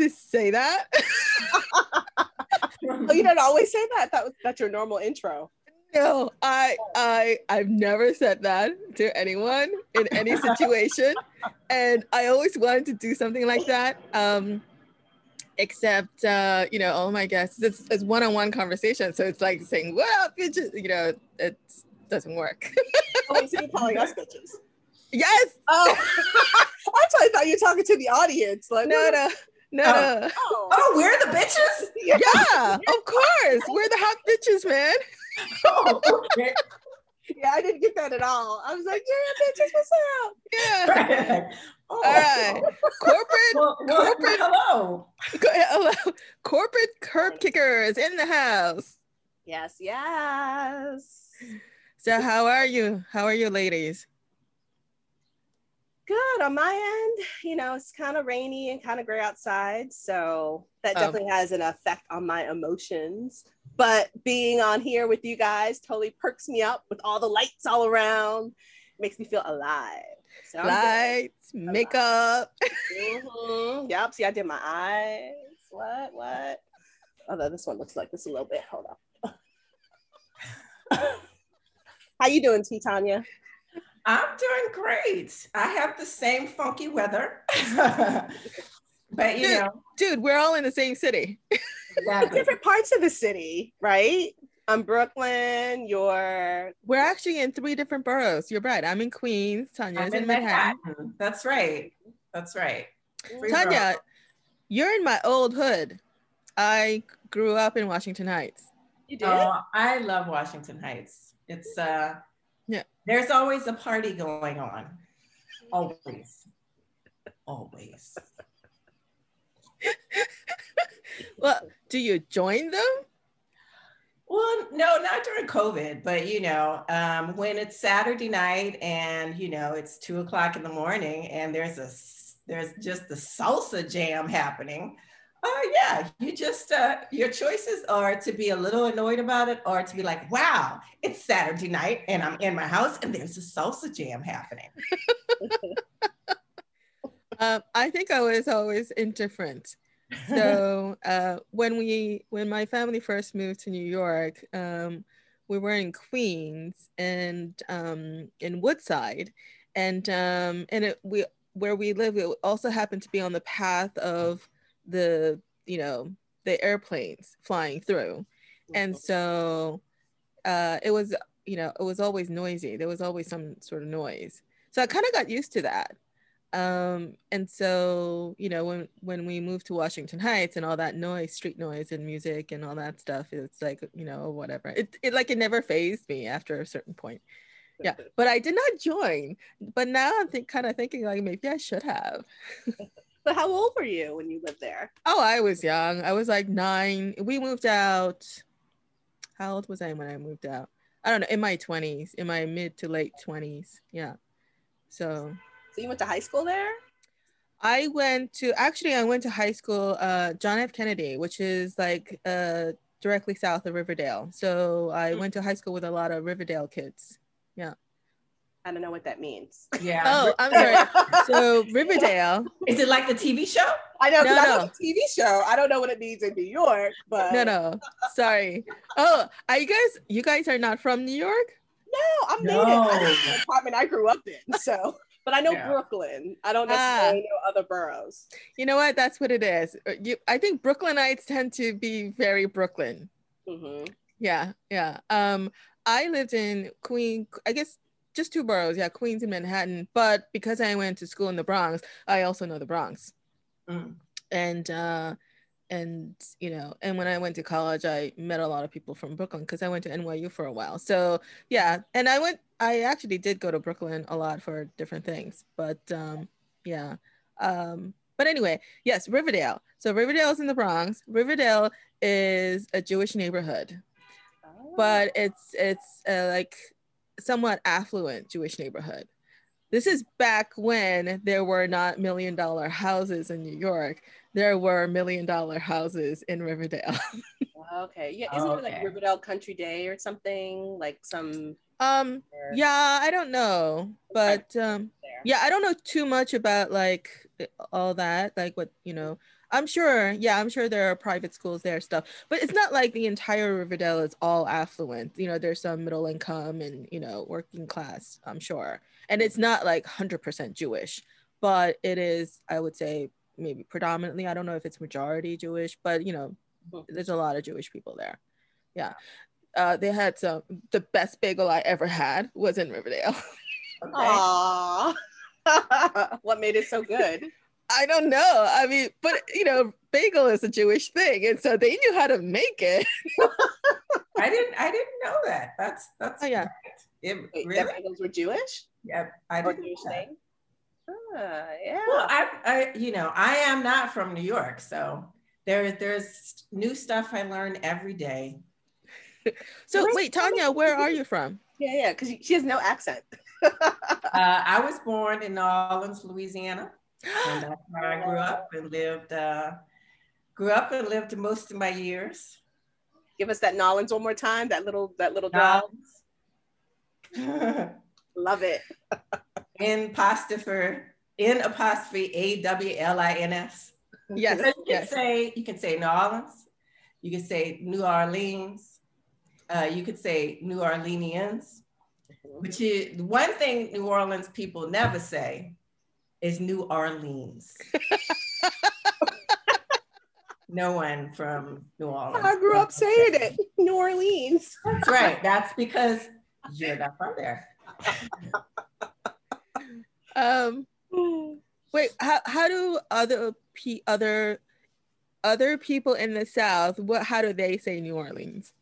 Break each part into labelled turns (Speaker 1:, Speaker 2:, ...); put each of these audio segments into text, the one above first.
Speaker 1: to say that.
Speaker 2: oh, you don't always say that. That was that's your normal intro.
Speaker 1: No, I I I've never said that to anyone in any situation, and I always wanted to do something like that. Um, except uh, you know, all my guests, it's, it's one-on-one conversation, so it's like saying, "Well, bitches," you know, it doesn't work.
Speaker 2: oh, so you're calling us bitches?
Speaker 1: Yes.
Speaker 2: Oh, I thought you were talking to the audience. Like,
Speaker 1: no, no. No,
Speaker 3: oh. Oh. oh, we're the bitches?
Speaker 1: Yeah, yeah of course. We're the hot bitches, man. oh,
Speaker 2: okay. Yeah, I didn't get that at all. I was like, yeah, bitches, what's up?
Speaker 1: Yeah. Oh. All right. Corporate, well, well, corporate,
Speaker 3: hello.
Speaker 1: hello. Corporate curb kickers in the house.
Speaker 2: Yes, yes.
Speaker 1: So how are you? How are you ladies?
Speaker 2: Good on my end. You know, it's kind of rainy and kind of gray outside. So that oh. definitely has an effect on my emotions. But being on here with you guys totally perks me up with all the lights all around. Makes me feel alive.
Speaker 1: So lights, makeup.
Speaker 2: mm-hmm. Yep. See, I did my eyes. What? What? Although this one looks like this a little bit. Hold on. How you doing, T. Tanya?
Speaker 3: I'm doing great. I have the same funky weather. but you
Speaker 1: dude,
Speaker 3: know,
Speaker 1: dude, we're all in the same city.
Speaker 2: Exactly. Different parts of the city, right? I'm Brooklyn. You're.
Speaker 1: We're actually in three different boroughs. You're right. I'm in Queens. Tanya's
Speaker 3: I'm in,
Speaker 1: in Manhattan.
Speaker 3: Manhattan. That's right. That's right.
Speaker 1: Three Tanya, boroughs. you're in my old hood. I grew up in Washington Heights.
Speaker 3: You did? Oh, I love Washington Heights. It's uh
Speaker 1: yeah.
Speaker 3: There's always a party going on. Always. Always.
Speaker 1: well, do you join them?
Speaker 3: Well, no, not during COVID, but you know, um, when it's Saturday night and you know it's two o'clock in the morning and there's a there's just the salsa jam happening uh, yeah, you just, uh, your choices are to be a little annoyed about it or to be like, wow, it's Saturday night and I'm in my house and there's a salsa jam happening.
Speaker 1: um, I think I was always indifferent. So uh, when we, when my family first moved to New York, um, we were in Queens and um, in Woodside, and um, and it, we where we live, it also happened to be on the path of the you know the airplanes flying through. And mm-hmm. so uh it was you know it was always noisy. There was always some sort of noise. So i kind of got used to that. Um and so you know when when we moved to washington heights and all that noise street noise and music and all that stuff it's like you know whatever. It, it like it never phased me after a certain point. Yeah. But i did not join. But now i'm think, kind of thinking like maybe i should have
Speaker 2: But how old were you when you lived there?
Speaker 1: Oh, I was young. I was like nine. We moved out. How old was I when I moved out? I don't know, in my 20s, in my mid to late 20s. Yeah. So
Speaker 2: So you went to high school there?
Speaker 1: I went to actually I went to high school uh John F. Kennedy, which is like uh directly south of Riverdale. So I mm-hmm. went to high school with a lot of Riverdale kids. Yeah.
Speaker 2: I don't know what that means.
Speaker 3: Yeah.
Speaker 1: Oh, I'm sorry. so Riverdale.
Speaker 3: Is it like the TV show?
Speaker 2: I know. No, no. I know the TV show. I don't know what it means in New York, but
Speaker 1: no, no. Sorry. Oh, are you guys? You guys are not from New York?
Speaker 2: No, I'm no. native. I the apartment I grew up in. So, but I know yeah. Brooklyn. I don't necessarily ah. know other boroughs.
Speaker 1: You know what? That's what it is. Uh, you, I think Brooklynites tend to be very Brooklyn. Mm-hmm. Yeah, yeah. Um, I lived in Queen. I guess just two boroughs, yeah, Queens and Manhattan. But because I went to school in the Bronx, I also know the Bronx. Mm. And uh, and you know, and when I went to college, I met a lot of people from Brooklyn because I went to NYU for a while. So yeah, and I went. I actually did go to Brooklyn a lot for different things, but um, yeah. Um, but anyway, yes, Riverdale. So Riverdale is in the Bronx. Riverdale is a Jewish neighborhood, oh. but it's it's uh, like somewhat affluent Jewish neighborhood. This is back when there were not million dollar houses in New York. There were million dollar houses in Riverdale.
Speaker 2: okay. Yeah. Isn't okay. it like Riverdale Country Day or something? Like some
Speaker 1: um yeah, I don't know. But um Yeah, I don't know too much about like all that, like what you know. I'm sure, yeah, I'm sure there are private schools there stuff, but it's not like the entire Riverdale is all affluent. You know, there's some middle income and you know working class. I'm sure, and it's not like 100% Jewish, but it is, I would say, maybe predominantly. I don't know if it's majority Jewish, but you know, there's a lot of Jewish people there. Yeah, uh, they had some. The best bagel I ever had was in Riverdale.
Speaker 2: Okay. Aww. what made it so good?
Speaker 1: I don't know. I mean, but you know, bagel is a Jewish thing, and so they knew how to make it.
Speaker 3: I didn't. I didn't know that. That's that's.
Speaker 1: Oh yeah.
Speaker 2: It, Wait, really? bagels were Jewish.
Speaker 3: Yeah, I didn't. Jewish thing. Ah, yeah. Well, I, I, you know, I am not from New York, so there, there's new stuff I learn every day.
Speaker 1: so wait, Tanya, where are you from?
Speaker 2: Yeah, yeah, because she has no accent.
Speaker 3: uh, I was born in New Orleans, Louisiana and that's where I grew up and lived. Uh, grew up and lived most of my years.
Speaker 2: Give us that N'awlins one more time. That little that little dog. Love it.
Speaker 3: in apostrophe in apostrophe A W L I N S.
Speaker 1: Yes.
Speaker 3: you can
Speaker 1: yes.
Speaker 3: say you can say New Orleans. You can say New Orleans. Uh, you could say New Orleanians. Which is one thing New Orleans people never say is New Orleans. no one from New Orleans.
Speaker 2: I grew up saying it, New Orleans.
Speaker 3: That's right. That's because you're not from there.
Speaker 1: um, wait, how, how do other other other people in the South? What how do they say New Orleans?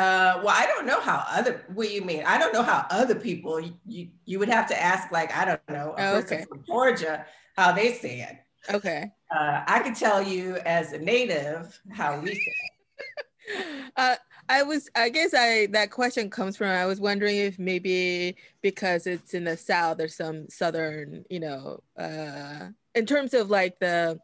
Speaker 3: Uh, well, I don't know how other. What do you mean? I don't know how other people. You you would have to ask, like I don't know, a oh, person okay. from Georgia how they say it.
Speaker 1: Okay.
Speaker 3: Uh, I can tell you as a native how we say
Speaker 1: it. uh, I was, I guess, I that question comes from. I was wondering if maybe because it's in the South, there's some Southern, you know, uh, in terms of like the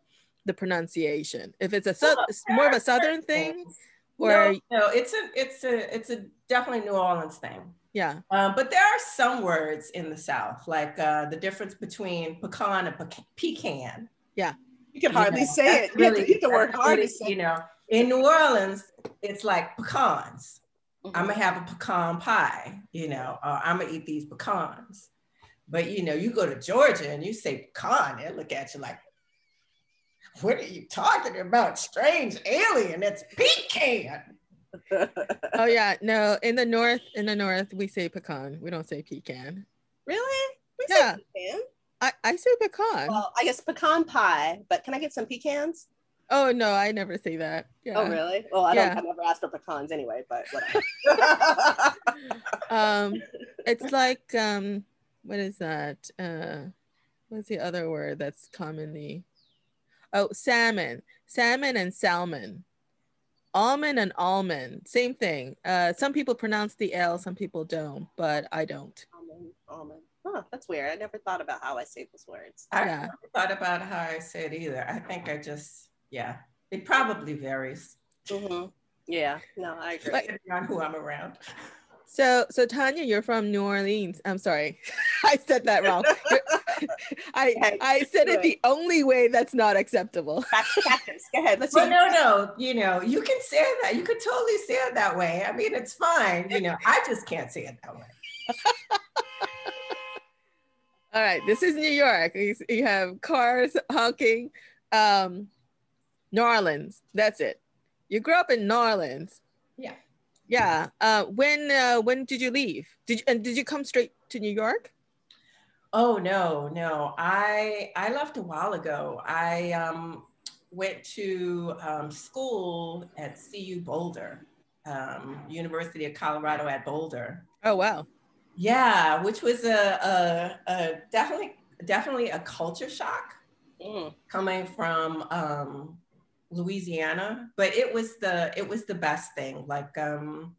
Speaker 1: the pronunciation. If it's a well, more of a Southern thing. Things
Speaker 3: or no, no, it's a it's a it's a definitely New Orleans thing.
Speaker 1: Yeah.
Speaker 3: Um, but there are some words in the South, like uh, the difference between pecan and pecan.
Speaker 1: Yeah.
Speaker 2: You can hardly you know, say it. Really, you have to, work hard really,
Speaker 3: You know, in New Orleans, it's like pecans. Mm-hmm. I'm gonna have a pecan pie, you know, or I'm gonna eat these pecans. But you know, you go to Georgia and you say pecan, they look at you like, what are you talking about? Strange alien. It's pecan.
Speaker 1: oh yeah, no. In the north, in the north, we say pecan. We don't say pecan.
Speaker 2: Really? We
Speaker 1: yeah. pecan. I, I say pecan.
Speaker 2: Well, I guess pecan pie, but can I get some pecans?
Speaker 1: Oh no, I never say that.
Speaker 2: Yeah. Oh really? Well, I don't. Yeah. I never asked for pecans anyway, but
Speaker 1: whatever. um, it's like um, what is that? Uh, what's the other word that's commonly Oh, salmon, salmon and salmon. Almond and almond, same thing. Uh, some people pronounce the L, some people don't, but I don't.
Speaker 2: Almond, almond. Huh, that's weird. I never thought about how I say those words.
Speaker 3: I yeah. never thought about how I say it either. I think I just, yeah, it probably varies.
Speaker 2: Mm-hmm. Yeah, no, I agree.
Speaker 3: Depending on who I'm around.
Speaker 1: So, so Tanya, you're from New Orleans. I'm sorry, I said that wrong. I I said it the only way that's not acceptable.
Speaker 2: Go ahead. Let's.
Speaker 3: Well, no, no. You know, you can say that. You could totally say it that way. I mean, it's fine. You know, I just can't say it that way.
Speaker 1: All right, this is New York. You, you have cars honking. Um, New Orleans. That's it. You grew up in New Orleans.
Speaker 3: Yeah.
Speaker 1: Yeah. Uh, when uh, when did you leave? Did you, and did you come straight to New York?
Speaker 3: Oh no, no. I I left a while ago. I um, went to um, school at CU Boulder, um, University of Colorado at Boulder.
Speaker 1: Oh wow.
Speaker 3: Yeah, which was a, a, a definitely definitely a culture shock mm. coming from um, Louisiana, but it was the it was the best thing. Like um,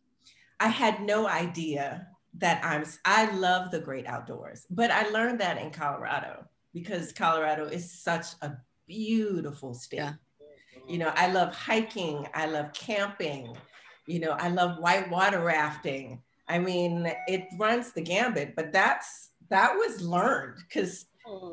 Speaker 3: I had no idea that I'm I love the great outdoors, but I learned that in Colorado because Colorado is such a beautiful state. Yeah. You know, I love hiking, I love camping, you know, I love whitewater rafting. I mean, it runs the gambit, but that's that was learned because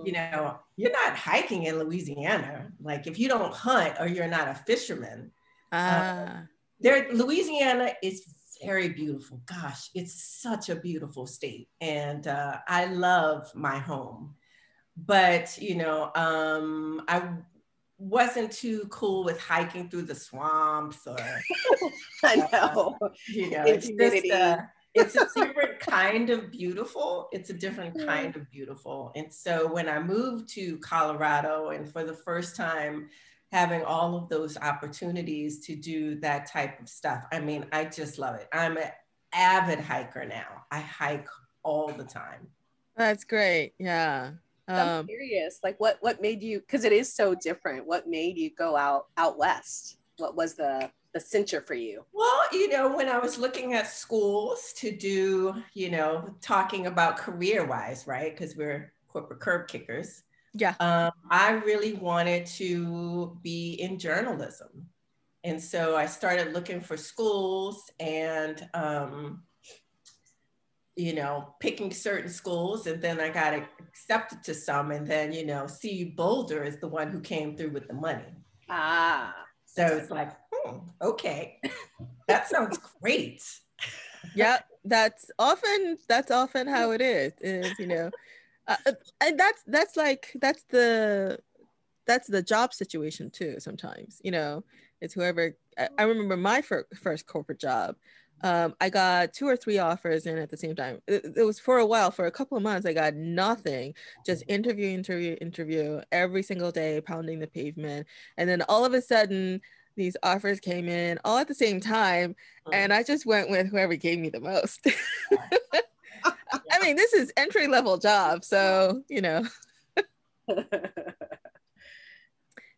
Speaker 3: you know you're not hiking in Louisiana. Like if you don't hunt or you're not a fisherman, uh, there Louisiana is very beautiful. Gosh, it's such a beautiful state, and uh, I love my home. But you know, um, I wasn't too cool with hiking through the swamps or
Speaker 2: I know. Uh,
Speaker 3: you know, it's, just, uh, it's a different kind of beautiful. It's a different kind of beautiful. And so when I moved to Colorado and for the first time having all of those opportunities to do that type of stuff, I mean, I just love it. I'm an avid hiker now. I hike all the time.
Speaker 1: That's great. Yeah.
Speaker 2: I'm um, curious, like what what made you? Because it is so different. What made you go out out west? What was the the cincher for you?
Speaker 3: Well, you know, when I was looking at schools to do, you know, talking about career wise, right? Because we're corporate curb kickers.
Speaker 1: Yeah.
Speaker 3: Um, I really wanted to be in journalism. And so I started looking for schools and um, you know, picking certain schools, and then I got accepted to some, and then you know, CU Boulder is the one who came through with the money.
Speaker 2: Ah,
Speaker 3: so it's like, hmm, okay, that sounds great.
Speaker 1: yeah, that's often that's often how it is. Is you know, uh, uh, and that's that's like that's the that's the job situation too. Sometimes you know, it's whoever. I, I remember my fir- first corporate job um, I got two or three offers in at the same time. It, it, was for a while, for a couple of months, I got nothing, just interview, interview, interview every single day, pounding the pavement. And then all of a sudden, these offers came in all at the same time. And I just went with whoever gave me the most. I mean, this is entry level job. So, you know.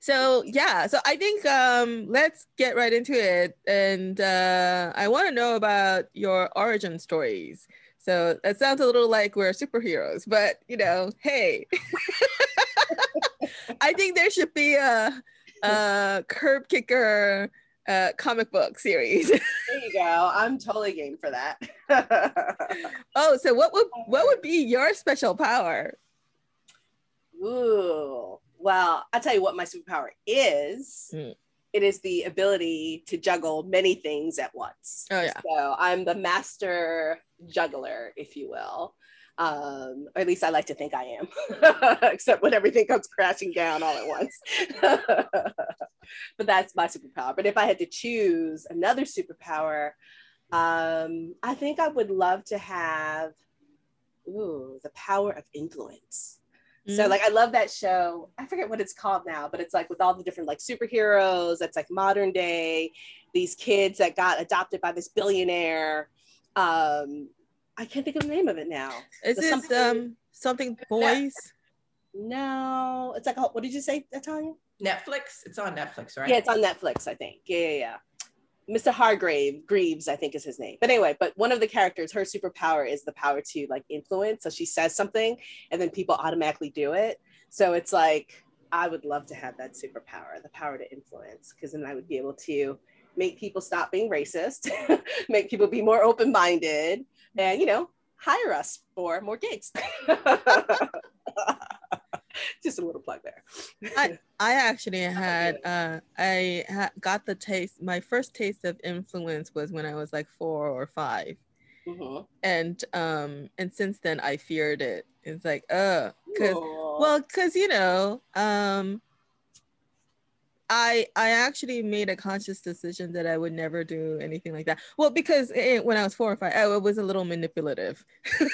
Speaker 1: so yeah so i think um let's get right into it and uh i want to know about your origin stories so that sounds a little like we're superheroes but you know hey i think there should be a, a curb kicker uh, comic book series.
Speaker 2: there you go. I'm totally game for that.
Speaker 1: oh, so what would what would be your special power?
Speaker 2: Ooh, well, I'll tell you what my superpower is. Mm. It is the ability to juggle many things at once.
Speaker 1: Oh yeah.
Speaker 2: So I'm the master juggler, if you will. Um, or at least I like to think I am, except when everything comes crashing down all at once. but that's my superpower. But if I had to choose another superpower, um, I think I would love to have ooh, the power of influence. So mm-hmm. like I love that show. I forget what it's called now, but it's like with all the different like superheroes. That's like modern day. These kids that got adopted by this billionaire. Um, I can't think of the name of it now.
Speaker 1: Is it something, um something boys?
Speaker 2: No, it's like a, what did you say, Natalia?
Speaker 3: Netflix. It's on Netflix, right?
Speaker 2: Yeah, it's on Netflix. I think. Yeah, yeah, yeah. Mr. Hargrave, Greaves, I think is his name. But anyway, but one of the characters, her superpower is the power to like influence. So she says something and then people automatically do it. So it's like, I would love to have that superpower, the power to influence, because then I would be able to make people stop being racist, make people be more open minded, and, you know, hire us for more gigs. just a little plug there.
Speaker 1: I, I actually had uh, I ha- got the taste. My first taste of influence was when I was like four or 5 mm-hmm. and um and since then I feared it. It's like uh, cause well, cause you know um. I I actually made a conscious decision that I would never do anything like that. Well, because it, when I was four or five, I was a little manipulative.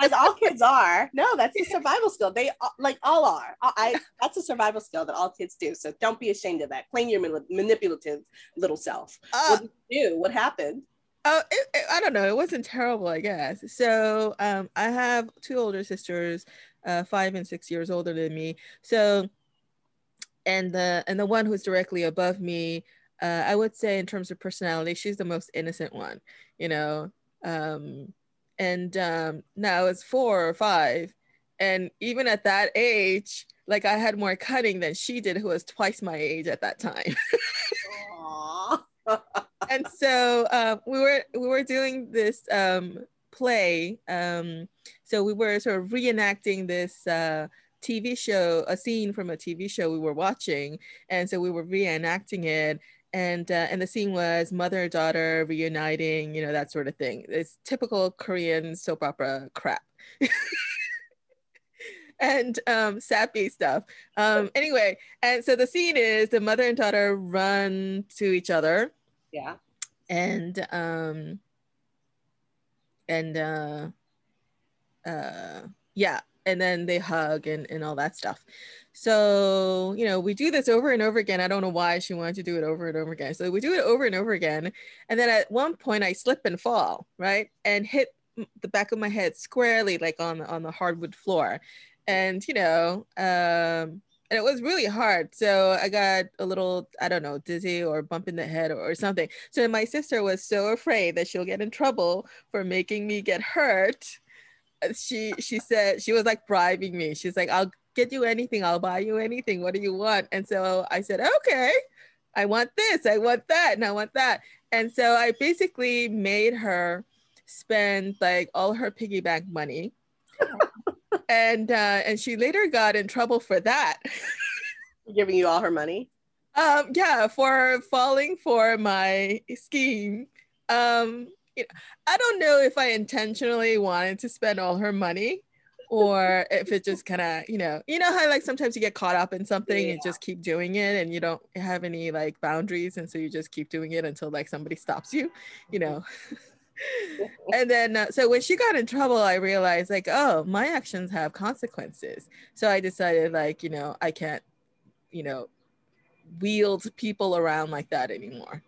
Speaker 2: as all kids are. No, that's a survival skill. They like all are. I that's a survival skill that all kids do. So don't be ashamed of that. Claim your manipulative little self. Uh, what do? What happened?
Speaker 1: Oh, it, it, I don't know. It wasn't terrible, I guess. So um, I have two older sisters, uh, five and six years older than me. So, and the and the one who's directly above me, uh, I would say in terms of personality, she's the most innocent one. You know, um, and um, now it's four or five. And even at that age, like I had more cutting than she did, who was twice my age at that time. and so uh, we were we were doing this um, play. Um, so we were sort of reenacting this uh, TV show, a scene from a TV show we were watching, and so we were reenacting it. And uh, and the scene was mother and daughter reuniting, you know that sort of thing. It's typical Korean soap opera crap. and um, sappy stuff. Um, anyway, and so the scene is the mother and daughter run to each other.
Speaker 2: Yeah.
Speaker 1: And um, and uh, uh, yeah, and then they hug and, and all that stuff. So, you know, we do this over and over again. I don't know why she wanted to do it over and over again. So we do it over and over again. And then at one point I slip and fall, right? And hit the back of my head squarely like on the on the hardwood floor. And you know, um and it was really hard. So I got a little, I don't know, dizzy or bump in the head or, or, something. So my sister was so afraid that she'll get in trouble for making me get hurt she she said she was like bribing me. She's like, I'll get you anything, I'll buy you anything. What do you want? And so I said, okay, I want this, I want that, and I want that. And so I basically made her spend like all her piggy bank money. and uh, and she later got in trouble for that.
Speaker 2: Giving you all her money?
Speaker 1: Um, yeah, for falling for my scheme. Um, you know, I don't know if I intentionally wanted to spend all her money or if it just kind of, you know, you know how like sometimes you get caught up in something yeah. and just keep doing it and you don't have any like boundaries and so you just keep doing it until like somebody stops you, you know. and then uh, so when she got in trouble i realized like oh my actions have consequences so i decided like you know i can't you know wield people around like that anymore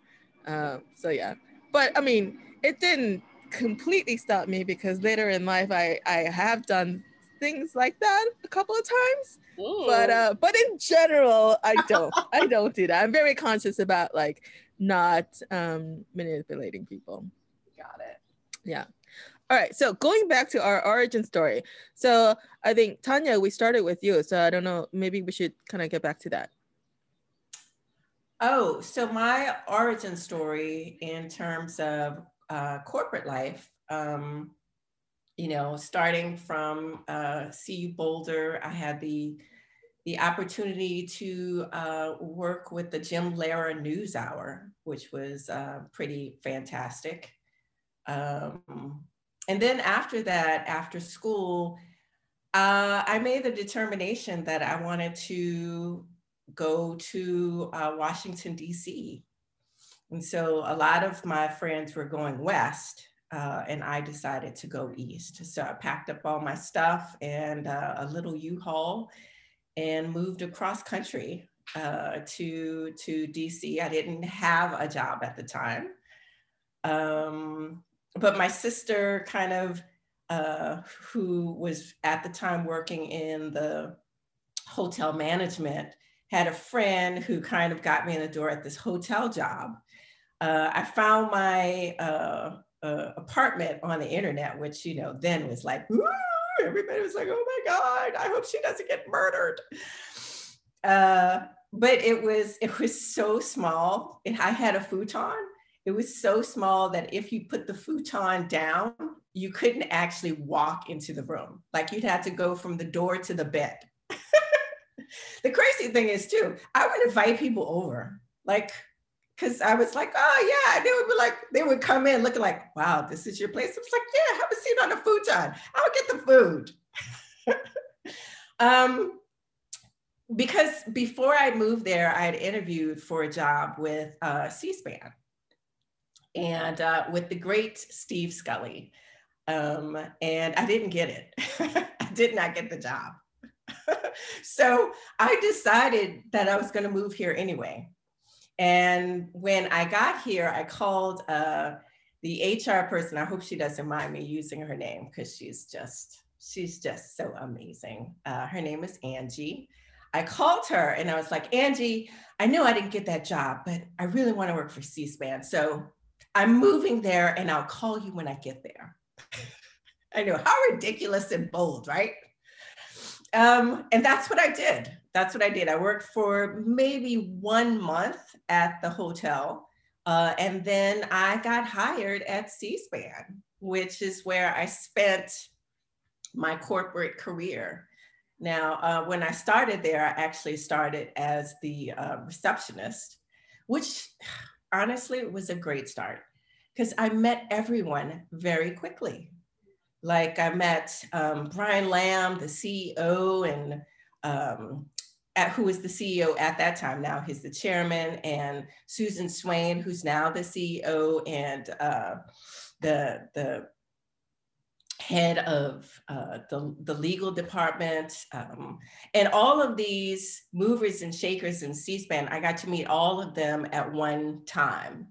Speaker 1: um, so yeah but i mean it didn't completely stop me because later in life I I have done things like that a couple of times. Ooh. But uh but in general I don't I don't do that. I'm very conscious about like not um manipulating people.
Speaker 2: Got it.
Speaker 1: Yeah. All right, so going back to our origin story. So I think Tanya, we started with you. So I don't know, maybe we should kind of get back to that.
Speaker 3: Oh, so my origin story in terms of uh, corporate life, um, you know, starting from uh, CU Boulder, I had the the opportunity to uh, work with the Jim Lehrer News Hour, which was uh, pretty fantastic. Um, and then after that, after school, uh, I made the determination that I wanted to go to uh, Washington, D.C. And so a lot of my friends were going west, uh, and I decided to go east. So I packed up all my stuff and uh, a little U-Haul and moved across country uh, to, to DC. I didn't have a job at the time. Um, but my sister kind of, uh, who was at the time working in the hotel management, had a friend who kind of got me in the door at this hotel job uh, I found my uh, uh, apartment on the internet, which, you know, then was like, everybody was like, oh my God, I hope she doesn't get murdered. Uh, but it was, it was so small. It, I had a futon. It was so small that if you put the futon down, you couldn't actually walk into the room. Like you'd have to go from the door to the bed. the crazy thing is too, I would invite people over. Like because I was like, oh yeah, they would be like, they would come in looking like, wow, this is your place. I was like, yeah, have a seat on the futon. I'll get the food. um, because before I moved there, I had interviewed for a job with uh, C-SPAN and uh, with the great Steve Scully. Um, and I didn't get it. I did not get the job. so I decided that I was going to move here anyway. And when I got here, I called uh, the HR person. I hope she doesn't mind me using her name because she's just she's just so amazing. Uh, her name is Angie. I called her and I was like, Angie, I know I didn't get that job, but I really want to work for C-SPAN. So I'm moving there and I'll call you when I get there. I know how ridiculous and bold, right? Um, and that's what I did that's what I did. I worked for maybe one month at the hotel. Uh, and then I got hired at C-SPAN. which is where I spent my corporate career. Now, uh, when I started there, I actually started as the uh, receptionist, which honestly was a great start because I met everyone very quickly. Like I met um, Brian Lamb, the CEO, and um, at, who was the CEO at that time. Now he's the chairman, and Susan Swain, who's now the CEO, and uh, the the head of uh, the, the legal department, um, and all of these movers and shakers in C-SPAN, I got to meet all of them at one time.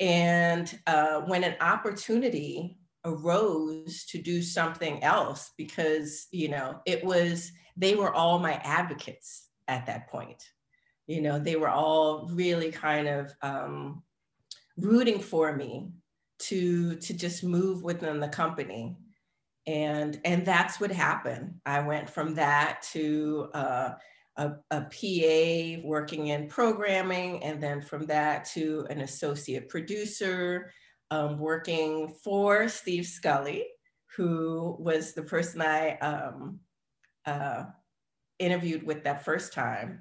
Speaker 3: And uh, when an opportunity arose to do something else, because, you know, it was, they were all my advocates at that point. You know, they were all really kind of um, rooting for me to, to just move within the company and and that's what happened i went from that to uh, a, a pa working in programming and then from that to an associate producer um, working for steve scully who was the person i um, uh, interviewed with that first time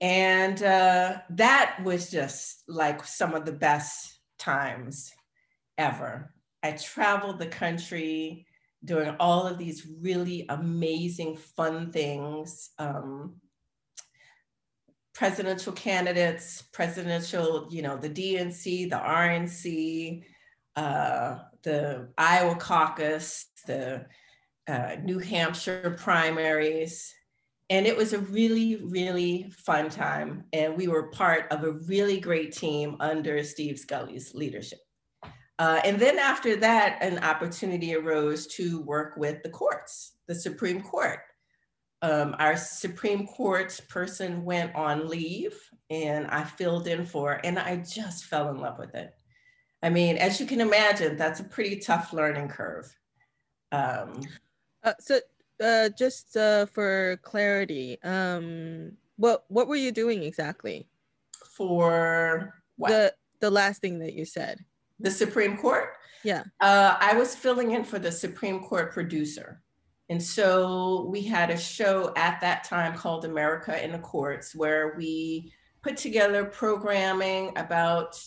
Speaker 3: and uh, that was just like some of the best times ever i traveled the country doing all of these really amazing, fun things. Um, presidential candidates, presidential, you know, the DNC, the RNC, uh, the Iowa caucus, the uh, New Hampshire primaries. And it was a really, really fun time. And we were part of a really great team under Steve Scully's leadership. Uh, and then after that, an opportunity arose to work with the courts, the Supreme Court. Um, our Supreme Court person went on leave and I filled in for, and I just fell in love with it. I mean, as you can imagine, that's a pretty tough learning curve. Um,
Speaker 1: uh, so, uh, just uh, for clarity, um, what what were you doing exactly?
Speaker 3: For what?
Speaker 1: The the last thing that you said
Speaker 3: the Supreme Court.
Speaker 1: Yeah.
Speaker 3: Uh, I was filling in for the Supreme Court producer. And so we had a show at that time called America in the Courts, where we put together programming about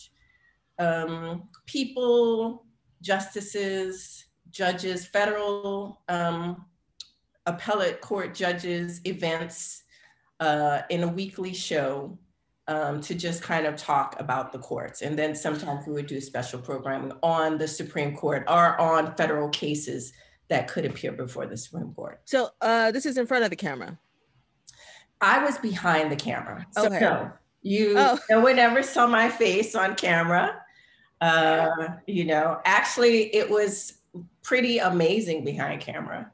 Speaker 3: um, people, justices, judges, federal um, appellate court judges, events uh, in a weekly show um, to just kind of talk about the courts. And then sometimes we would do special programming on the Supreme Court or on federal cases that could appear before the Supreme Court.
Speaker 1: So uh, this is in front of the camera.
Speaker 3: I was behind the camera. So okay. no, you oh. no one ever saw my face on camera. Uh, you know, actually it was pretty amazing behind camera.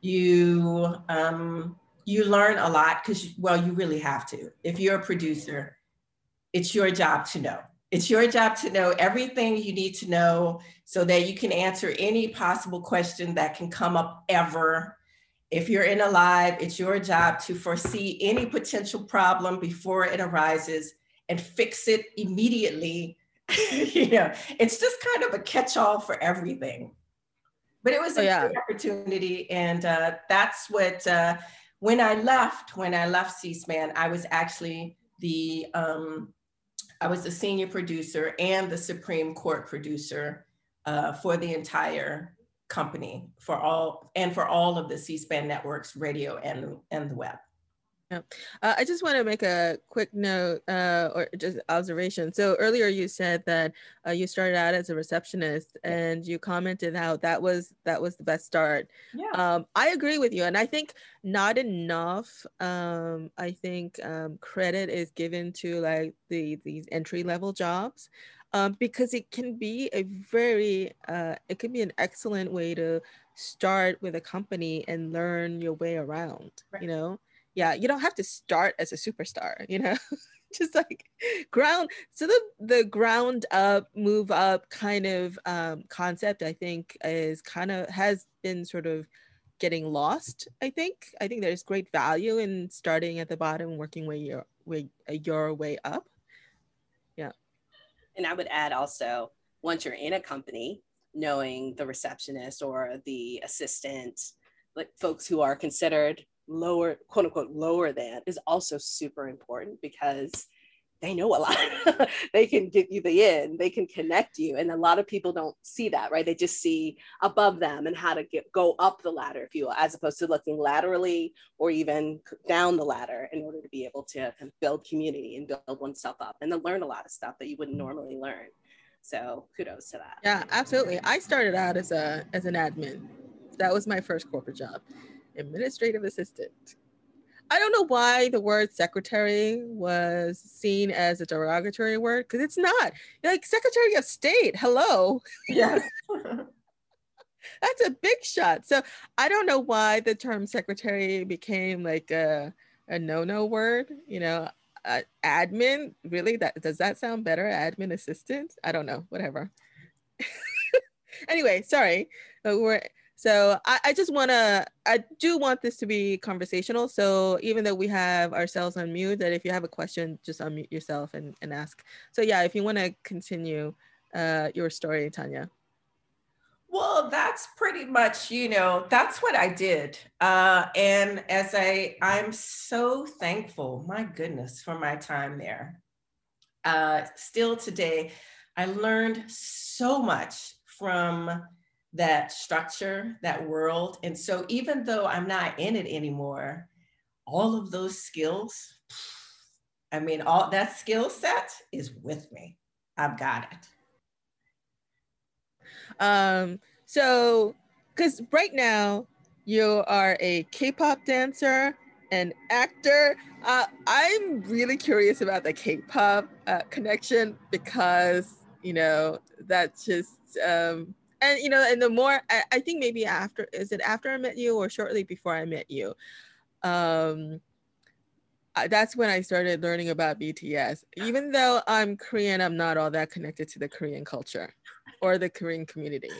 Speaker 3: You um, you learn a lot because, well, you really have to. If you're a producer, it's your job to know. It's your job to know everything you need to know so that you can answer any possible question that can come up ever. If you're in a live, it's your job to foresee any potential problem before it arises and fix it immediately. you know, it's just kind of a catch-all for everything. But it was a oh, yeah. opportunity, and uh, that's what uh, when I left, when I left C-SPAN, I was actually the um, I was the senior producer and the Supreme Court producer uh, for the entire company for all and for all of the C-SPAN networks, radio and and the web.
Speaker 1: Yeah. Uh, I just want to make a quick note uh, or just observation. So earlier you said that uh, you started out as a receptionist and you commented how that was that was the best start. Yeah. Um, I agree with you. And I think not enough, um, I think um, credit is given to like the these entry level jobs. Um, because it can be a very, uh, it can be an excellent way to start with a company and learn your way around, right. you know? Yeah you don't have to start as a superstar you know? Just like ground so the the ground up move up kind of um, concept i think is kind of has been sort of getting lost i think. I think there's great value in starting at the bottom working way your way your way up. Yeah.
Speaker 2: And i would add also once you're in a company knowing the receptionist or the assistant, like folks who are considered lower, quote unquote, lower than is also super important because they know a lot. they can give you the in, they can connect you. And a lot of people don't see that, right? They just see above them and how to get go up the ladder, if you will, as opposed to looking laterally or even down the ladder in order to be able to build community and build oneself up and then learn a lot of stuff that you wouldn't normally learn. So kudos to that.
Speaker 1: Yeah, absolutely. I started out as a as an admin. That was my first corporate job, administrative assistant. I don't know why the word secretary was seen as a derogatory word because it's not. like Secretary of State. Hello.
Speaker 3: Yeah.
Speaker 1: That's a big shot. So I don't know why the term secretary became like a, a no-no word. You know, uh, admin really that does that sound better admin assistant i don't know whatever anyway sorry we're so I, I just want to i do want this to be conversational so even though we have ourselves on mute that if you have a question just unmute yourself and, and ask so yeah if you want to continue uh, your story tanya
Speaker 3: well, that's pretty much, you know, that's what I did. Uh, and as I, I'm so thankful, my goodness, for my time there. Uh, still today, I learned so much from that structure, that world. And so even though I'm not in it anymore, all of those skills, I mean, all that skill set is with me. I've got it.
Speaker 1: Um, so, because right now you are a K-pop dancer, an actor. Uh, I'm really curious about the K-pop uh, connection because you know that's just um, and you know and the more I, I, think maybe after is it after I met you or shortly before I met you. Um, that's when I started learning about BTS. Even though I'm Korean, I'm not all that connected to the Korean culture or the Korean community.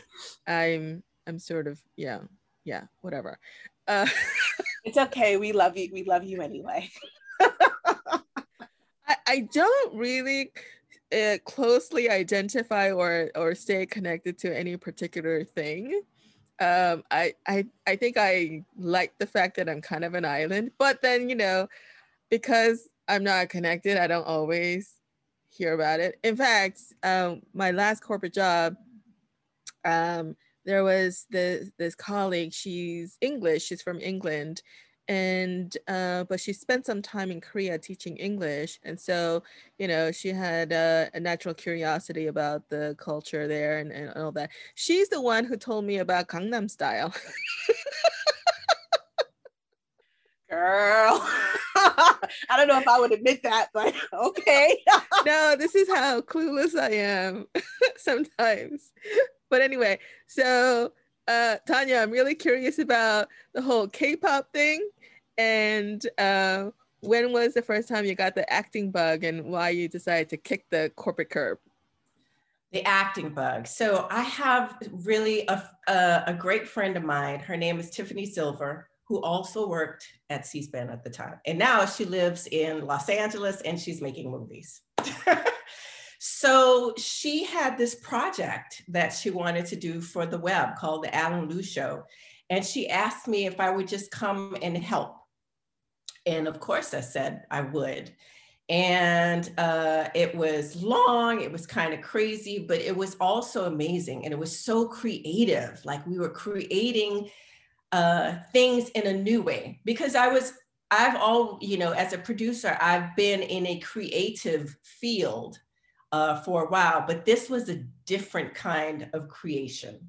Speaker 1: I'm I'm sort of yeah yeah whatever. Uh,
Speaker 2: it's okay. We love you. We love you anyway.
Speaker 1: I, I don't really uh, closely identify or or stay connected to any particular thing. Um, I, I I think I like the fact that I'm kind of an island, but then you know, because I'm not connected, I don't always hear about it. In fact, um, my last corporate job, um, there was this this colleague. She's English. She's from England, and uh, but she spent some time in Korea teaching English, and so you know she had uh, a natural curiosity about the culture there and, and all that. She's the one who told me about Gangnam Style.
Speaker 2: Girl. I don't know if I would admit that, but okay.
Speaker 1: no, this is how clueless I am sometimes. But anyway, so uh, Tanya, I'm really curious about the whole K-pop thing, and uh, when was the first time you got the acting bug, and why you decided to kick the corporate curb?
Speaker 3: The acting bug. So I have really a, a, a great friend of mine. Her name is Tiffany Silver who also worked at C-SPAN at the time. And now she lives in Los Angeles and she's making movies. so she had this project that she wanted to do for the web called the Alan Liu Show. And she asked me if I would just come and help. And of course I said I would. And uh, it was long, it was kind of crazy, but it was also amazing. And it was so creative. Like we were creating uh, things in a new way because I was I've all you know as a producer I've been in a creative field uh, for a while, but this was a different kind of creation.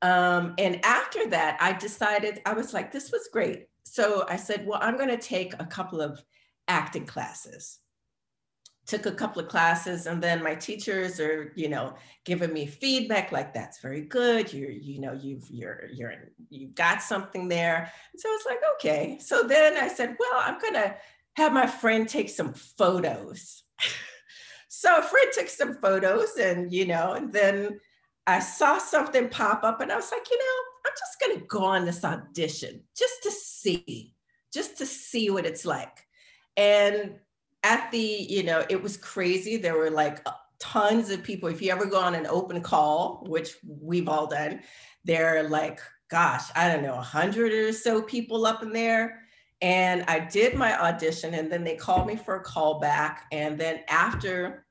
Speaker 3: Um, and after that, I decided I was like, this was great. So I said, well, I'm going to take a couple of acting classes. Took a couple of classes and then my teachers are you know giving me feedback like that's very good. You're you know you've you're you're you've got something there. And so it's like okay. So then i said well i'm gonna have my friend take some photos so Fred took some photos and you know and then i saw something pop up and i was like you know i'm just gonna go on this audition just to see just to see what it's like and at the, you know, it was crazy. There were like uh, tons of people. If you ever go on an open call, which we've all done, there are like, gosh, I don't know, a hundred or so people up in there. And I did my audition, and then they called me for a call back. And then after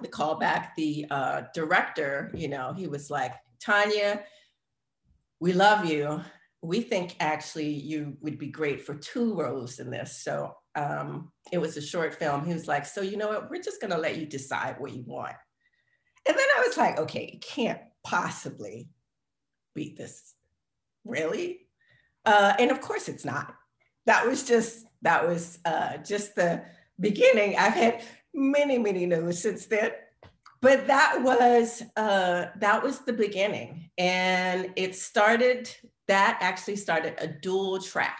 Speaker 3: the call back, the uh, director, you know, he was like, Tanya, we love you. We think actually you would be great for two roles in this. So um, it was a short film. He was like, so you know what? We're just going to let you decide what you want. And then I was like, okay, it can't possibly be this. Really? Uh, and of course it's not. That was just, that was uh, just the beginning. I've had many, many no's since then. But that was uh, that was the beginning, and it started. That actually started a dual track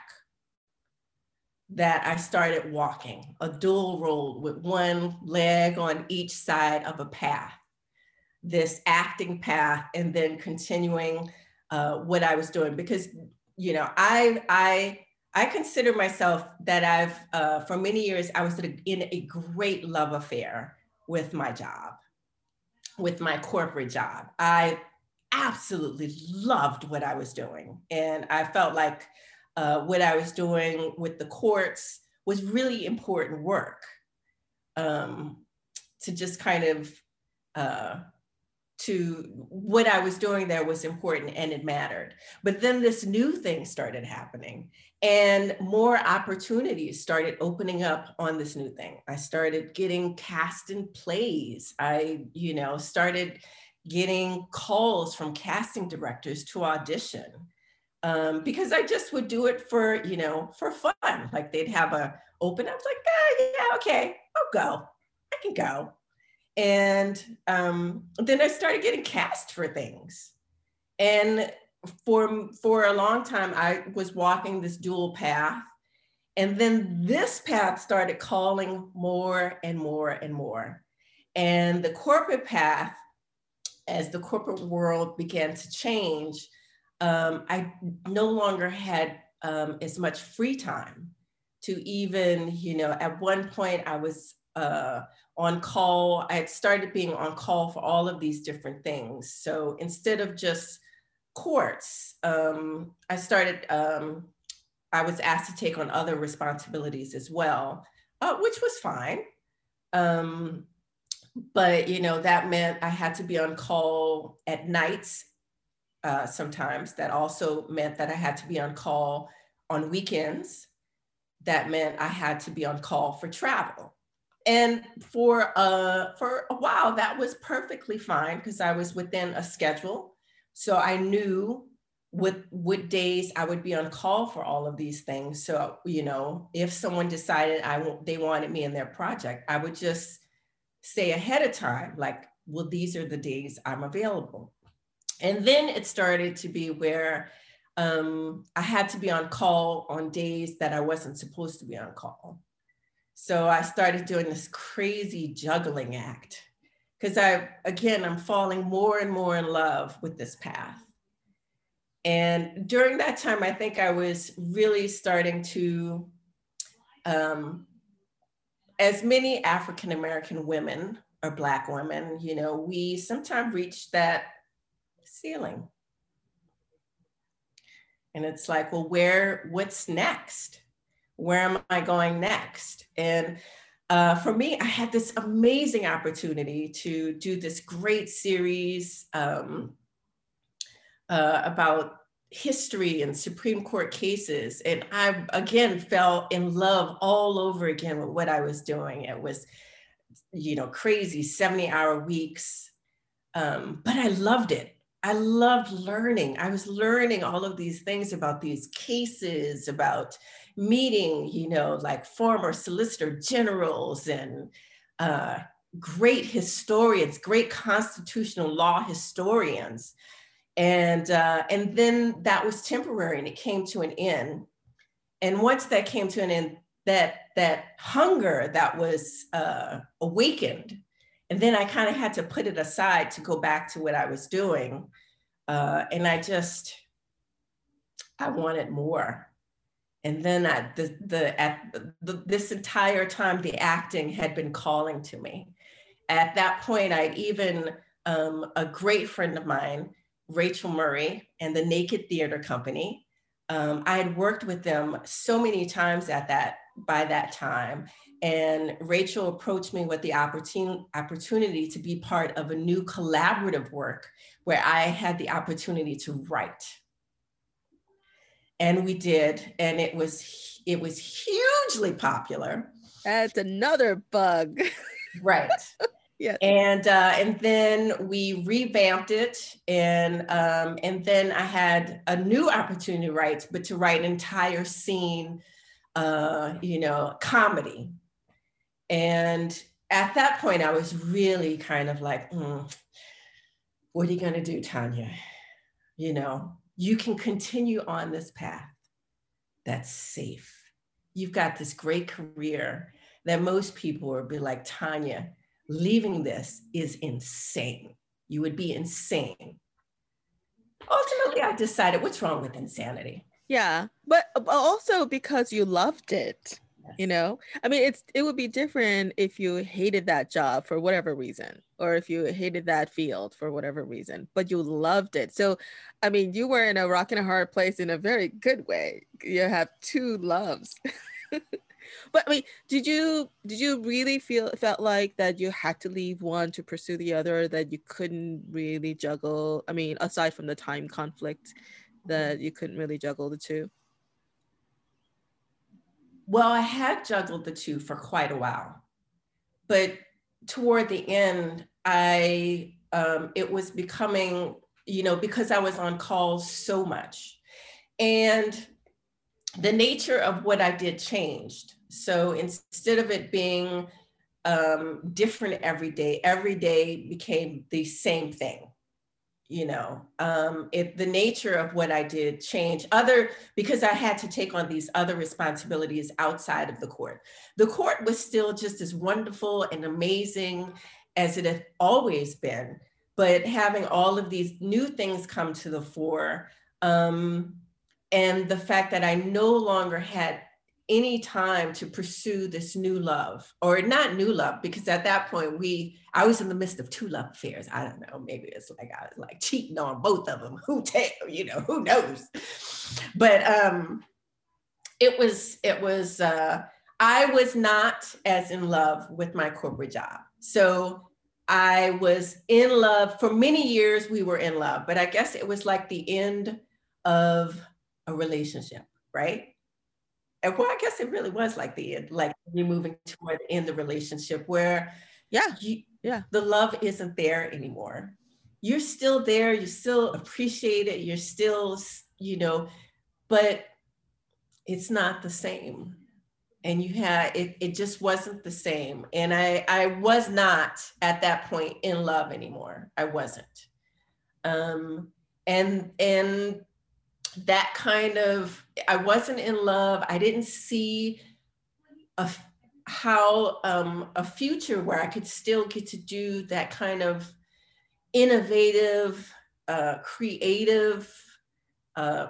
Speaker 3: that I started walking, a dual road with one leg on each side of a path, this acting path, and then continuing uh, what I was doing. Because, you know, I, I, I consider myself that I've, uh, for many years, I was in a great love affair with my job, with my corporate job. I absolutely loved what I was doing. And I felt like uh, what I was doing with the courts was really important work um, to just kind of uh, to what I was doing there was important and it mattered. But then this new thing started happening and more opportunities started opening up on this new thing. I started getting cast in plays. I, you know, started getting calls from casting directors to audition um, because I just would do it for, you know, for fun. Like they'd have a open, was like, ah, yeah, okay, I'll go. I can go. And um, then I started getting cast for things. And for, for a long time, I was walking this dual path. And then this path started calling more and more and more. And the corporate path, as the corporate world began to change, um, I no longer had um, as much free time to even, you know, at one point I was uh, on call. I had started being on call for all of these different things. So instead of just courts, um, I started, um, I was asked to take on other responsibilities as well, uh, which was fine. Um, but, you know, that meant I had to be on call at nights uh, sometimes. That also meant that I had to be on call on weekends. That meant I had to be on call for travel. And for uh, for a while, that was perfectly fine because I was within a schedule. So I knew what what days I would be on call for all of these things. So you know, if someone decided I they wanted me in their project, I would just say ahead of time, like, well, these are the days I'm available. And then it started to be where um, I had to be on call on days that I wasn't supposed to be on call. So I started doing this crazy juggling act because I, again, I'm falling more and more in love with this path. And during that time, I think I was really starting to, um, as many African American women or Black women, you know, we sometimes reach that ceiling. And it's like, well, where, what's next? Where am I going next? And uh, for me, I had this amazing opportunity to do this great series um, uh, about history and Supreme Court cases. And I, again, fell in love all over again with what I was doing. It was, you know, crazy 70 hour weeks. Um, but I loved it. I loved learning. I was learning all of these things about these cases, about meeting, you know, like former solicitor generals and uh, great historians, great constitutional law historians. And, uh, and then that was temporary and it came to an end. And once that came to an end, that, that hunger that was uh, awakened and then I kind of had to put it aside to go back to what I was doing. Uh, and I just, I wanted more. And then at the, the, at the, this entire time, the acting had been calling to me. at that point, I'd even, um, a great friend of mine, Rachel Murray, and the Naked Theater Company. Um, I had worked with them so many times at that by that time. And Rachel approached me with the opportun- opportunity to be part of a new collaborative work where I had the opportunity to write. And we did, and it was it was hugely popular.
Speaker 1: That's another bug.
Speaker 3: right. Yeah. And uh, and then we revamped it, and um, and then I had a new opportunity to write, but to write an entire scene, uh, you know, comedy. And at that point, I was really kind of like, mm, what are you gonna do, Tanya? You know, you can continue on this path. That's safe. You've got this great career that most people would be like, Tanya, leaving this is insane. You would be insane. Ultimately, I decided what's wrong with insanity?
Speaker 1: Yeah, but also because you loved it. You know, I mean, it's it would be different if you hated that job for whatever reason, or if you hated that field for whatever reason, but you loved it. So, I mean, you were in a rock and a hard place in a very good way. You have two loves. but I mean, did you did you really feel felt like that you had to leave one to pursue the other that you couldn't really juggle? I mean, aside from the time conflict, that you couldn't really juggle the two.
Speaker 3: Well, I had juggled the two for quite a while, but toward the end, I um, it was becoming, you know, because I was on calls so much, and the nature of what I did changed. So instead of it being um, different every day, every day became the same thing. You know, um, it the nature of what I did changed. Other because I had to take on these other responsibilities outside of the court. The court was still just as wonderful and amazing as it had always been, but having all of these new things come to the fore, um, and the fact that I no longer had any time to pursue this new love or not new love because at that point we i was in the midst of two love affairs. I don't know maybe it's like i was like cheating on both of them who tell you know who knows? But um it was it was uh i was not as in love with my corporate job. So i was in love for many years we were in love but i guess it was like the end of a relationship right and well, I guess it really was like the end, like you're moving toward the end of the relationship where,
Speaker 1: yeah, you,
Speaker 3: yeah, the love isn't there anymore. You're still there, you still appreciate it, you're still, you know, but it's not the same. And you had it, it just wasn't the same. And I I was not at that point in love anymore. I wasn't. Um and and that kind of i wasn't in love. I didn't see a how um, a future where i could still get to do that kind of innovative uh, creative uh,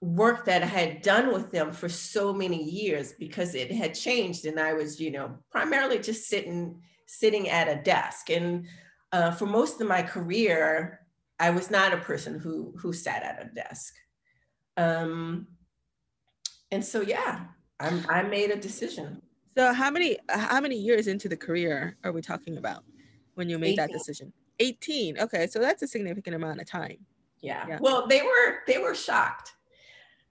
Speaker 3: work that i had done with them for so many years because it had changed and i was you know primarily just sitting sitting at a desk. And uh, for most of my career i was not a person who who sat at a desk um, and so, yeah, I'm, I made a decision.
Speaker 1: So how many, how many years into the career are we talking about when you made 18. that decision? 18. Okay. So that's a significant amount of time.
Speaker 3: Yeah. yeah. Well, they were, they were shocked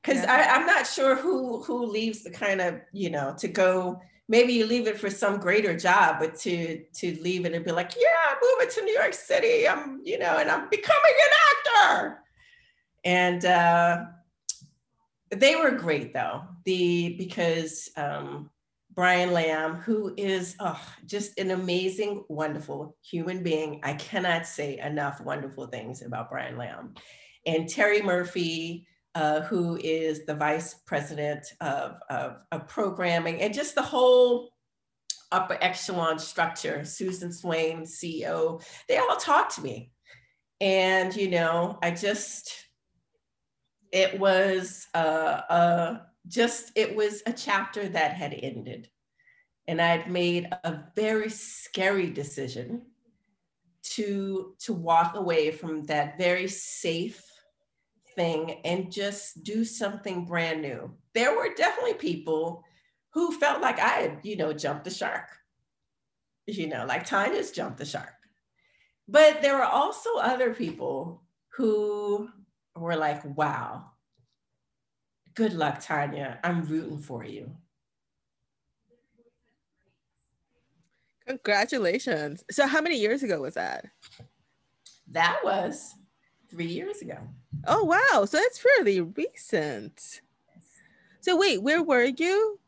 Speaker 3: because yeah. I'm not sure who, who leaves the kind of, you know, to go, maybe you leave it for some greater job, but to to leave it and be like, yeah, I'm moving to New York City. I'm, you know, and I'm becoming an actor. And uh, they were great though. The because um, Brian Lamb, who is oh, just an amazing, wonderful human being. I cannot say enough wonderful things about Brian Lamb. And Terry Murphy, uh, who is the vice president of, of, of, programming and just the whole upper echelon structure, Susan Swain, CEO, they all talked to me. And, you know, I just, it was uh, uh, just it was a chapter that had ended and I'd made a very scary decision to to walk away from that very safe thing and just do something brand new. There were definitely people who felt like I had, you know, jumped the shark. You know, like Tanya's jumped the shark. But there were also other people who were like, wow, good luck, Tanya. I'm rooting for you.
Speaker 1: Congratulations. So, how many years ago was that?
Speaker 3: That was three years ago.
Speaker 1: Oh, wow. So, that's fairly recent. So, wait, where were you?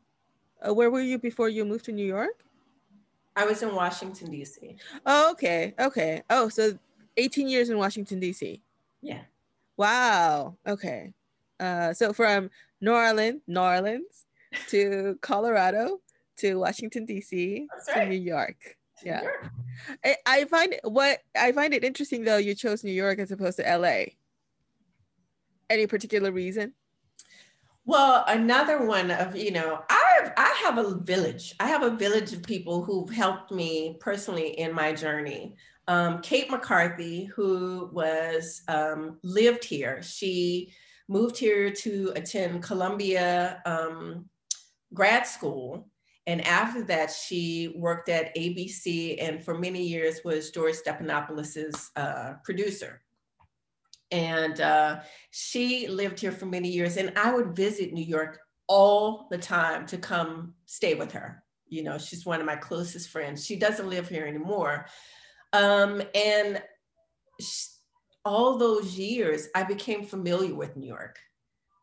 Speaker 1: Uh, where were you before you moved to New York?
Speaker 3: I was in Washington, D.C.
Speaker 1: Oh, okay. Okay. Oh, so 18 years in Washington, D.C.
Speaker 3: Yeah.
Speaker 1: Wow. Okay. Uh, so from New Orleans, New Orleans to Colorado to Washington D.C. Right. to New York. Yeah, I, I find what I find it interesting though. You chose New York as opposed to L.A. Any particular reason?
Speaker 3: Well, another one of you know, I have I have a village. I have a village of people who've helped me personally in my journey. Um, Kate McCarthy, who was um, lived here, she moved here to attend Columbia um, grad school and after that, she worked at ABC and for many years was George Stephanopoulos' uh, producer. And uh, she lived here for many years. And I would visit New York all the time to come stay with her. You know, she's one of my closest friends. She doesn't live here anymore. Um, and she, all those years, I became familiar with New York.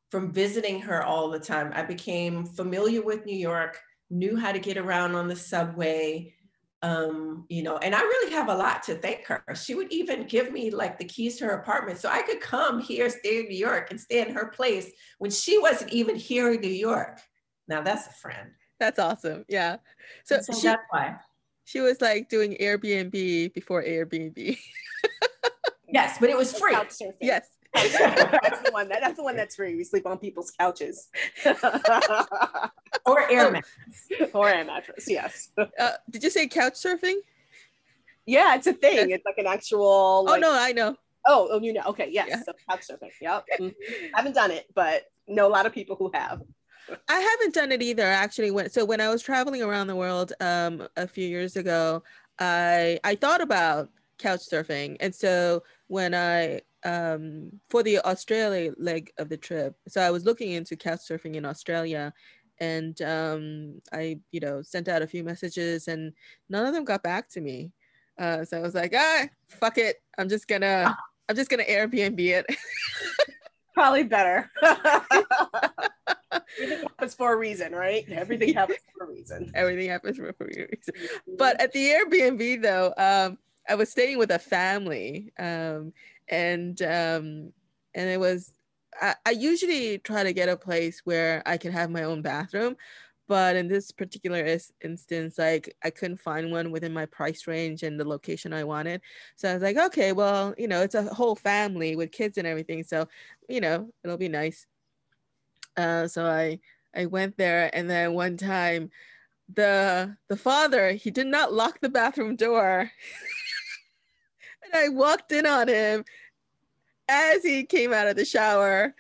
Speaker 3: From visiting her all the time, I became familiar with New York knew how to get around on the subway um, you know, and I really have a lot to thank her. She would even give me like the keys to her apartment so I could come here, stay in New York, and stay in her place when she wasn't even here in New York. Now that's a friend.
Speaker 1: That's awesome. Yeah. So,
Speaker 3: so she, that's why
Speaker 1: she was like doing Airbnb before Airbnb.
Speaker 3: yes, but it was free.
Speaker 1: Yes.
Speaker 2: that's the one that, that's the one that's free. We sleep on people's couches.
Speaker 3: or air mattress.
Speaker 2: Or air mattress, yes.
Speaker 1: Uh, did you say couch surfing?
Speaker 2: Yeah, it's a thing. It's like an actual.
Speaker 1: Oh, like, oh no, I know.
Speaker 2: Oh, oh, you know. Okay, yes. Yeah. So couch surfing. Yep. Mm-hmm. haven't done it, but know a lot of people who have.
Speaker 1: I haven't done it either. Actually, when so when I was traveling around the world um, a few years ago, I I thought about couch surfing, and so when I um, for the Australia leg of the trip. So I was looking into couch surfing in Australia and um, I, you know, sent out a few messages and none of them got back to me. Uh, so I was like, ah, fuck it. I'm just gonna, I'm just gonna Airbnb it.
Speaker 2: Probably better. Everything happens for a reason, right? Everything happens for a reason.
Speaker 1: Everything happens for a reason. But at the Airbnb though, um, I was staying with a family, um, and um, and it was I, I usually try to get a place where I can have my own bathroom, but in this particular is, instance like i couldn't find one within my price range and the location i wanted so i was like okay well you know it's a whole family with kids and everything so you know it'll be nice uh, so i i went there and then one time the the father he did not lock the bathroom door and I walked in on him as he came out of the shower,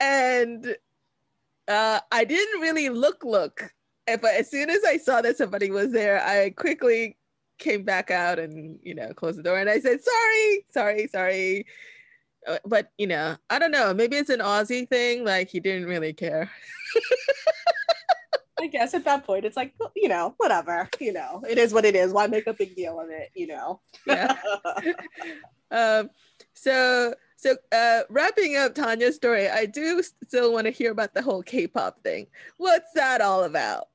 Speaker 1: and uh, I didn't really look look. But as soon as I saw that somebody was there, I quickly came back out and you know closed the door and I said sorry, sorry, sorry. Uh, but you know, I don't know. Maybe it's an Aussie thing. Like he didn't really care.
Speaker 2: I guess at that point, it's like, you know, whatever, you know, it is what it is. Why make a big deal of it, you know?
Speaker 1: yeah. um, so, so uh, wrapping up Tanya's story, I do still want to hear about the whole K-pop thing. What's that all about?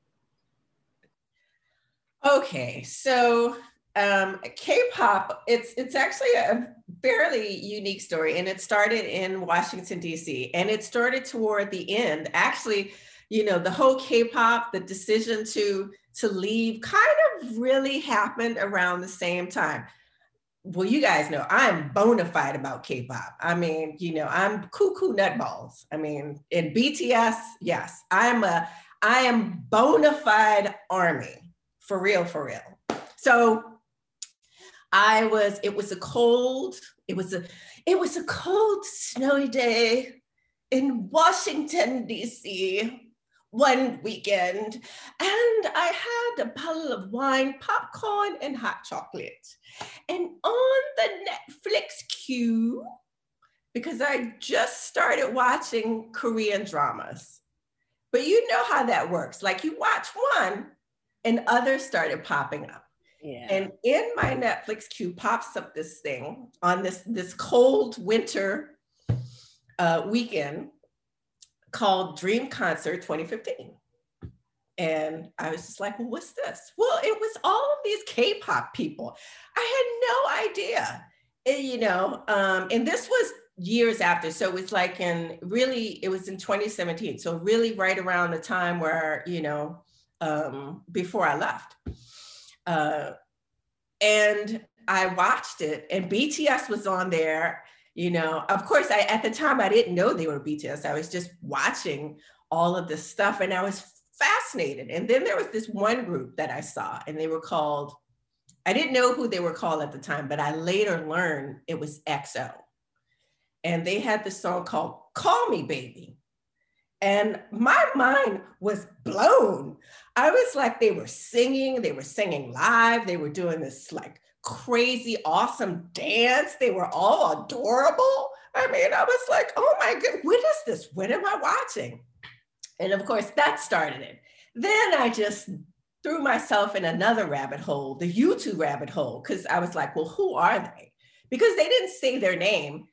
Speaker 3: Okay, so um, K-pop, it's it's actually a fairly unique story, and it started in Washington D.C. and it started toward the end, actually you know the whole k-pop the decision to to leave kind of really happened around the same time well you guys know i'm bona fide about k-pop i mean you know i'm cuckoo nutballs i mean in bts yes i'm a i am bona fide army for real, for real. So I was, it was a cold, it was a, it was a cold, snowy day in Washington, DC one weekend and I had a bottle of wine, popcorn, and hot chocolate. And on the Netflix queue, because I just started watching Korean dramas. But you know how that works. Like you watch one and others started popping up. And in my Netflix queue pops up this thing on this this cold winter uh, weekend called Dream Concert 2015. And I was just like, well, what's this? Well, it was all of these K-pop people. I had no idea. And, you know, um, and this was years after. So it was like in really, it was in 2017. So really right around the time where, you know, um, before I left. Uh, and I watched it and BTS was on there you know. Of course i at the time i didn't know they were bts i was just watching all of this stuff and i was fascinated. And then there was this one group that i saw and they were called i didn't know who they were called at the time but i later learned it was exo and they had this song called call me baby and my mind was blown i was like they were singing they were singing live they were doing this like crazy, awesome dance. They were all adorable. I mean, I was like, oh my God, what is this? What am I watching? And of course, that started it. Then I just threw myself in another rabbit hole, the YouTube rabbit hole, because I was like, well, who are they? Because they didn't say their name.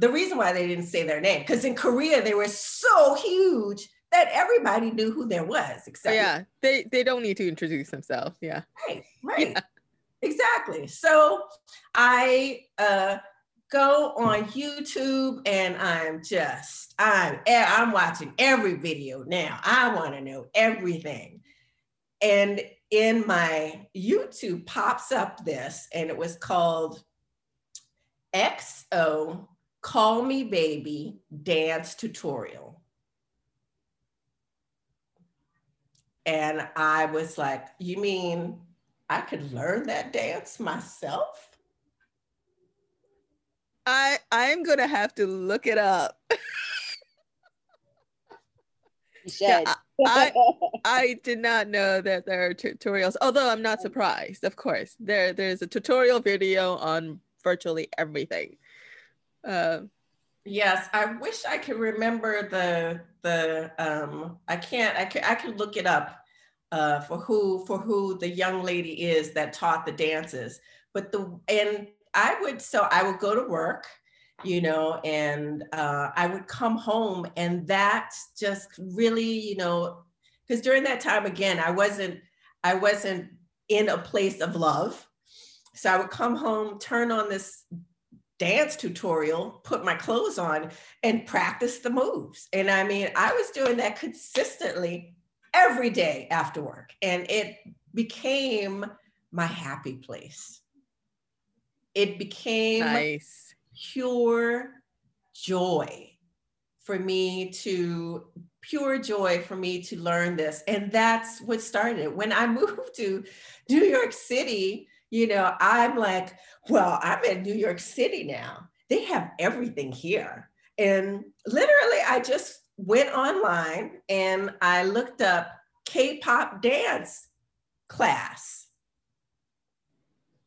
Speaker 3: The reason why they didn't say their name, because in Korea they were so huge that everybody knew who there was.
Speaker 1: Except yeah, they they don't need to introduce themselves. Yeah,
Speaker 3: right, right. Yeah. Exactly. So I uh, go on YouTube and I'm just I'm I'm watching every video now. I want to know everything. And in my YouTube pops up this and it was called EXO Call Me Baby Dance Tutorial. And I was like, you mean I could learn that dance myself?
Speaker 1: I I'm gonna have to look it up. yeah, I, I, I did not know that there are tutorials, although I'm not surprised, of course. There there's a tutorial video on virtually everything.
Speaker 3: Uh, yes, I wish I could remember the the um I can't I can I could look it up uh, for who for who the young lady is that taught the dances. But the and I would so I would go to work, you know, and uh, I would come home, and that just really, you know, because during that time again, I wasn't I wasn't in a place of love. So I would come home, turn on this dance tutorial, put my clothes on, and practice the moves. And I mean, I was doing that consistently every day after work. And it became my happy place. It became nice. pure joy for me to pure joy for me to learn this and that's what started it when i moved to new york city you know i'm like well i'm in new york city now they have everything here and literally i just went online and I looked up K-pop dance class.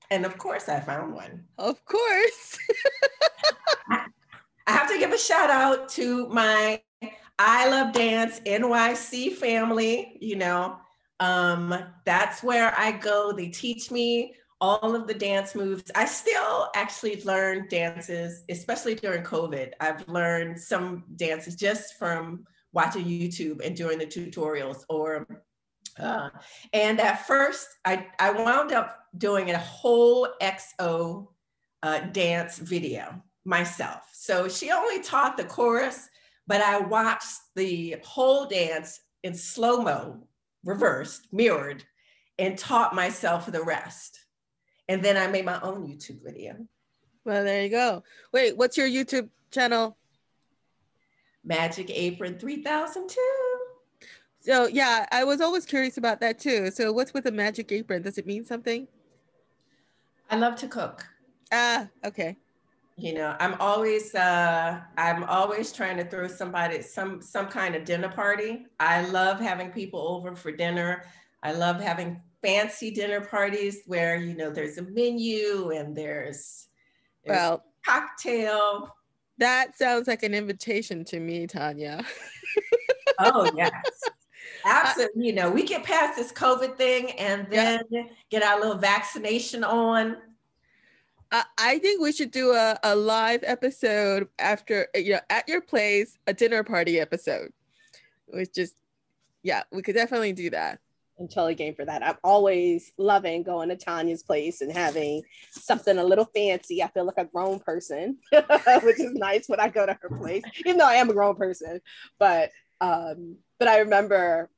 Speaker 3: And of course I found one.
Speaker 1: Of course.
Speaker 3: I, I have to give a shout out to my I Love Dance NYC family, you know. Um, that's where I go. They teach me all of the dance moves. I still actually learn dances, especially during COVID. I've learned some dances just from watching YouTube and doing the tutorials or uh, and at first I, I wound up doing a whole EXO uh, dance video myself. So she only taught the chorus, but I watched the whole dance in slow-mo, reversed, mirrored, and taught myself the rest. And then I made my own YouTube video.
Speaker 1: Well, there you go. Wait, what's your YouTube channel?
Speaker 3: Magic Apron 3002.
Speaker 1: So yeah, I was always curious about that too. So what's with the magic apron? Does it mean something?
Speaker 3: I love to cook.
Speaker 1: Ah, okay.
Speaker 3: You know, I'm always uh I'm always trying to throw somebody some some kind of dinner party. I love having people over for dinner. I love having fancy dinner parties where you know there's a menu and there's, there's well cocktail.
Speaker 1: That sounds like an invitation to me, Tanya.
Speaker 3: oh yes. Absolutely. You know, we get past this COVID thing and then yeah. get our little vaccination on.
Speaker 1: I think we should do a, a live episode after, you know, at your place, a dinner party episode. Which just, yeah, we could definitely do that.
Speaker 2: Totally game for that. I'm always loving going to Tanya's place and having something a little fancy. I feel like a grown person, which is nice when I go to her place, even though I am a grown person. But um, but I remember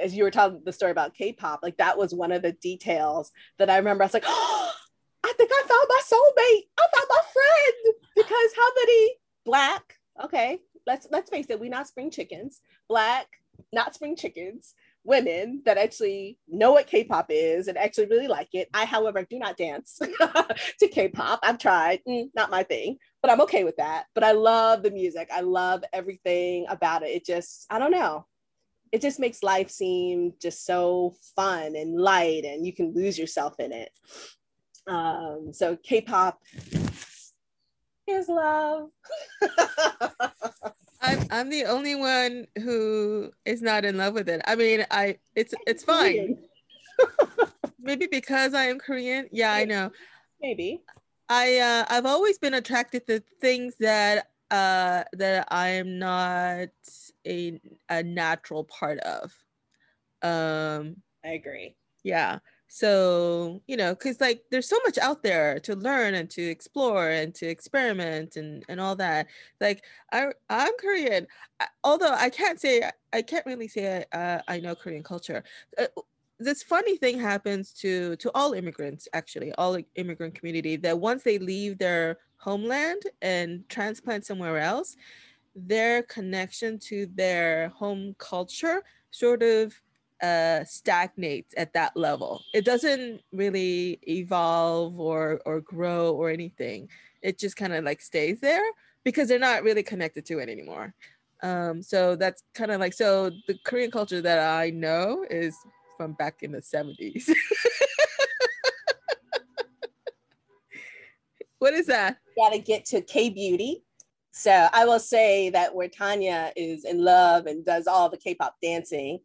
Speaker 2: as you were telling the story about K-pop, like that was one of the details that I remember. I was like, oh, I think I found my soulmate. I found my friend because how many black? Okay, let's let's face it, we not spring chickens. Black, not spring chickens. Women that actually know what K-pop is and actually really like it. I, however, do not dance to K-pop. I've tried, mm, not my thing, but I'm okay with that. But I love the music. I love everything about it. It just, I don't know it just makes life seem just so fun and light and you can lose yourself in it um, so k-pop is love
Speaker 1: I'm, I'm the only one who is not in love with it. I mean i it's it's fine. Maybe because i am korean? Yeah i know.
Speaker 2: Maybe.
Speaker 1: I uh, i've always been attracted to things that uh that i am not a a natural part of. Um
Speaker 2: I agree.
Speaker 1: Yeah. So, you know, cuz like there's so much out there to learn and to explore and to experiment and and all that. Like I I'm Korean. I, although I can't say I can't really say I, uh, I know Korean culture. Uh, this funny thing happens to to all immigrants actually all immigrant community that once they leave their homeland and transplant somewhere else their connection to their home culture sort of uh, stagnates at that level. It doesn't really evolve or or grow or anything. It just kind of like stays there because they're not really connected to it anymore. Um, so that's kind of like so the Korean culture that I know is from back in the 70s. what is that?
Speaker 2: Got to get to K beauty so I will say that where Tanya is in love and does all the K-pop dancing,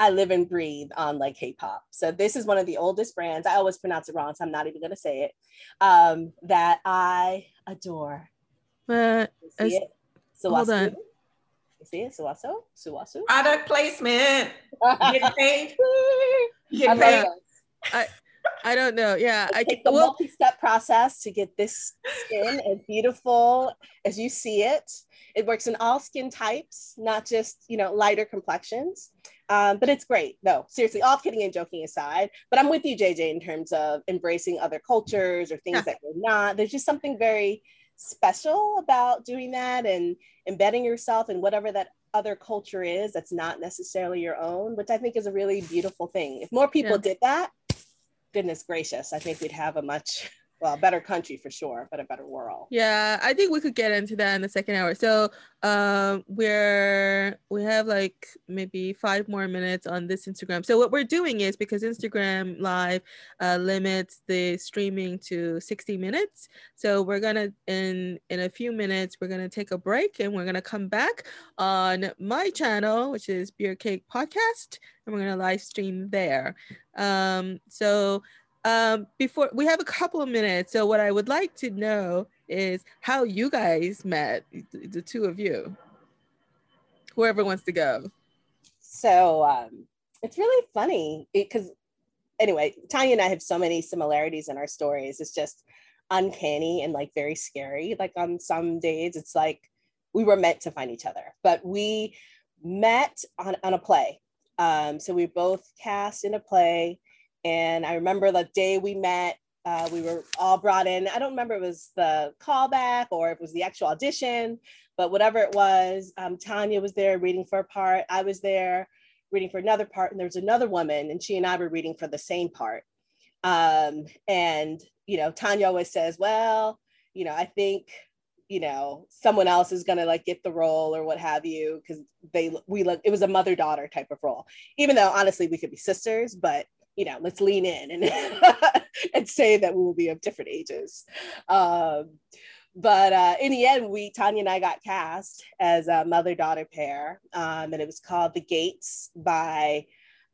Speaker 2: I live and breathe on like K-pop. So this is one of the oldest brands. I always pronounce it wrong, so I'm not even gonna say it. Um, that I adore.
Speaker 1: But see it? hold on.
Speaker 2: You see it? Suwaso? Suwasu?
Speaker 3: Product placement. Get paid. Get
Speaker 1: paid. I, I don't know. Yeah,
Speaker 2: I take the well, multi-step process to get this skin as beautiful as you see it. It works in all skin types, not just you know lighter complexions. Um, but it's great, though. Seriously, all kidding and joking aside. But I'm with you, JJ, in terms of embracing other cultures or things yeah. that you're not. There's just something very special about doing that and embedding yourself in whatever that other culture is that's not necessarily your own, which I think is a really beautiful thing. If more people yeah. did that, goodness gracious, I think we'd have a much well, a better country for sure, but a better world.
Speaker 1: Yeah, I think we could get into that in the second hour. So um, we're we have like maybe five more minutes on this Instagram. So what we're doing is because Instagram Live uh, limits the streaming to 60 minutes. So we're gonna in in a few minutes we're gonna take a break and we're gonna come back on my channel, which is Beer Cake Podcast, and we're gonna live stream there. Um, so um, before we have a couple of minutes, so what I would like to know is how you guys met, the two of you. Whoever wants to go.
Speaker 2: So um, it's really funny because, anyway, Tanya and I have so many similarities in our stories. It's just uncanny and like very scary. Like on some days, it's like we were meant to find each other, but we met on, on a play. Um, so we both cast in a play and I remember the day we met, uh, we were all brought in. I don't remember it was the callback or it was the actual audition, but whatever it was, um, Tanya was there reading for a part. I was there. reading for another part, and there was another woman, and she and I were reading for the same part. Um, and you know, Tanya always says, "Well, you know, I think." you know someone else is to like get the role or what have you because they we look it was a mother daughter type of role even though honestly we could be sisters but you know let's lean in and and say that we will be of different ages um, but uh, in the end, we Tanya and I got cast as a mother daughter pair, um, and it was called The Gates by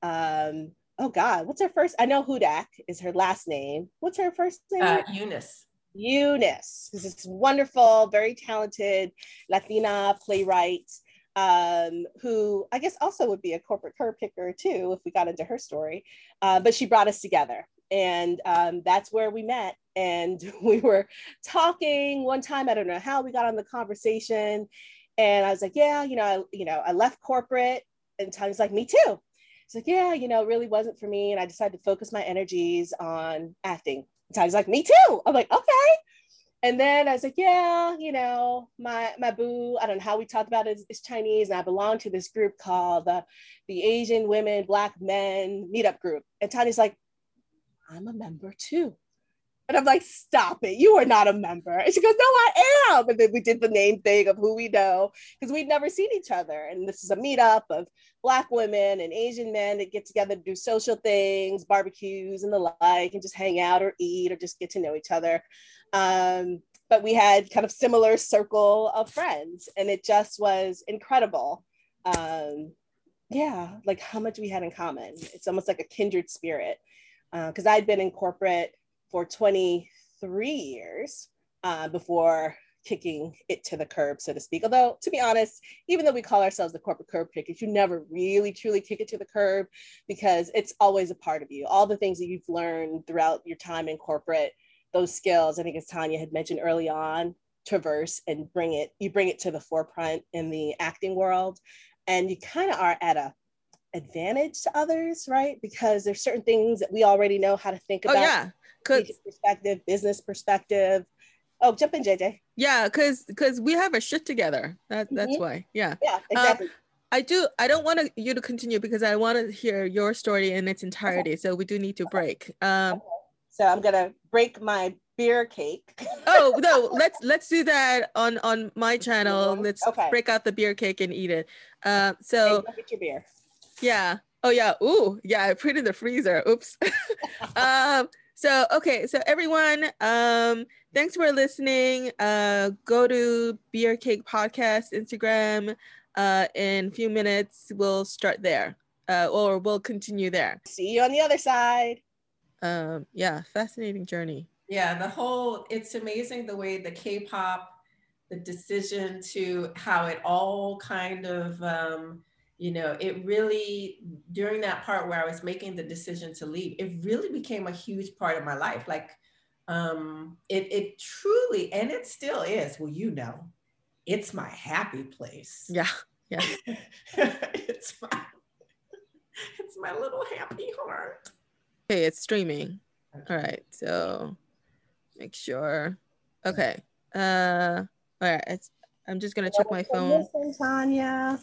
Speaker 2: um, oh God, what's her first? I know Hudak is her last name. What's her first name?
Speaker 3: Uh, Eunice.
Speaker 2: Eunice is this wonderful, very talented Latina playwright um, who I guess also would be a corporate curb kicker too if we got into her story. Uh, but she brought us together, and um, that's where we met. And we were talking one time i don't know how we got on the conversation and i was like yeah you know I, you know i left corporate and Tanya's like me too. It's like yeah you know it really wasn't for me and i decided to focus my energies on acting. Tanya's like me too. I'm like okay and then I was like, yeah, you know, my my boo, I don't know how we talked about it, is Chinese, and I belong to this group called the the Asian Women Black Men Meetup Group. And Tanya's like, I'm a member too. And I'm like, stop it. You are not a member. And she goes, no, I am. And then we did the name thing of who we know because we'd never seen each other. And this is a meetup of Black women and Asian men that get together to do social things, barbecues and the like, and just hang out or eat or just get to know each other. Um, but we had kind of similar circle of friends and it just was incredible. Um, yeah, like how much we had in common. It's almost like a kindred spirit because uh, I'd been in corporate for 23 years uh, before kicking it to the curb, so to speak. Although, to be honest, even though we call ourselves the corporate curb kickers, you never really truly kick it to the curb because it's always a part of you. All the things that you've learned throughout your time in corporate, those skills, I think as Tanya had mentioned early on, traverse and bring it, you bring it to the forefront in the acting world. And you kind of are at a advantage to others, right? Because there's certain things that we already know how to think oh, about.
Speaker 1: Oh, yeah Cause,
Speaker 2: perspective, business perspective. Oh, jump in, JJ.
Speaker 1: Yeah, because because we have a shit together. That that's mm-hmm. why. Yeah.
Speaker 2: Yeah, exactly.
Speaker 1: I do. I don't want you to continue because I want to hear your story in its entirety. Okay. So we do need to break. Um, okay.
Speaker 2: So I'm gonna break my beer cake.
Speaker 1: oh no, let's let's do that on on my channel. Mm-hmm. Let's okay. break out the beer cake and eat it. Uh, so
Speaker 2: get your beer.
Speaker 1: Yeah. Oh yeah. Ooh yeah. I put it in the freezer. Oops. um. So, okay, so everyone, um, thanks for listening. Uh, go to Beer Cake Podcast Instagram. Uh, in a few minutes, we'll start there, uh, or we'll continue there.
Speaker 2: See you on the other side.
Speaker 1: Um, yeah, fascinating journey.
Speaker 3: Yeah, the whole, it's amazing the way the K pop, the decision to how it all kind of, um, you know, it really, during that part where I was making the decision to leave, it really became a huge part of my life. Like, um, it, it truly, and it still is, well, you know, it's my happy place.
Speaker 1: Yeah. Yeah.
Speaker 3: it's my, it's my little happy heart.
Speaker 1: Okay, it's streaming. All right. So make sure. Okay. Uh all right. It's, I'm just gonna check my phone.
Speaker 2: Listen, Tanya.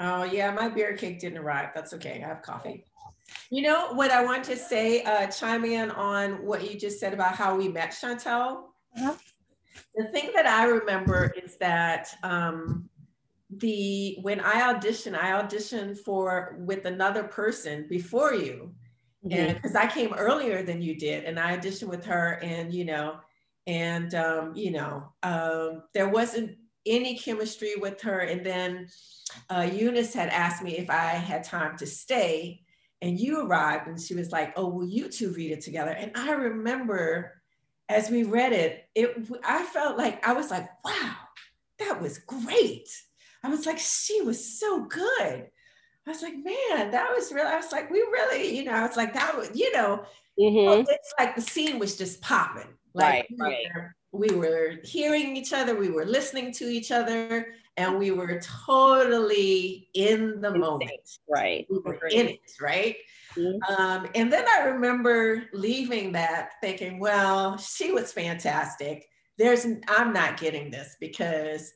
Speaker 3: Oh yeah, my beer cake didn't arrive. That's okay. I have coffee. You know what I want to say? Uh, chime in on what you just said about how we met, Chantel. Uh-huh. The thing that I remember is that um, the when I auditioned, I auditioned for with another person before you, mm-hmm. and because I came earlier than you did, and I auditioned with her, and you know, and um, you know, um, there wasn't any chemistry with her, and then uh, Eunice had asked me if I had time to stay, and you arrived, and she was like, "Oh, will you two read it together?" And I remember as we read it, it I felt like I was like, "Wow, that was great." I was like, "She was so good." I was like, "Man, that was really." I was like, "We really," you know, I was like, "That was," you know, mm-hmm. it's like the scene was just popping. Like
Speaker 2: right, right.
Speaker 3: We, were, hearing each other, we were listening to each other, and we were totally in the moment.
Speaker 2: Right.
Speaker 3: We were in it, right? Mm-hmm. Um, and then I remember leaving that thinking, well, she was fantastic. There's I'm not getting this because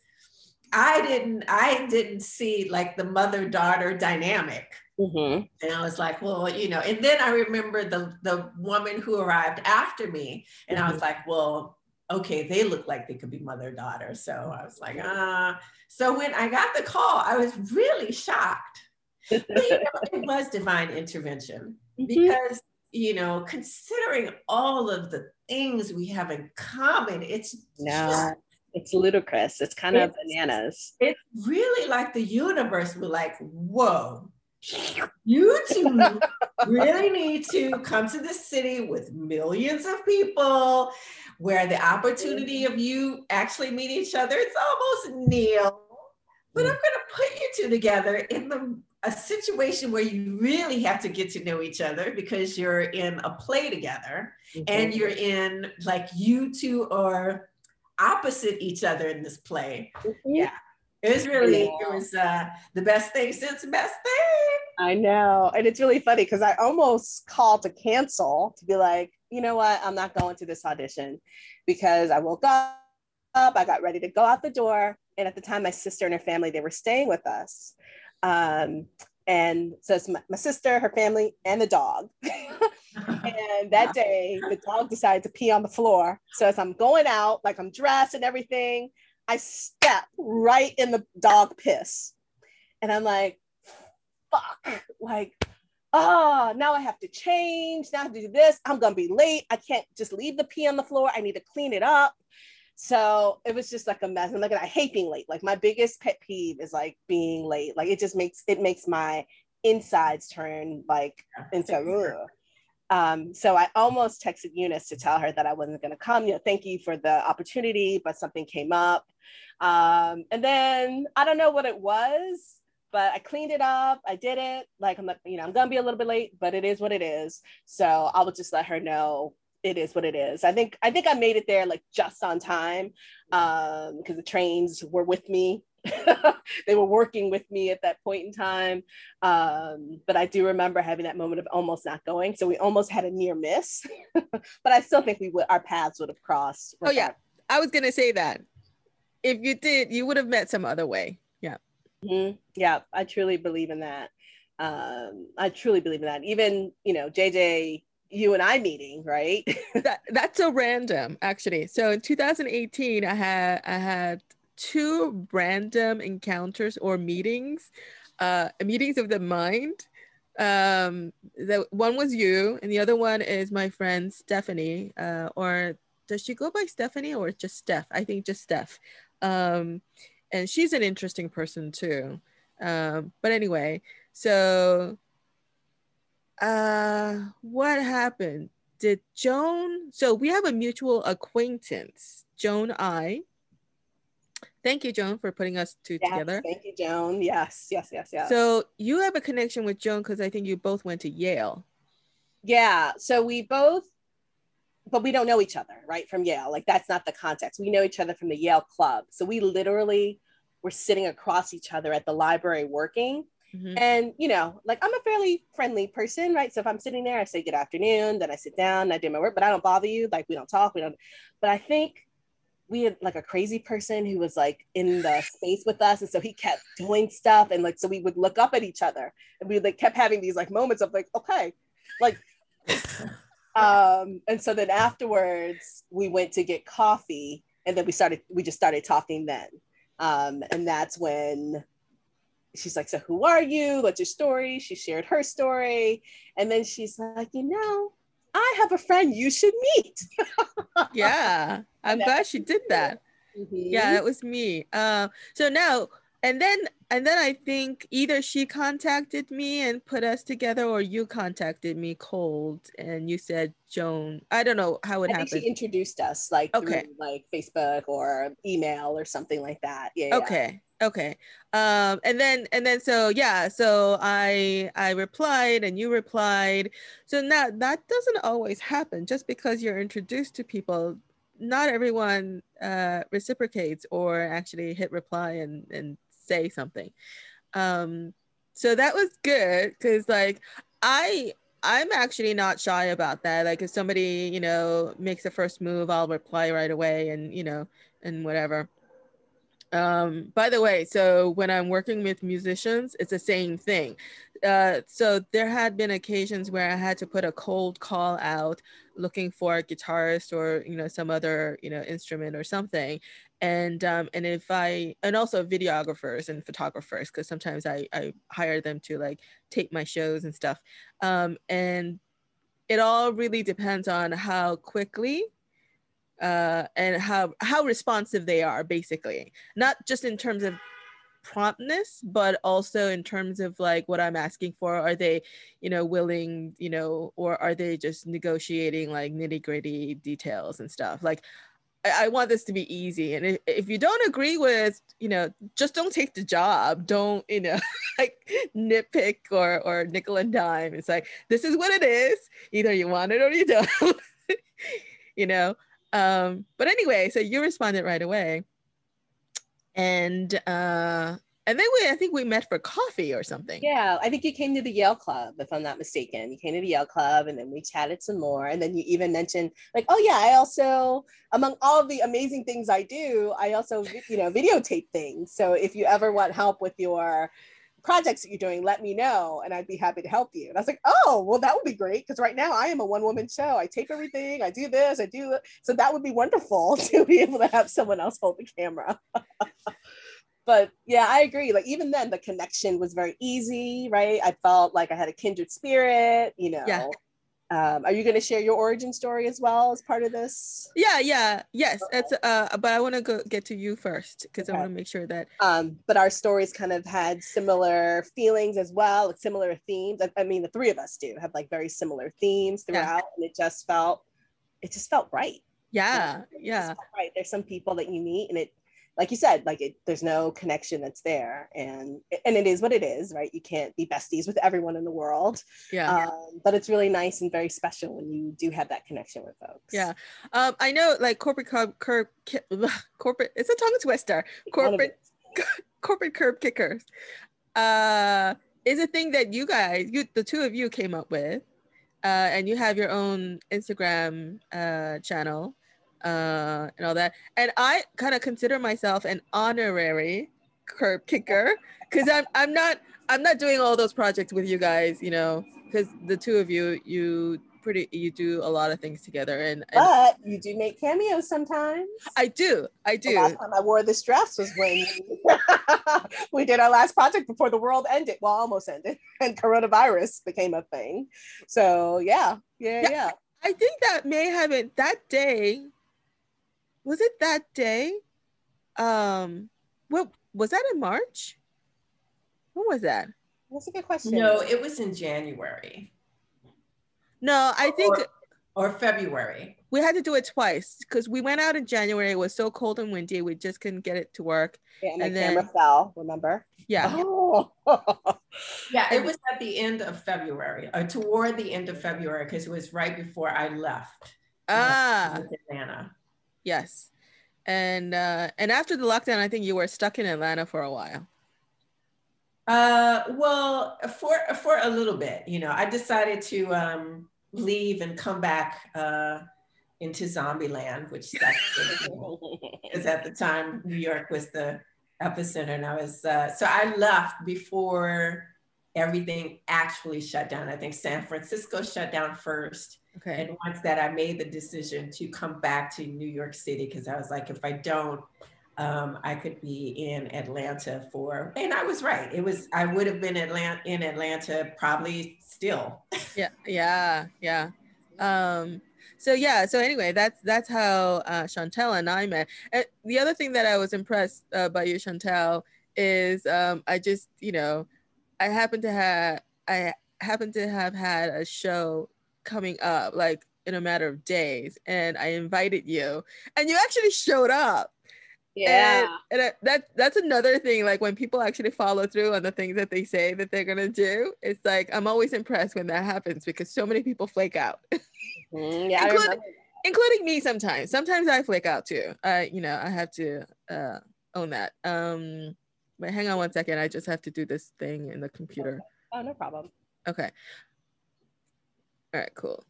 Speaker 3: I didn't I didn't see like the mother-daughter dynamic Mm-hmm. And I was like, well, you know, and then I remember the the woman who arrived after me, and mm-hmm. I was mm-hmm. like, well, okay, they look like they could be mother daughter. So I was like, ah. Uh. So when I got the call, I was really shocked. you know, it was divine intervention mm-hmm. because you know, considering all of the things we have in common, it's
Speaker 2: no. Just, it's ludicrous. It's kind it's, of bananas.
Speaker 3: It's really like the universe was like, whoa, you two really need to come to the city with millions of people where the opportunity of you actually meet each other it's almost nil but i'm going to put you two together in the a situation where you really have to get to know each other because you're in a play together mm-hmm. and you're in like you two are opposite each other in this play mm-hmm. yeah it was really it was uh the best thing since the best thing
Speaker 2: i know and it's really funny because i almost called to cancel to be like you know what i'm not going to this audition because i woke up i got ready to go out the door and at the time my sister and her family they were staying with us um, and so it's my, my, sister, her family, and the dog. and that day, the dog decided to pee on the floor. So as I'm going out, like I'm dressed and everything, I step right in the dog piss. And I'm like, fuck, like, oh, now I have to change. Now I have to do this. I'm going to be late. I can't just leave the pee on the floor. I need to clean it up. So it was just like a mess. And like I hate being late. Like my biggest pet peeve is like being late. Like it just makes it makes my insides turn like into um, so I almost texted Eunice to tell her that I wasn't going to come. You know, thank you for the opportunity, but something came up. Um, and then I don't know what it was, but I cleaned it up. I did it. Like I'm, you know, I'm gonna be a little bit late, but it is what it is. So I will just let her know it is what it is. I think I think I made it there like just on time um because the trains were with me. they were working with me at that point in time. Um, but I do remember having that moment of almost not going. So we almost had a near miss. but I still think we would our paths would have crossed.
Speaker 1: Oh yeah. I was gonna say that. If you did, you would have met some other way. Yeah.
Speaker 2: Mm-hmm. Yeah, I truly believe in that. Um, I truly believe in that. Even, you know, JJ you and I meeting, right?
Speaker 1: that, that's so random, actually. So in 2018, I had I had two random encounters or meetings, uh, meetings of the mind. Um, the one was you, and the other one is my friend Stephanie. Uh, or does she go by Stephanie or just Steph? I think just Steph. Um, and she's an interesting person too. Um, but anyway, so uh what happened did joan so we have a mutual acquaintance joan i thank you joan for putting us two
Speaker 2: yes,
Speaker 1: together
Speaker 2: thank you joan yes yes yes yes
Speaker 1: so you have a connection with joan because i think you both went to yale
Speaker 2: yeah so we both but we don't know each other right from yale like that's not the context we know each other from the yale club so we literally were sitting across each other at the library working Mm-hmm. And, you know, like I'm a fairly friendly person, right? So if I'm sitting there, I say good afternoon, then I sit down, I do my work, but I don't bother you. Like we don't talk, we don't. But I think we had like a crazy person who was like in the space with us. And so he kept doing stuff. And like, so we would look up at each other and we like kept having these like moments of like, okay, like, um, and so then afterwards we went to get coffee and then we started, we just started talking then. Um, and that's when she's like, So who are you? What's your story? She shared her story. And then she's like, You know, I have a friend you should meet.
Speaker 1: yeah, I'm glad she did that. Mm-hmm. Yeah, it was me. Uh, so now, and then, and then I think either she contacted me and put us together, or you contacted me cold and you said, Joan, I don't know how it I happened.
Speaker 2: she introduced us like okay. through like Facebook or email or something like that. Yeah.
Speaker 1: Okay. Yeah okay. Um and then and then so yeah so i i replied and you replied. So now that doesn't always happen just because you're introduced to people. Not everyone uh reciprocates or actually hit reply and and say something. Um so that was good because like i i'm actually not shy about that. Like if somebody you know makes a first move i'll reply right away and you know and whatever Um, by the way, so when I'm working with musicians, it's the same thing. Uh, so there had been occasions where I had to put a cold call out looking for a guitarist or you know some other you know instrument or something and um and if i and also videographers and photographers because sometimes i i hire them to like tape my shows and stuff um and it all really depends on how quickly uh, and how how responsive they are basically. Not just in terms of promptness but also in terms of like what i'm asking for. Are they you know willing you know or are they just negotiating like nitty gritty details and stuff? Like I, I want this to be easy. And if, if you don't agree with you know just don't take the job. Don't you know like nitpick or or nickel and dime. It's like this is what it is. Either you want it or you don't. You know um, but anyway, so you responded right away. And uh, and then we I think we met for coffee or something.
Speaker 2: Yeah, I think you came to the Yale Club, if I'm not mistaken. You came to the Yale Club and then we chatted some more. And then you even mentioned, like, oh yeah, I also, among all of the amazing things I do, I also, you know, videotape things. So if you ever want help with your projects that you're doing, let me know and I'd be happy to help you. And I was like, oh, well, that would be great because right now I am a one woman show. I tape everything, I do this, I do So that would be wonderful to be able to have someone else hold the camera. but yeah, I agree. Like even then, the connection was very easy, right? I felt like I had a kindred spirit, you know. Yeah. Um, are you going to share your origin story as well as part of this?
Speaker 1: Yeah, yeah, yes. Okay. It's uh, but I want to go get to you first because okay. I want to make sure that.
Speaker 2: Um, but our stories kind of had similar feelings as well, like similar themes. I, I mean, the three of us do have like very similar themes throughout, yeah. and it just felt, it just felt right.
Speaker 1: Yeah, yeah.
Speaker 2: Right. There's some people that you meet, and it like you said, like it, there's no connection that's there, and and it is what it is, right? You can't be besties with everyone in the world.
Speaker 1: Yeah.
Speaker 2: Um, but it's really nice and very special when you do have that connection with folks.
Speaker 1: Yeah. Um, I know, like corporate curb, curb corporate. It's a tongue twister. Corporate corporate curb kickers. Uh, is a thing that you guys, you the two of you came up with, uh, and you have your own Instagram uh, channel uh, and all that. And I kind of consider myself an honorary curb kicker because I'm I'm not I'm not doing all those projects with you guys, you know, because the two of you you pretty you do a lot of things together and, and,
Speaker 2: but you do make cameos sometimes
Speaker 1: i do i do
Speaker 2: the last time i wore this dress was when we did our last project before the world ended well almost ended and coronavirus became a thing so yeah yeah yeah, yeah.
Speaker 1: i think that may have been that day was it that day? Um, what was that in March? When was that?
Speaker 2: That's a good question.
Speaker 3: No, it was in January.
Speaker 1: No, I think
Speaker 3: or, or February.
Speaker 1: We had to do it twice because we went out in January. It was so cold and windy, we just couldn't get it to work.
Speaker 2: Yeah, and, and the then, camera fell. Remember?
Speaker 1: Yeah.
Speaker 2: Oh.
Speaker 3: yeah, it was at the end of February, or toward the end of February, because it was right before I left.
Speaker 1: Ah.
Speaker 3: Atlanta.
Speaker 1: Yes. And uh, and after the lockdown, I think you were stuck in Atlanta for a while.
Speaker 3: Uh, well, for for a little bit, you know, I decided to um, leave and come back uh, into Zombieland, which because at the time New York was the epicenter, and I was uh, so I left before everything actually shut down. I think San Francisco shut down first,
Speaker 1: Okay.
Speaker 3: And once that, I made the decision to come back to New York City because I was like, if I don't, um, I could be in Atlanta for, and I was right. It was, I would have been Atlanta in Atlanta probably still.
Speaker 1: yeah, yeah, yeah. Um, so yeah, so anyway, that's that's how uh, Chantel and I met. And the other thing that I was impressed uh, by you, Chantel, is um, I just, you know, I happen to have I happen to have had a show coming up like in a matter of days and I invited you and you actually showed up.
Speaker 2: Yeah.
Speaker 1: And, and that that's another thing like when people actually follow through on the things that they say that they're going to do, it's like I'm always impressed when that happens because so many people flake out.
Speaker 2: Mm, yeah,
Speaker 1: including, including me sometimes. Sometimes I flake out too. I you know, I have to uh own that. Um but hang on one second. I just have to do this thing in the computer.
Speaker 2: Oh, no problem.
Speaker 1: Okay. All right, cool.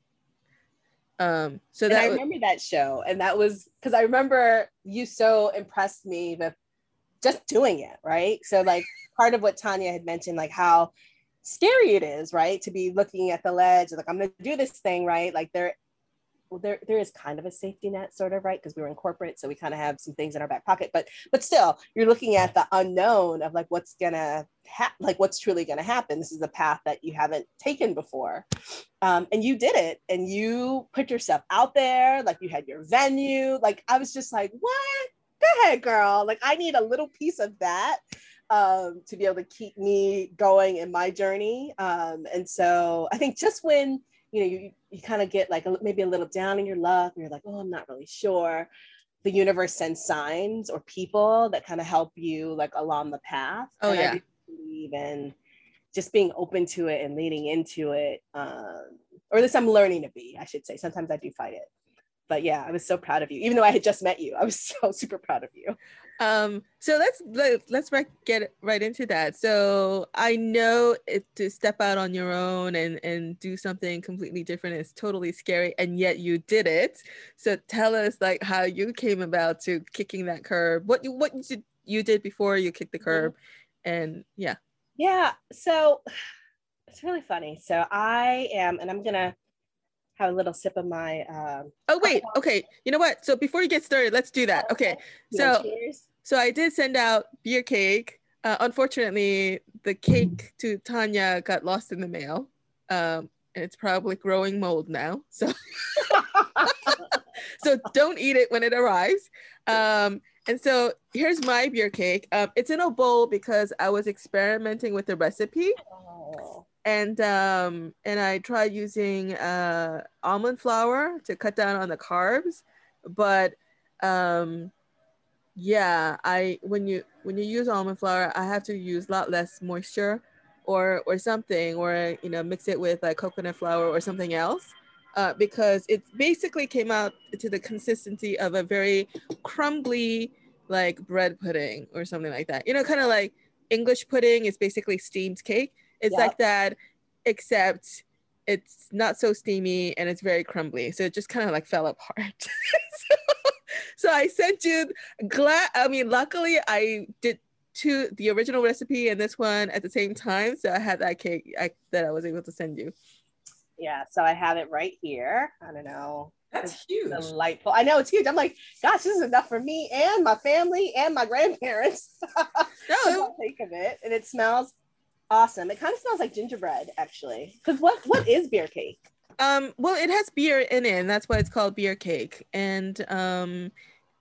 Speaker 1: Um, so
Speaker 2: that I remember that show, and that was because I remember you so impressed me with just doing it, right? So like part of what Tanya had mentioned, like how scary it is, right? To be looking at the ledge, like I'm gonna do this thing, right? Like there there there is kind of a safety net, sort of, right? Because we were in corporate, so we kind of have some things in our back pocket. But but still, you're looking at the unknown of like what's gonna ha- like what's truly gonna happen. This is a path that you haven't taken before, um, and you did it, and you put yourself out there. Like you had your venue. Like I was just like, what? Go ahead, girl. Like I need a little piece of that um, to be able to keep me going in my journey. Um, and so I think just when you know you you kind of get like a, maybe a little down in your luck and you're like oh i'm not really sure. The universe sends signs or people that kind of help you like along the path.
Speaker 1: Oh
Speaker 2: and
Speaker 1: yeah.
Speaker 2: even just being open to it and leaning into it um, or at least i'm learning to be i should say. Sometimes i do fight it. But yeah i was so proud of you even though i had just met you. I was so super proud of you
Speaker 1: um so let's let, let's get right into that. So i know it to step out on your own and and do something completely different is totally scary and yet you did it. So tell us like how you came about to kicking that curb. What you what you did, you did before you kicked the mm-hmm. curb? And yeah.
Speaker 2: Yeah so it's really funny. So i am and i'm gonna have a little sip of my. Um,
Speaker 1: oh wait, okay. You know what? So before you get started, let's do that. Okay. So so I did send out beer cake. Uh, unfortunately, the cake to Tanya got lost in the mail. Um, and it's probably growing mold now. So so don't eat it when it arrives. Um, and so here's my beer cake. Um, it's in a bowl because I was experimenting with the recipe. Oh and um, and I tried using uh, almond flour to cut down on the carbs, but um, yeah, I when you when you use almond flour, I have to use a lot less moisture, or or something, or you know mix it with like coconut flour or something else, uh, because it basically came out to the consistency of a very crumbly like bread pudding or something like that. You know, kind of like English pudding is basically steamed cake it's yep. like that, except it's not so steamy and it's very crumbly. So it just kind of like fell apart. so, so I sent you glad I mean luckily I did two the original recipe and this one at the same time. So I had that cake I, that I was able to send you.
Speaker 2: Yeah, so I have it right here. I don't know.
Speaker 3: That's huge.
Speaker 2: Delightful. I know it's huge. I'm like, gosh, this is enough for me and my family and my grandparents. No, think of it, and it smells awesome. It kind of smells like gingerbread, actually. Because what what is beer cake?
Speaker 1: Um, well, it has beer in it, and that's why it's called beer cake. And um,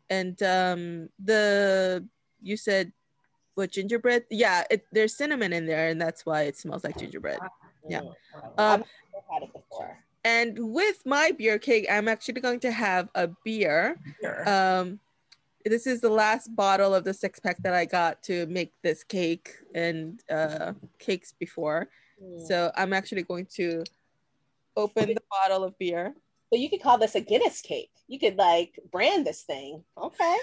Speaker 1: and um, the you said what gingerbread? Yeah, it, there's cinnamon in there, and that's why it smells like gingerbread. Yeah. Um, had it before. And with my beer cake, I'm actually going to have a beer. Um, this is the last bottle of the six pack that I got to make this cake and uh, cakes before. Mm. So I'm actually going to open the bottle of beer.
Speaker 2: So you could call this a Guinness cake. You could like brand this thing. Okay.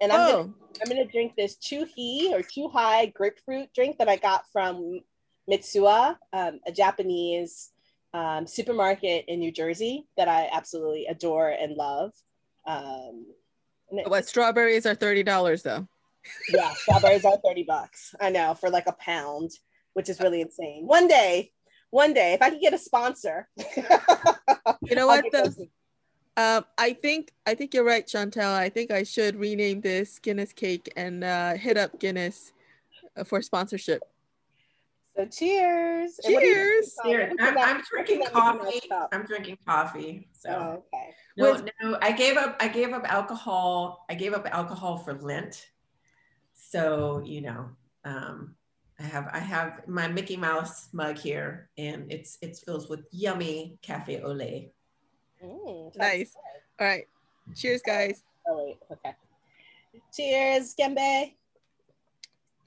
Speaker 2: And I'm, oh. gonna, I'm gonna drink this Chuhi or Chuhai grapefruit drink that I got from Mitsuwa, um, a Japanese um, supermarket in New Jersey that I absolutely adore and love. Um,
Speaker 1: what strawberries are thirty dollars though?
Speaker 2: yeah, strawberries are thirty bucks. I know for like a pound, which is really insane. One day, one day, if I could get a sponsor,
Speaker 1: you know what? The, um, I think I think you're right, Chantel. I think I should rename this Guinness cake and uh, hit up Guinness uh, for sponsorship.
Speaker 2: So cheers.
Speaker 1: Cheers.
Speaker 3: cheers. I'm, I'm, drinking coffee. I'm drinking coffee. So oh, okay. No, With, no, I gave up. I gave up alcohol. I gave up alcohol for Lent. So you know, um, I have I have my Mickey Mouse mug here, and it's it's filled with yummy cafe au lait.
Speaker 1: Mm, nice. Good. All right. Cheers, guys.
Speaker 2: Oh wait. Okay. Cheers, Gembe.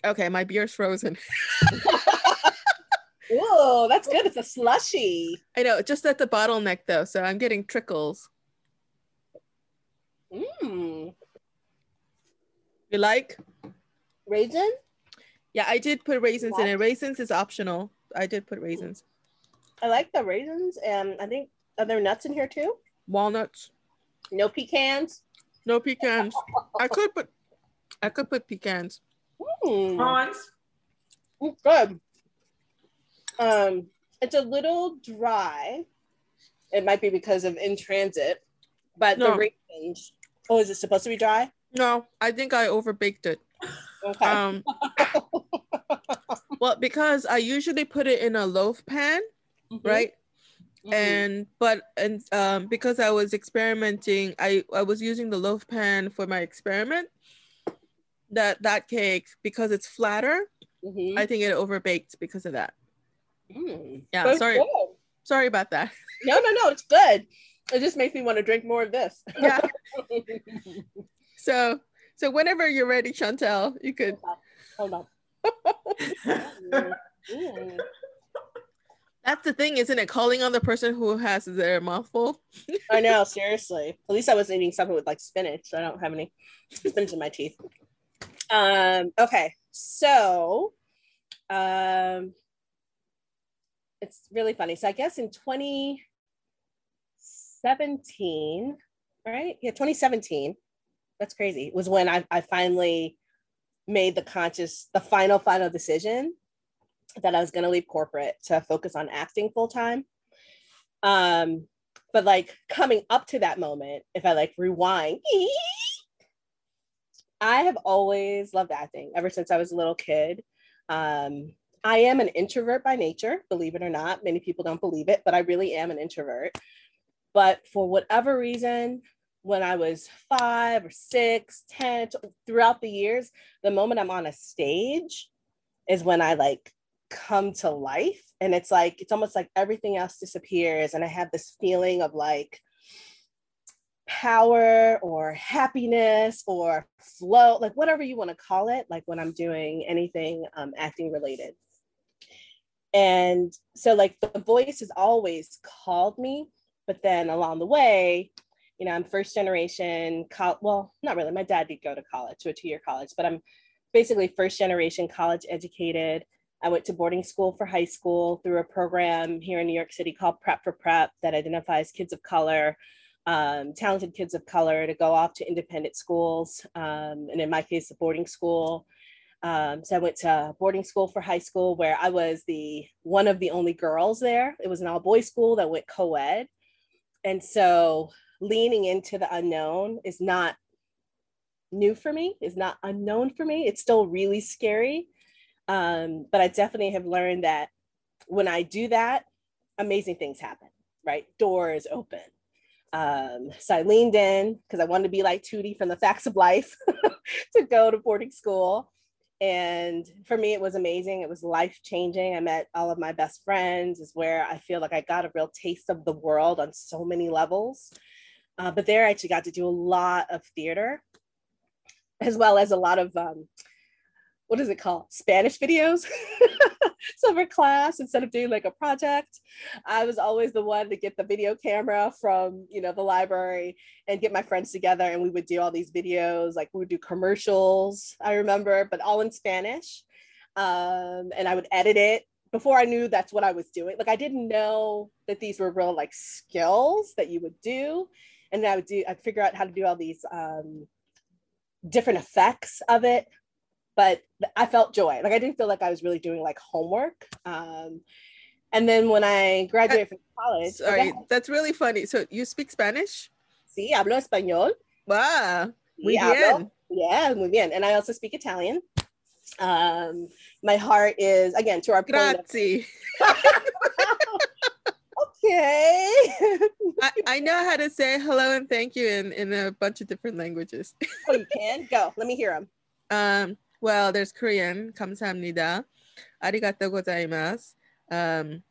Speaker 1: Okay, my beer's frozen.
Speaker 2: Oh, that's good. It's a slushy.
Speaker 1: I know, just at the bottleneck though, so I'm getting trickles.
Speaker 2: Mmm.
Speaker 1: You like?
Speaker 2: Raisin?
Speaker 1: Yeah, I did put raisins in it. Raisins is optional. I did put raisins.
Speaker 2: I like the raisins, and I think are there nuts in here too?
Speaker 1: Walnuts.
Speaker 2: No pecans.
Speaker 1: No pecans. I could put I could put pecans.
Speaker 2: Mm. Prawns. good. Um, it's a little dry. It might be because of in transit, but no. the raisins. Oh, is it supposed to be dry?
Speaker 1: No, I think I overbaked it. Okay. Um, well, because I usually put it in a loaf pan, mm-hmm. right? Mm-hmm. And but and um, because I was experimenting, I I was using the loaf pan for my experiment. That that cake because it's flatter, mm-hmm. I think it overbaked because of that. Mm. Yeah, sorry. Good. Sorry about that.
Speaker 2: No, no, no, it's good. It just makes me want to drink more of this. yeah.
Speaker 1: so so whenever you're ready, Chantel, you could hold on. That's the thing, isn't it? Calling on the person who has their mouthful.
Speaker 2: I know, seriously. At least I was eating something with like spinach. So I don't have any spinach in my teeth. Um, okay, so um it's really funny. So I guess in 2017, right? Yeah, 2017. That's crazy. Was when I, I finally made the conscious, the final, final decision that I was going to leave corporate to focus on acting full time. Um, but like coming up to that moment, if I like rewind, I have always loved acting ever since I was a little kid. Um, I am an introvert by nature, believe it or not. Many people don't believe it, but I really am an introvert. But for whatever reason, when I was five or six, 10, throughout the years, the moment I'm on a stage is when I like come to life. And it's like, it's almost like everything else disappears. And I have this feeling of like power or happiness or flow, like whatever you want to call it, like when I'm doing anything um, acting related. And so, like, the voice has always called me, but then along the way, you know, I'm first generation, co- well, not really. My dad did go to college, to a two year college, but I'm basically first generation college educated. I went to boarding school for high school through a program here in New York City called Prep for Prep that identifies kids of color, um, talented kids of color to go off to independent schools. Um, and in my case, a boarding school um, so I went to boarding school for high school where I was the one of the only girls there. It was an all boys school that went co ed. And so leaning into the unknown is not new for me, is not unknown for me. It's still really scary. Um, but I definitely have learned that when I do that, amazing things happen, right? Doors open. Um, so I leaned in because I wanted to be like Tootie from the Facts of Life to go to boarding school. And for me it was amazing. It was life changing i met all of my best friends is where i feel like i got a real taste of the world on so many levels. Uh, but there i actually got to do a lot of theater as well as a lot of um, what is it called? Spanish videos summer class instead of doing like a project. I was always the one to get the video camera from you know the library and get my friends together and we would do all these videos like we would do commercials i remember but all in spanish. Um, and i would edit it. Before i knew that's what i was doing like i didn't know that these were real like skills that you would do. And i would do i'd figure out how to do all these um, different effects of it but I felt joy. Like I didn't feel like I was really doing like homework. Um, and then when I graduated from college,
Speaker 1: sorry, that's really funny. So you speak Spanish?
Speaker 2: Sí, hablo español.
Speaker 1: Wow, muy sí, bien. Hablo,
Speaker 2: yeah, muy bien. And I also speak Italian. Um, my heart is again to our
Speaker 1: Grazie.
Speaker 2: okay.
Speaker 1: I, I know how to say hello and thank you in, in a bunch of different languages.
Speaker 2: oh, you can? Go. Let me hear them.
Speaker 1: Um, well, there's Korean. 감사합니다. arigato gozaimasu. Um,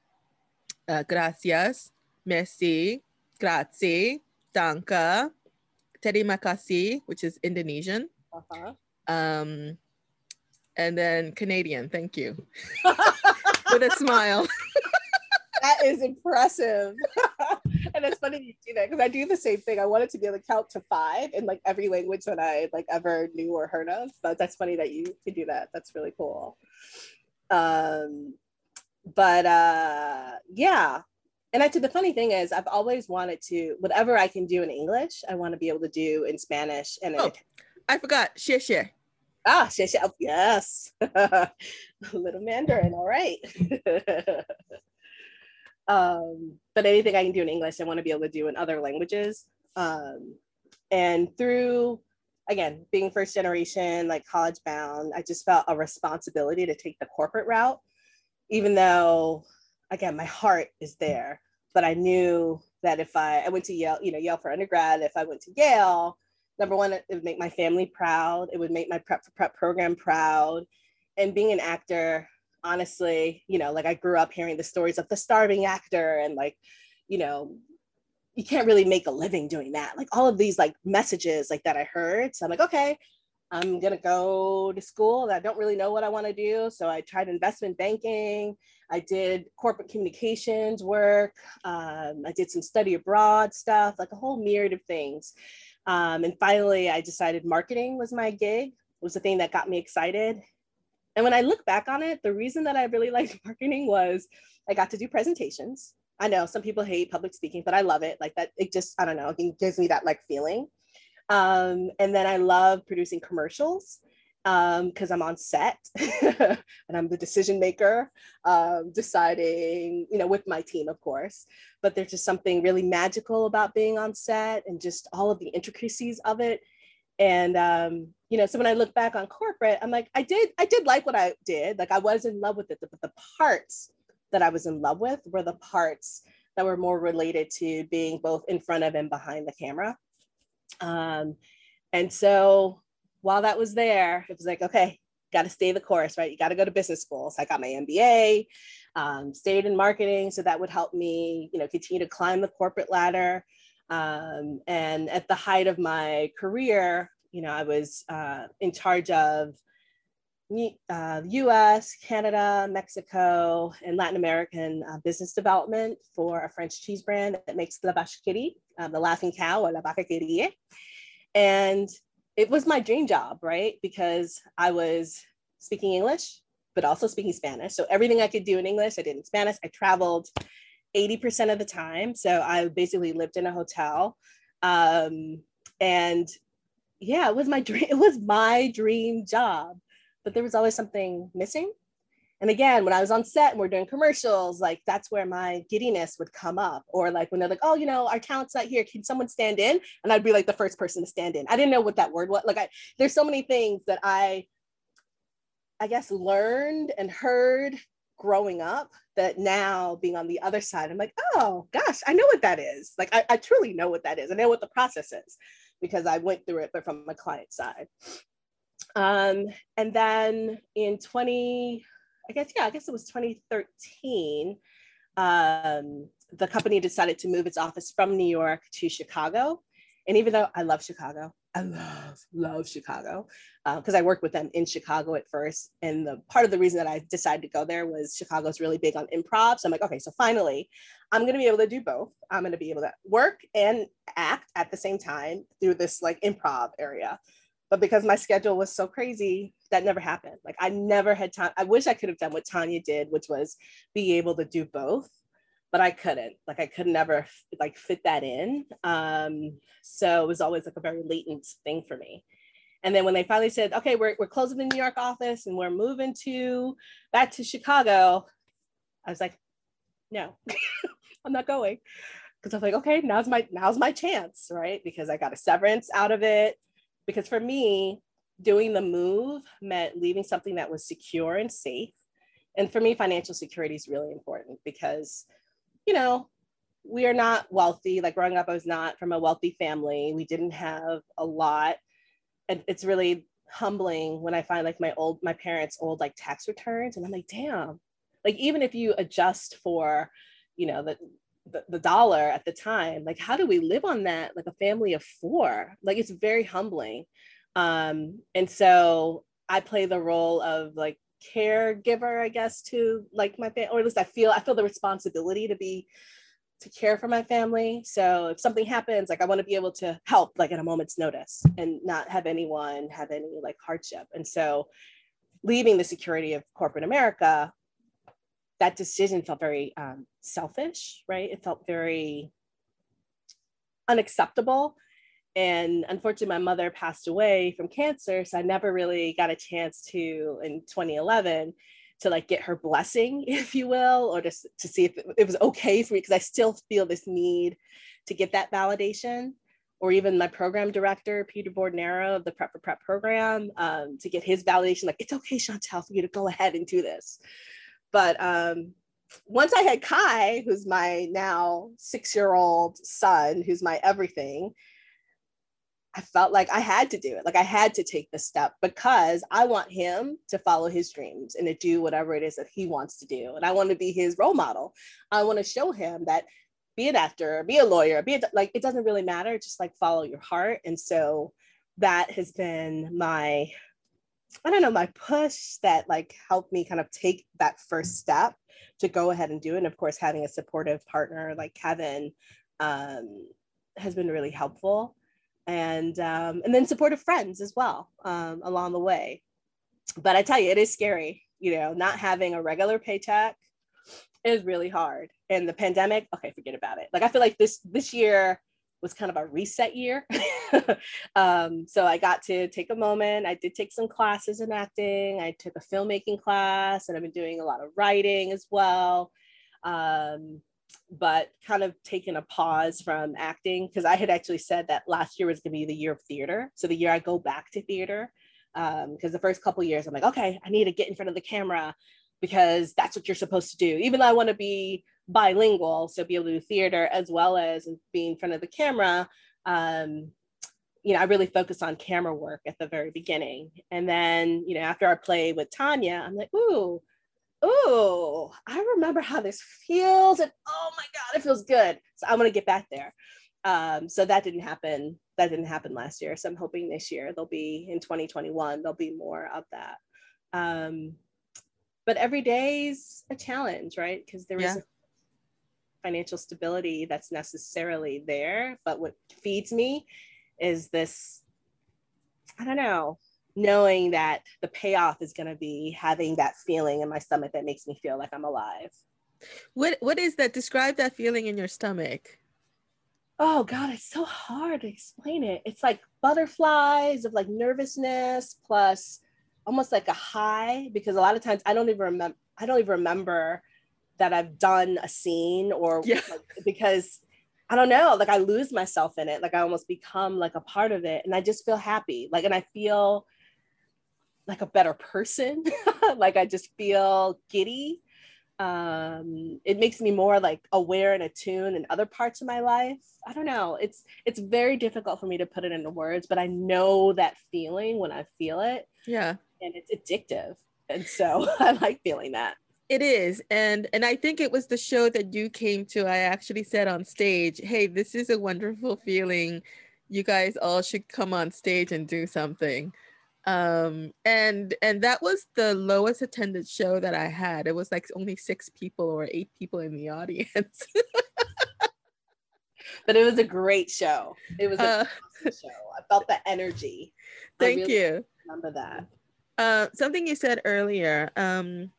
Speaker 1: uh, gracias. Merci. Grazie. Danke. Terima kasih, which is Indonesian. Uh-huh. Um, and then Canadian. Thank you. With a smile.
Speaker 2: that is impressive. and it's funny you do that because I do the same thing. I wanted to be able to count to five in like every language that I like ever knew or heard of. But that's funny that you can do that. That's really cool. Um, but uh, yeah. And actually, the funny thing is, I've always wanted to, whatever I can do in English, I want to be able to do in Spanish. And
Speaker 1: oh, I forgot, share share.
Speaker 2: Ah, yes. little Mandarin, all right. um, but anything I can do in English, I want to be able to do in other languages. Um, and through, again, being first generation, like college bound, I just felt a responsibility to take the corporate route, even though, again, my heart is there. But I knew that if I, I went to Yale, you know, Yale for undergrad, if I went to Yale, number one, it would make my family proud. It would make my prep for prep program proud. And being an actor, honestly, you know, like I grew up hearing the stories of the starving actor and like, you know, you can't really make a living doing that. Like all of these like messages like that I heard. So I'm like, okay, I'm gonna go to school I don't really know what I want to do. So I tried investment banking. I did corporate communications work. Um, I did some study abroad stuff, like a whole myriad of things. Um, and finally, I decided marketing was my gig, was the thing that got me excited. And when I look back on it, the reason that I really liked marketing was I got to do presentations. I know some people hate public speaking, but I love it. Like that, it just, I don't know, it gives me that like feeling. Um, and then I love producing commercials because um, I'm on set and I'm the decision maker, um, deciding, you know, with my team, of course. But there's just something really magical about being on set and just all of the intricacies of it. And um, you know, so when I look back on corporate, I'm like, I did, I did like what I did. Like I was in love with it, but the parts that I was in love with were the parts that were more related to being both in front of and behind the camera. Um, and so while that was there, it was like, okay, got to stay the course, right? You got to go to business school. So I got my MBA, um, stayed in marketing. So that would help me, you know, continue to climb the corporate ladder. Um, and at the height of my career, you know, I was uh, in charge of uh, US, Canada, Mexico, and Latin American uh, business development for a French cheese brand that makes La Vache qui rit, uh, the laughing cow, or La Vaca que ríe. And it was my dream job, right? Because I was speaking English, but also speaking Spanish. So everything I could do in English, I did in Spanish. I traveled 80% of the time. So I basically lived in a hotel. Um, and yeah, it was my dream. It was my dream job, but there was always something missing. And again, when I was on set and we're doing commercials, like that's where my giddiness would come up. Or like when they're like, oh, you know, our talent's not here. Can someone stand in? And I'd be like the first person to stand in. I didn't know what that word was. Like I there's so many things that I I guess learned and heard growing up that now being on the other side, I'm like, oh gosh, I know what that is. Like I, I truly know what that is. I know what the process is because I went through it, but from my client side. Um, and then in 20, I guess, yeah, I guess it was 2013, um, the company decided to move its office from New York to Chicago. And even though I love Chicago, I love, love Chicago because uh, I worked with them in Chicago at first. And the part of the reason that I decided to go there was Chicago's really big on improv. So I'm like, okay, so finally, I'm going to be able to do both. I'm going to be able to work and act at the same time through this like improv area but because my schedule was so crazy that never happened like i never had time i wish i could have done what tanya did which was be able to do both but i couldn't like i could never like fit that in um so it was always like a very latent thing for me. And then when they finally said okay we're, we're closing the new york office and we're moving to back to chicago i was like no i'm not going. Because i was like okay now's my now's my chance right? Because i got a severance out of it. Because for me, doing the move meant leaving something that was secure and safe. And for me, financial security is really important because, you know, we are not wealthy. Like growing up, I was not from a wealthy family. We didn't have a lot. And it's really humbling when I find like my old, my parents' old like tax returns. And I'm like, damn, like even if you adjust for, you know, the the, the dollar at the time like how do we live on that like a family of four like it's very humbling um and so i play the role of like caregiver i guess to like my family or at least i feel i feel the responsibility to be to care for my family so if something happens like i want to be able to help like at a moment's notice and not have anyone have any like hardship and so leaving the security of corporate america that decision felt very um, selfish, right? It felt very unacceptable. And unfortunately my mother passed away from cancer so i never really got a chance to in 2011 to like get her blessing if you will or just to see if it was okay for me because i still feel this need to get that validation or even my program director, Peter Bordnero of the Prep for Prep program, um, to get his validation, like, it's okay, Chantel, for you to go ahead and do this. But um, once I had Kai, who's my now six year old son, who's my everything, I felt like I had to do it. Like I had to take the step because I want him to follow his dreams and to do whatever it is that he wants to do. And I want to be his role model. I want to show him that be an actor, be a lawyer, be a, like it doesn't really matter. Just like follow your heart. And so that has been my, I don't know, my push that like helped me kind of take that first step to go ahead and do it. And of course, having a supportive partner like Kevin um, has been really helpful. And um, and then supportive friends as well um, along the way. But I tell you, it is scary, you know, not having a regular paycheck is really hard. And the pandemic, okay, forget about it. Like I feel like this this year was kind of a reset year. um, so I got to take a moment. I did take some classes in acting. I took a filmmaking class, and I've been doing a lot of writing as well. Um, but kind of taking a pause from acting because I had actually said that last year was going to be the year of theater. So the year I go back to theater, because um, the first couple years I'm like, okay, I need to get in front of the camera because that's what you're supposed to do. Even though I want to be bilingual, so be able to do theater as well as be in front of the camera. Um, you know, I really focused on camera work at the very beginning. And then, you know, after our play with Tanya, I'm like, ooh, ooh, I remember how this feels. And oh my God, it feels good. So I want to get back there. Um, so that didn't happen. That didn't happen last year. So I'm hoping this year there'll be in 2021, there'll be more of that. Um, but every day's a challenge, right? Because there yeah. is financial stability that's necessarily there. But what feeds me is this, I don't know, knowing that the payoff is going to be having that feeling in my stomach that makes me feel like I'm alive.
Speaker 1: What what is that? Describe that feeling in your stomach.
Speaker 2: Oh God, it's so hard to explain it. It's like butterflies of like nervousness plus almost like a high because a lot of times I don't even remember I don't even remember that I've done a scene or yeah. like, because I don't know, like I lose myself in it. Like I almost become like a part of it and I just feel happy. Like and I feel like a better person. like I just feel giddy. Um, it makes me more like aware and attuned in other parts of my life. I don't know. It's it's very difficult for me to put it into words, but I know that feeling when I feel it.
Speaker 1: Yeah
Speaker 2: and it's addictive. And so I like feeling that.
Speaker 1: It is. And and I think it was the show that you came to. I actually said on stage, "Hey, this is a wonderful feeling. You guys all should come on stage and do something." Um and and that was the lowest attended show that I had. It was like only 6 people or 8 people in the audience.
Speaker 2: but it was a great show. It was a uh, show. I felt the energy.
Speaker 1: Thank really you.
Speaker 2: Remember that.
Speaker 1: Uh, something you said earlier, um,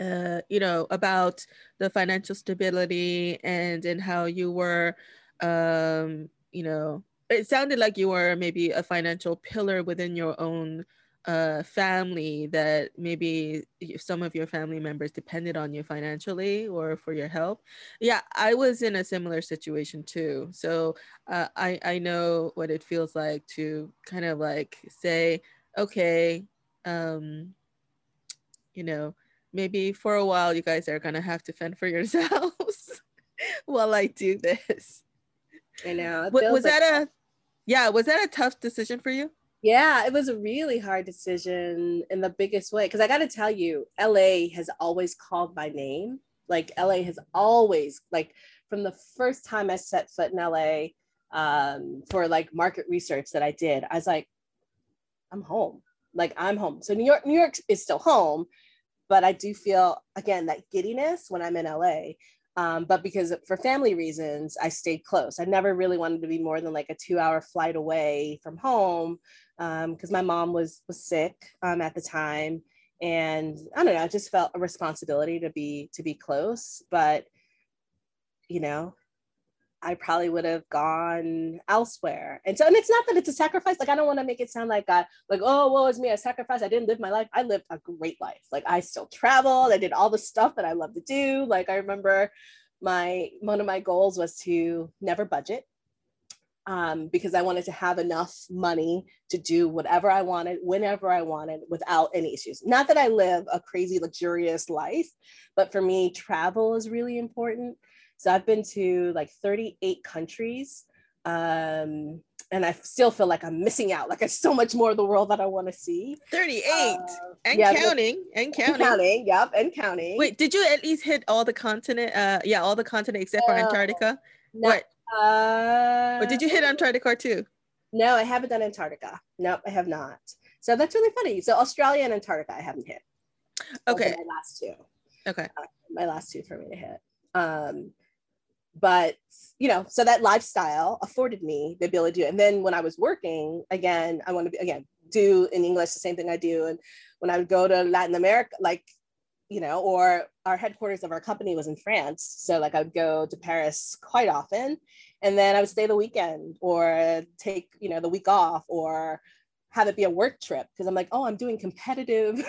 Speaker 1: uh, you know, about the financial stability and and how you were, um, you know, it sounded like you were maybe a financial pillar within your own uh, family that maybe some of your family members depended on you financially or for your help. Yeah, I was in a similar situation too. So uh, I I know what it feels like to kind of like say, okay, um, you know, maybe for a while you guys are gonna have to fend for yourselves while I do this.
Speaker 2: I know.
Speaker 1: Was, was like- that a yeah, was that a tough decision for you?
Speaker 2: Yeah, it was a really hard decision in the biggest way. Cause I gotta tell you, LA has always called my name. Like LA has always, like from the first time I set foot in LA um, for like market research that I did, I was like, I'm home. Like I'm home. So New York, New York is still home, but I do feel again that giddiness when I'm in LA. Um, but because for family reasons, I stayed close. I never really wanted to be more than like a two-hour flight away from home because um, my mom was was sick um, at the time, and I don't know. I just felt a responsibility to be to be close. But you know, I probably would have gone elsewhere. And so, and it's not that it's a sacrifice. Like, I don't want to make it sound like I, like, oh, well, it's me, I sacrificed. I didn't live my life. I lived a great life. Like, I still traveled. I did all the stuff that I love to do. Like, I remember my, one of my goals was to never budget um, because I wanted to have enough money to do whatever I wanted, whenever I wanted, without any issues. Not that I live a crazy, luxurious life, but for me, travel is really important. So I've been to like 38 countries. Um, and I still feel like I'm missing out. Like there's so much more of the world that I want to see.
Speaker 1: 38 uh, and yeah, counting and counting. And
Speaker 2: counting. Yep. And counting.
Speaker 1: Wait, did you at least hit all the continent? Uh yeah, all the continent except for Antarctica? what? Uh, but did you hit Antarctica too?
Speaker 2: No, I haven't done Antarctica. Nope, I have not. So that's really funny. So Australia and Antarctica, I haven't hit.
Speaker 1: Okay.
Speaker 2: My last two.
Speaker 1: Okay.
Speaker 2: Uh, my last two for me to hit. Um, but you know so that lifestyle afforded me the ability to and then when i was working again i want to be again do in english the same thing i do. And when i would go to latin america like you know or our headquarters of our company was in france. So like i would go to paris quite often. And then i would stay the weekend or take you know the week off or have it be a work trip because I'm like, oh, I'm doing competitive,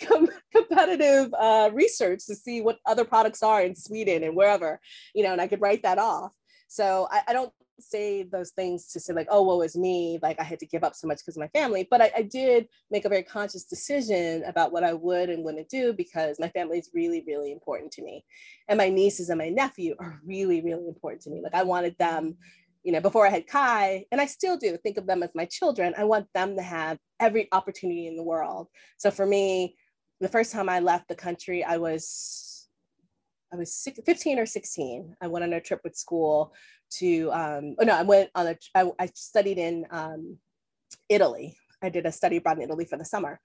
Speaker 2: competitive uh, research to see what other products are in Sweden and wherever, you know, and I could write that off. So I, I don't say those things to say like, oh, woe is me, like I had to give up so much because of my family. But I, I, did make a very conscious decision about what I would and wouldn't do because my family is really, really important to me. And my nieces and my nephew are really, really important to me. Like I wanted them you know, before I had Kai, and I still do think of them as my children, I want them to have every opportunity in the world. So for me, the first time I left the country, I was, I was 15 or 16. I went on a trip with school to, um, oh no, I went on a, I, I studied in um, Italy. I did a study abroad in Italy for the summer.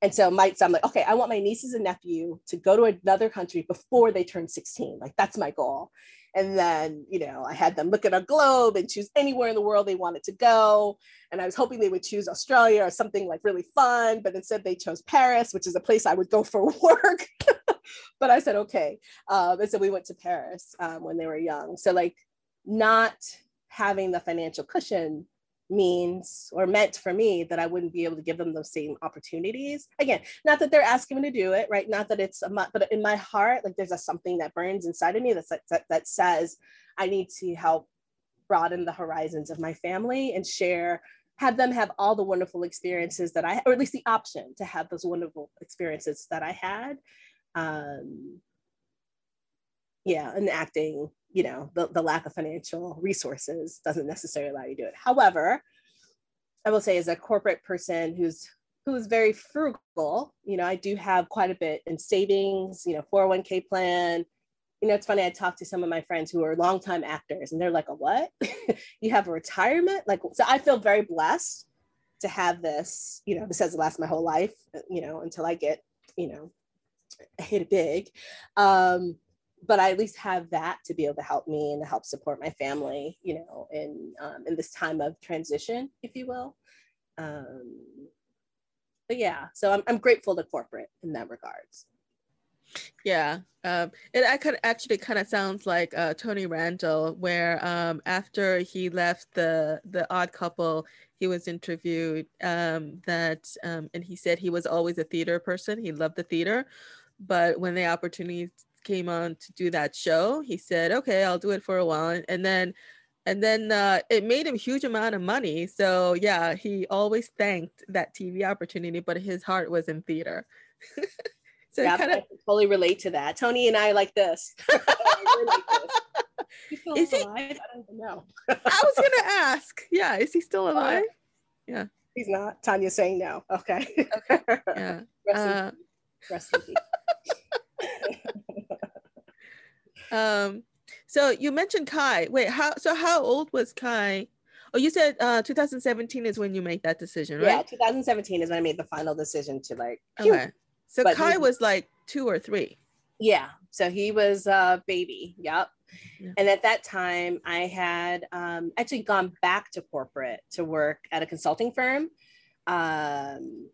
Speaker 2: And so my, so I'm like, okay, I want my nieces and nephew to go to another country before they turn 16. Like that's my goal. And then, you know, I had them look at a globe and choose anywhere in the world they wanted to go. And I was hoping they would choose Australia or something like really fun, but instead they chose Paris, which is a place I would go for work. but I said, okay. Um, and so we went to Paris um, when they were young. So, like, not having the financial cushion means or meant for me that I wouldn't be able to give them those same opportunities. Again, not that they're asking me to do it, right? Not that it's a but in my heart, like there's a something that burns inside of me that, that, that says I need to help broaden the horizons of my family and share have them have all the wonderful experiences that I, or at least the option to have those wonderful experiences that I had. Um, yeah, and acting you know the, the lack of financial resources doesn't necessarily allow you to do it. However i will say as a corporate person who's who's very frugal you know i do have quite a bit in savings you know 401k plan. You know it's funny i talked to some of my friends who are longtime actors and they're like a what? You have a retirement? Like so i feel very blessed to have this you know this has last my whole life you know until i get you know hit it big. Um but I at least have that to be able to help me and to help support my family, you know, in um, in this time of transition, if you will. Um, but yeah, so I'm I'm grateful to corporate in that regards.
Speaker 1: Yeah, um, it I could actually kind of sounds like uh, Tony Randall, where um, after he left the the Odd Couple, he was interviewed um, that, um, and he said he was always a theater person. He loved the theater, but when the opportunity came on to do that show, he said, "Okay, I'll do it for a while," and then and then uh, it made him a huge amount of money. So yeah, he always thanked that TV opportunity, but his heart was in theater.
Speaker 2: so yeah, kind of fully relate to that. Tony and I like this.
Speaker 1: is he? Alive? I don't know. I was gonna ask. Yeah, is he still alive? Yeah,
Speaker 2: he's not. Tanya's saying no. Okay.
Speaker 1: Okay. Yeah. Rest uh, in, rest in peace. Um, so you mentioned Kai. Wait, how? So how old was Kai? Oh, you said uh, 2017 is when you make that decision, right?
Speaker 2: Yeah, 2017 is when I made the final decision to like.
Speaker 1: Okay. So but Kai he, was like two or three.
Speaker 2: Yeah. So he was a baby. Yep. Yeah. And at that time, I had um, actually gone back to corporate to work at a consulting firm. Um,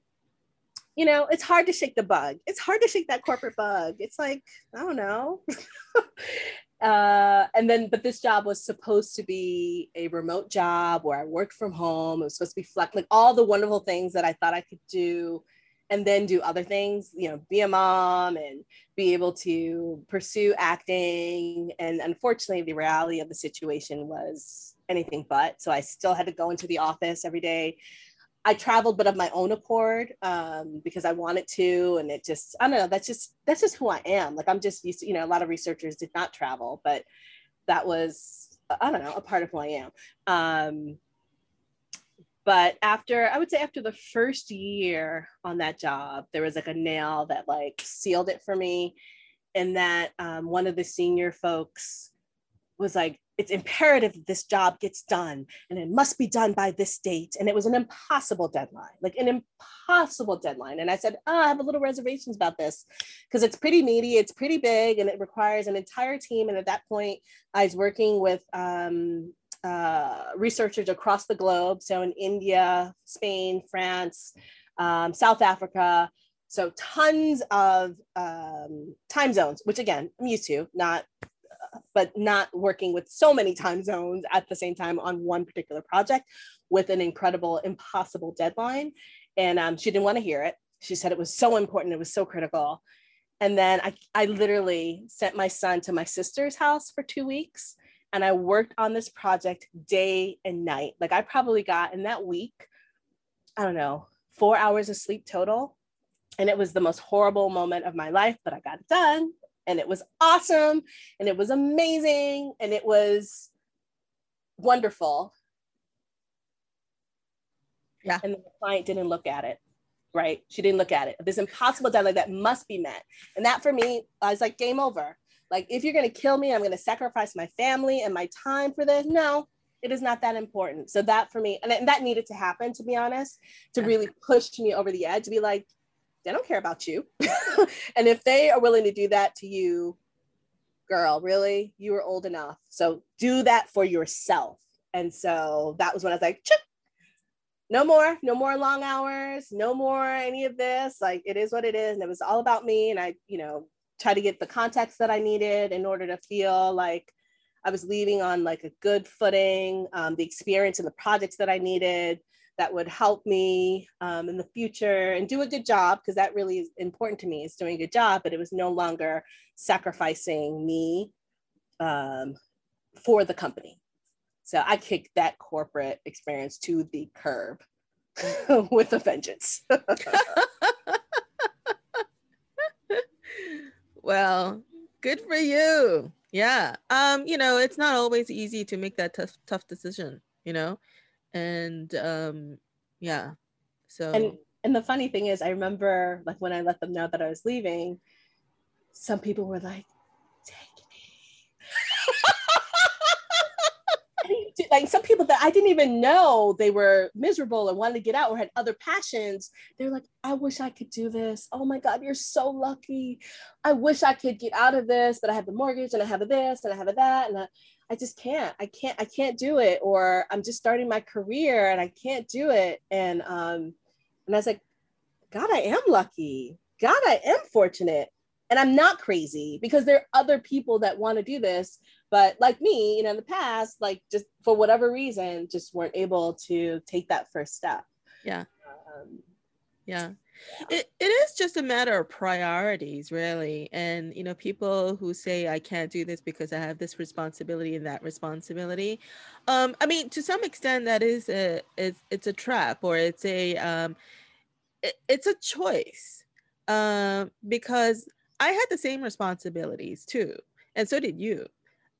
Speaker 2: you know, it's hard to shake the bug. It's hard to shake that corporate bug. It's like, I don't know. uh, and then, but this job was supposed to be a remote job where I worked from home. It was supposed to be flex, like all the wonderful things that I thought I could do, and then do other things, you know, be a mom and be able to pursue acting. And unfortunately, the reality of the situation was anything but. So I still had to go into the office every day. I traveled, but of my own accord, um, because I wanted to, and it just, I don't know, that's just, that's just who I am. Like I'm just used to, you know, a lot of researchers did not travel, but that was, I don't know, a part of who I am. Um, but after, I would say after the first year on that job, there was like a nail that like sealed it for me. And that um, one of the senior folks was like, it's imperative that this job gets done and it must be done by this date. And it was an impossible deadline, like an impossible deadline. And I said, oh, I have a little reservations about this because it's pretty meaty, it's pretty big, and it requires an entire team. And at that point, I was working with um, uh, researchers across the globe. So in India, Spain, France, um, South Africa. So tons of um, time zones, which again, I'm used to, not but not working with so many time zones at the same time on one particular project with an incredible, impossible deadline. And um, she didn't want to hear it. She said it was so important, it was so critical. And then I, I literally sent my son to my sister's house for two weeks and I worked on this project day and night. Like I probably got in that week, I don't know, four hours of sleep total. And it was the most horrible moment of my life, but I got it done and it was awesome and it was amazing and it was wonderful.
Speaker 1: Yeah.
Speaker 2: And the client didn't look at it, right? She didn't look at it. This impossible deadline that must be met. And that for me, I was like, game over. Like, if you're going to kill me, I'm going to sacrifice my family and my time for this. No, it is not that important. So that for me, and that needed to happen, to be honest, to really push me over the edge to be like, they don't care about you. and if they are willing to do that to you, girl, really, you are old enough. So do that for yourself. And so that was when I was like, no more, no more long hours, no more any of this. Like it is what it is. And it was all about me. And I, you know, try to get the context that I needed in order to feel like I was leaving on like a good footing, um, the experience and the projects that I needed that would help me um, in the future and do a good job because that really is important to me is doing a good job but it was no longer sacrificing me um, for the company. So i kicked that corporate experience to the curb with a vengeance.
Speaker 1: Well good for you. Yeah. Um you know it's not always easy to make that tough tough decision you know and um yeah so.
Speaker 2: and and the funny thing is i remember like when i let them know that i was leaving some people were like take me. Like some people that i didn't even know they were miserable and wanted to get out or had other passions they're like i wish i could do this. Oh my god you're so lucky. I wish i could get out of this but i have the mortgage and i have a this and i have a that and I, I just can't. I can't. I can't do it. Or I'm just starting my career and I can't do it. And um, and I was like, God, I am lucky. God, I am fortunate. And I'm not crazy because there are other people that want to do this, but like me, you know, in the past, like just for whatever reason, just weren't able to take that first step.
Speaker 1: Yeah. Um, yeah. It, it is just a matter of priorities really. And you know people who say i can't do this because i have this responsibility and that responsibility um i mean to some extent that is a it's, it's a trap or it's a um it, it's a choice um uh, because i had the same responsibilities too and so did you.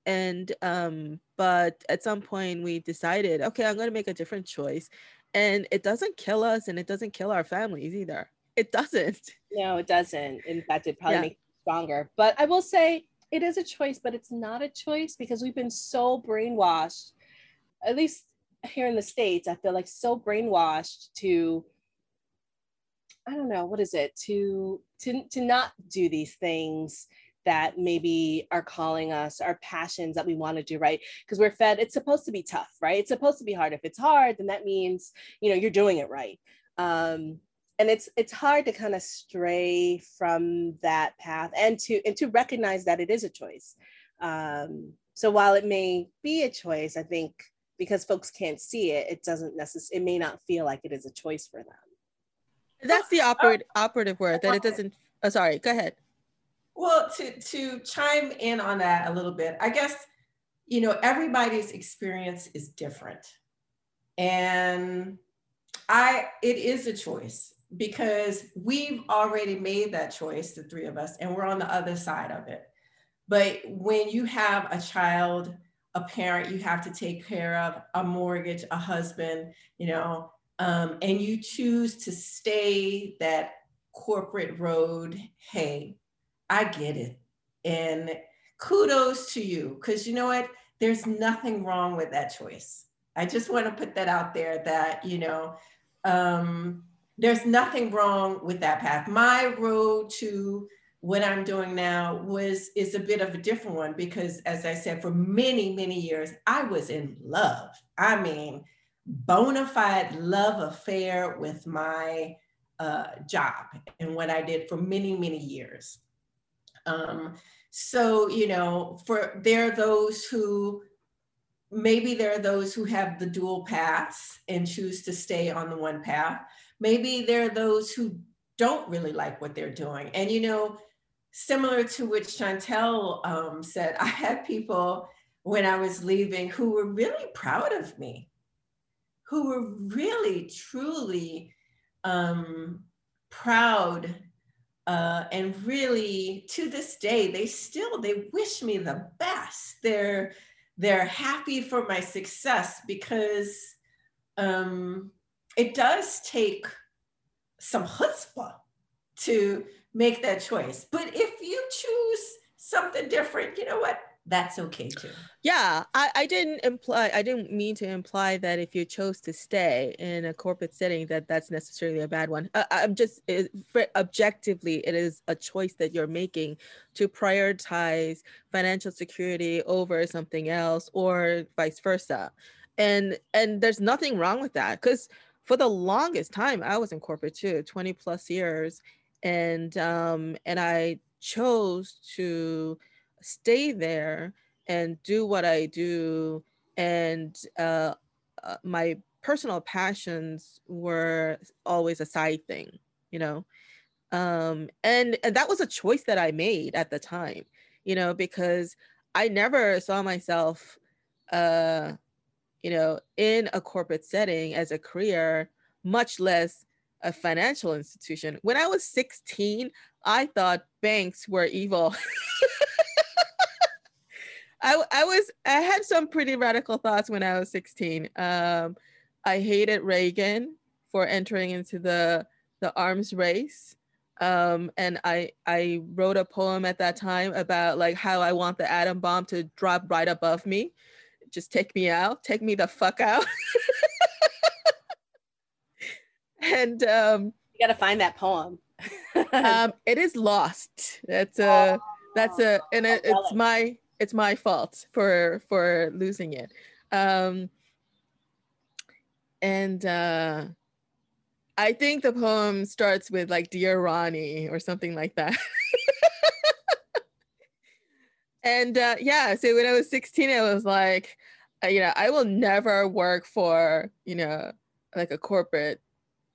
Speaker 1: And um but at some point we decided okay i'm going to make a different choice and it doesn't kill us and it doesn't kill our families either. It doesn't.
Speaker 2: No it doesn't. In fact it probably yeah. makes it stronger. But i will say it is a choice but it's not a choice because we've been so brainwashed at least here in the states i feel like so brainwashed to i don't know what is it? To to to not do these things that maybe are calling us our passions that we want to do right because we're fed it's supposed to be tough right? It's supposed to be hard. If it's hard then that means you know you're doing it right. Um and it's it's hard to kind of stray from that path and to and to recognize that it is a choice. Um, so while it may be a choice, I think because folks can't see it, it doesn't necessarily, it may not feel like it is a choice for them.
Speaker 1: That's the operat- operative word that it doesn't, oh, sorry, go ahead.
Speaker 3: Well, to, to chime in on that a little bit, I guess, you know, everybody's experience is different. And I, it is a choice because we've already made that choice, the three of us, and we're on the other side of it. But when you have a child, a parent you have to take care of, a mortgage, a husband, you know, um, and you choose to stay that corporate road, hey, I get it. And kudos to you, because you know what? There's nothing wrong with that choice. I just want to put that out there that, you know, um, there's nothing wrong with that path. My road to what I'm doing now was is a bit of a different one because as I said, for many, many years, I was in love. I mean, bona fide love affair with my uh, job and what I did for many, many years. Um, so, you know, for there are those who maybe there are those who have the dual paths and choose to stay on the one path. Maybe there are those who don't really like what they're doing. And, you know, similar to what Chantel um, said, I had people when I was leaving who were really proud of me, who were really, truly um, proud uh, and really to this day they still they wish me the best they're they're happy for my success because um, it does take some chutzpah to make that choice. But if you choose something different, you know what? That's okay too.
Speaker 1: Yeah, I, I didn't imply, I didn't mean to imply that if you chose to stay in a corporate setting, that that's necessarily a bad one. I, I'm just, it, objectively, it is a choice that you're making to prioritize financial security over something else or vice versa. And and there's nothing wrong with that because for the longest time I was in corporate too, 20 plus years and um, and I chose to stay there and do what I do, and uh, uh, my personal passions were always a side thing, you know, um, and and that was a choice that I made at the time, you know, because I never saw myself, uh, you know, in a corporate setting as a career, much less a financial institution. When I was 16, I thought banks were evil. I, I was I had some pretty radical thoughts when I was 16. Um, I hated Reagan for entering into the the arms race. Um, and I I wrote a poem at that time about like how I want the atom bomb to drop right above me. Just take me out, take me the fuck out. and um,
Speaker 2: you got to find that poem.
Speaker 1: um, it is lost. That's a oh, that's a and it, it's my it's my fault for for losing it. Um, and uh, I think the poem starts with like "Dear Ronnie" or something like that. and uh, yeah, so when I was 16, I was like, uh, you know, I will never work for you know like a corporate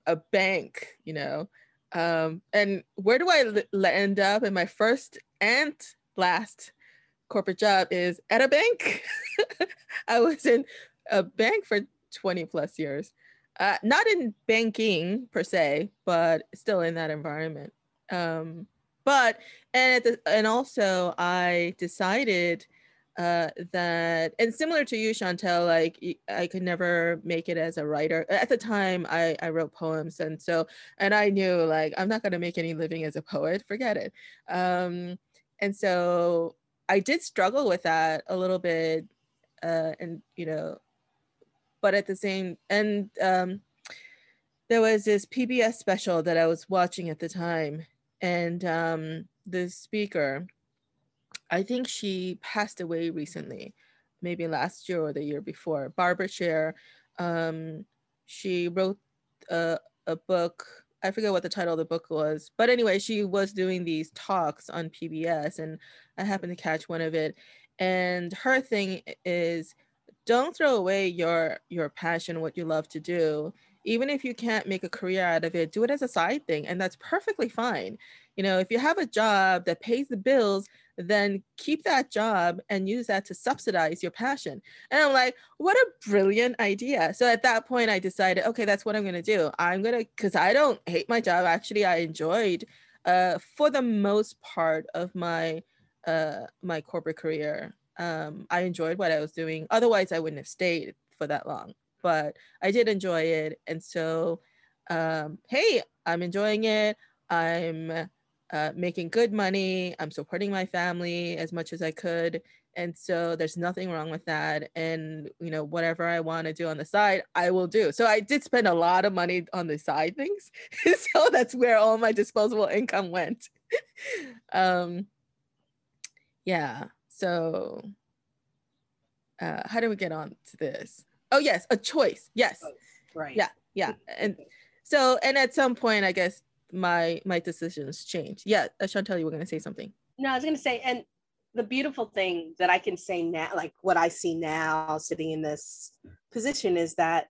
Speaker 1: a bank, you know. Um, and where do I l- end up in my first and last corporate job is at a bank. I was in a bank for 20 plus years. Uh, not in banking per se, but still in that environment. Um, but and the, and also I decided uh, that and similar to you chantel like i could never make it as a writer at the time i i wrote poems and so and i knew like i'm not going to make any living as a poet forget it um and so i did struggle with that a little bit uh and you know but at the same and um there was this pbs special that i was watching at the time and um the speaker I think she passed away recently, maybe last year or the year before. Barbara Sher, um, she wrote a, a book. I forget what the title of the book was, but anyway, she was doing these talks on PBS, and I happened to catch one of it. and her thing is don't throw away your your passion what you love to do even if you can't make a career out of it do it as a side thing and that's perfectly fine you know if you have a job that pays the bills then keep that job and use that to subsidize your passion. And i'm like what a brilliant idea. So at that point i decided okay that's what i'm going to do. I'm going to because i don't hate my job. Actually i enjoyed uh, for the most part of my uh, my corporate career. Um, i enjoyed what i was doing. Otherwise i wouldn't have stayed for that long but I did enjoy it. And so, um, hey, I'm enjoying it. I'm uh, making good money. I'm supporting my family as much as I could. And so there's nothing wrong with that. And, you know, whatever I want to do on the side, I will do. So I did spend a lot of money on the side things. so that's where all my disposable income went. um, yeah. So uh, how do we get on to this? Oh yes, a choice. Yes.
Speaker 2: Right.
Speaker 1: Yeah. Yeah. And so and at some point I guess my my decisions change. Yeah, Chantel, you were gonna say something.
Speaker 2: No, I was gonna say, and the beautiful thing that I can say now, like what I see now sitting in this position is that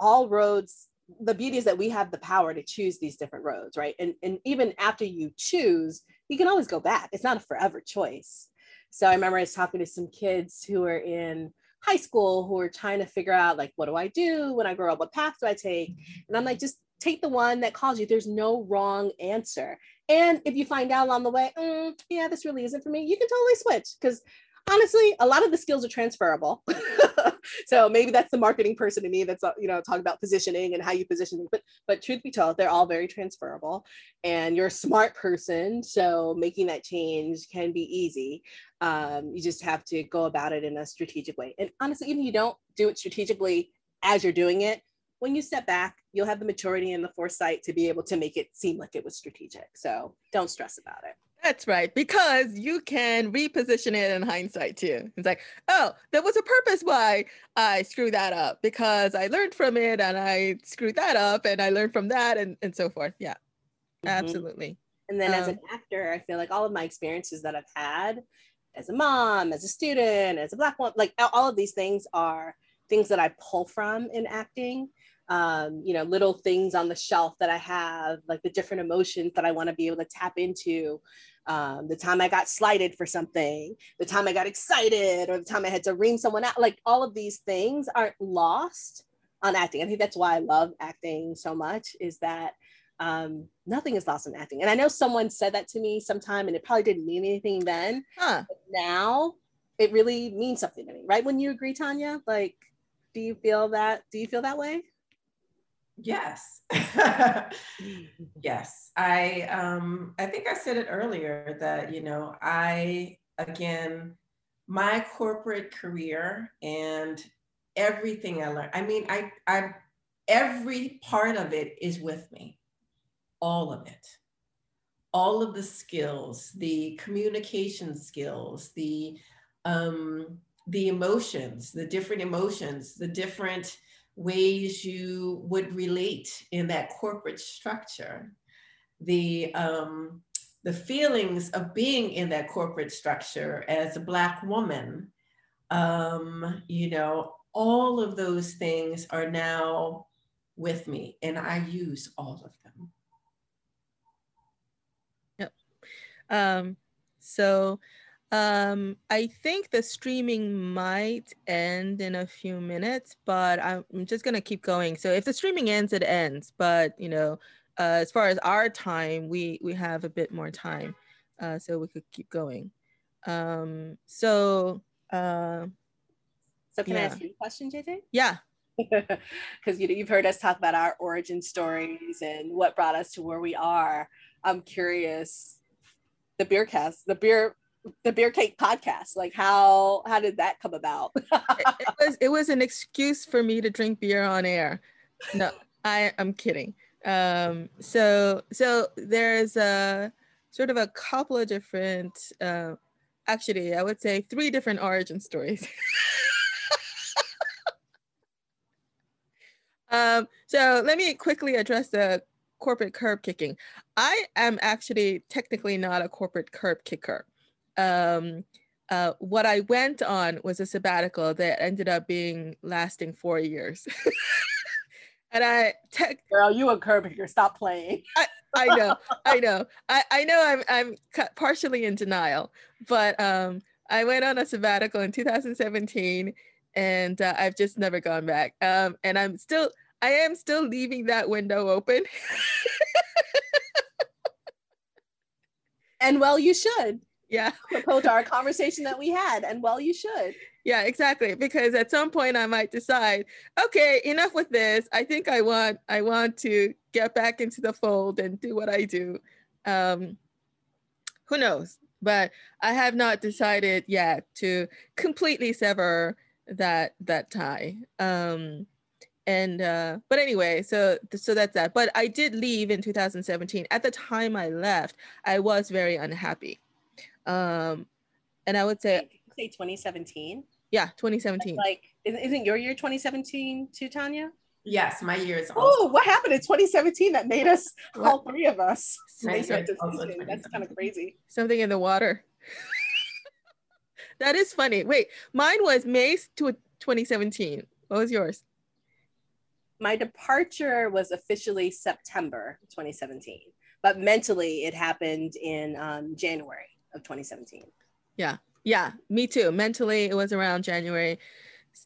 Speaker 2: all roads, the beauty is that we have the power to choose these different roads, right? And and even after you choose, you can always go back. It's not a forever choice. So I remember I was talking to some kids who are in high school who are trying to figure out like what do I do when I grow up? What path do I take? And I'm like, just take the one that calls you. There's no wrong answer. And if you find out along the way, mm, yeah, this really isn't for me, you can totally switch because honestly, a lot of the skills are transferable. so maybe that's the marketing person in me that's uh, you know talking about positioning and how you position But but truth be told, they're all very transferable, and you're a smart person, so making that change can be easy. Um, you just have to go about it in a strategic way. And honestly, even if you don't do it strategically as you're doing it, when you step back, you'll have the maturity and the foresight to be able to make it seem like it was strategic. So don't stress about it.
Speaker 1: That's right, because you can reposition it in hindsight too. It's like, oh, there was a purpose why I screwed that up because I learned from it and I screwed that up and I learned from that and, and so forth. Yeah, mm-hmm. absolutely.
Speaker 2: And then um, as an actor, I feel like all of my experiences that I've had as a mom, as a student, as a Black woman, like all of these things are things that I pull from in acting um, you know, little things on the shelf that I have, like the different emotions that I want to be able to tap into. Um, the time I got slighted for something, the time I got excited, or the time I had to ream someone out, like all of these things aren't lost on acting. I think that's why I love acting so much is that um, nothing is lost in acting. And I know someone said that to me sometime and it probably didn't mean anything then. Huh. now it really means something to me, right? When you agree, Tanya, like, do you feel that? Do you feel that way?
Speaker 3: Yes. yes. I um I think I said it earlier that you know, I again my corporate career and everything I learned. I mean, I I every part of it is with me. All of it. All of the skills, the communication skills, the um the emotions, the different emotions, the different ways you would relate in that corporate structure, the um, the feelings of being in that corporate structure as a black woman, um, you know, all of those things are now with me, and I use all of them.
Speaker 1: Yep. Um, so um, I think the streaming might end in a few minutes, but I'm just gonna keep going. So if the streaming ends, it ends. But you know, uh, as far as our time, we we have a bit more time, uh, so we could keep going. Um, so. Uh,
Speaker 2: so can yeah. I ask you a question, JJ?
Speaker 1: Yeah.
Speaker 2: Because you know, you've heard us talk about our origin stories and what brought us to where we are. I'm curious. The beer cast, the beer the beer cake podcast. Like how how did that come about?
Speaker 1: It, was it was an excuse for me to drink beer on air. No i i'm kidding. Um so so there's a sort of a couple of different uh, actually i would say three different origin stories. Um so let me quickly address the corporate curb kicking. I am actually technically not a corporate curb kicker um, uh, what I went on was a sabbatical that ended up being lasting four years. and I
Speaker 2: tech girl, you and Kirby here, stop playing.
Speaker 1: I, I know, I know, I, I know I'm I'm partially in denial, but um, I went on a sabbatical in 2017, and uh, I've just never gone back. Um, and I'm still, I am still leaving that window open.
Speaker 2: and well, you should.
Speaker 1: Yeah.
Speaker 2: Apropos to our conversation that we had, and well, you should.
Speaker 1: Yeah, exactly. Because at some point I might decide, okay, enough with this. I think I want I want to get back into the fold and do what I do. Um, who knows? But I have not decided yet to completely sever that that tie. Um, and uh, but anyway, so so that's that. But I did leave in 2017. At the time I left, I was very unhappy um, and I would say
Speaker 2: say 2017.
Speaker 1: Yeah, 2017.
Speaker 2: Like, isn't your year 2017 too, Tanya?
Speaker 3: Yes, my year is.
Speaker 2: Oh, what happened in 2017 that made us all three of us make that decision? That's kind of crazy.
Speaker 1: Something in the water. that is funny. Wait, mine was May to 2017. What was yours?
Speaker 2: My departure was officially September 2017, but mentally it happened in um, January of 2017.
Speaker 1: Yeah. Yeah, me too. Mentally, it was around January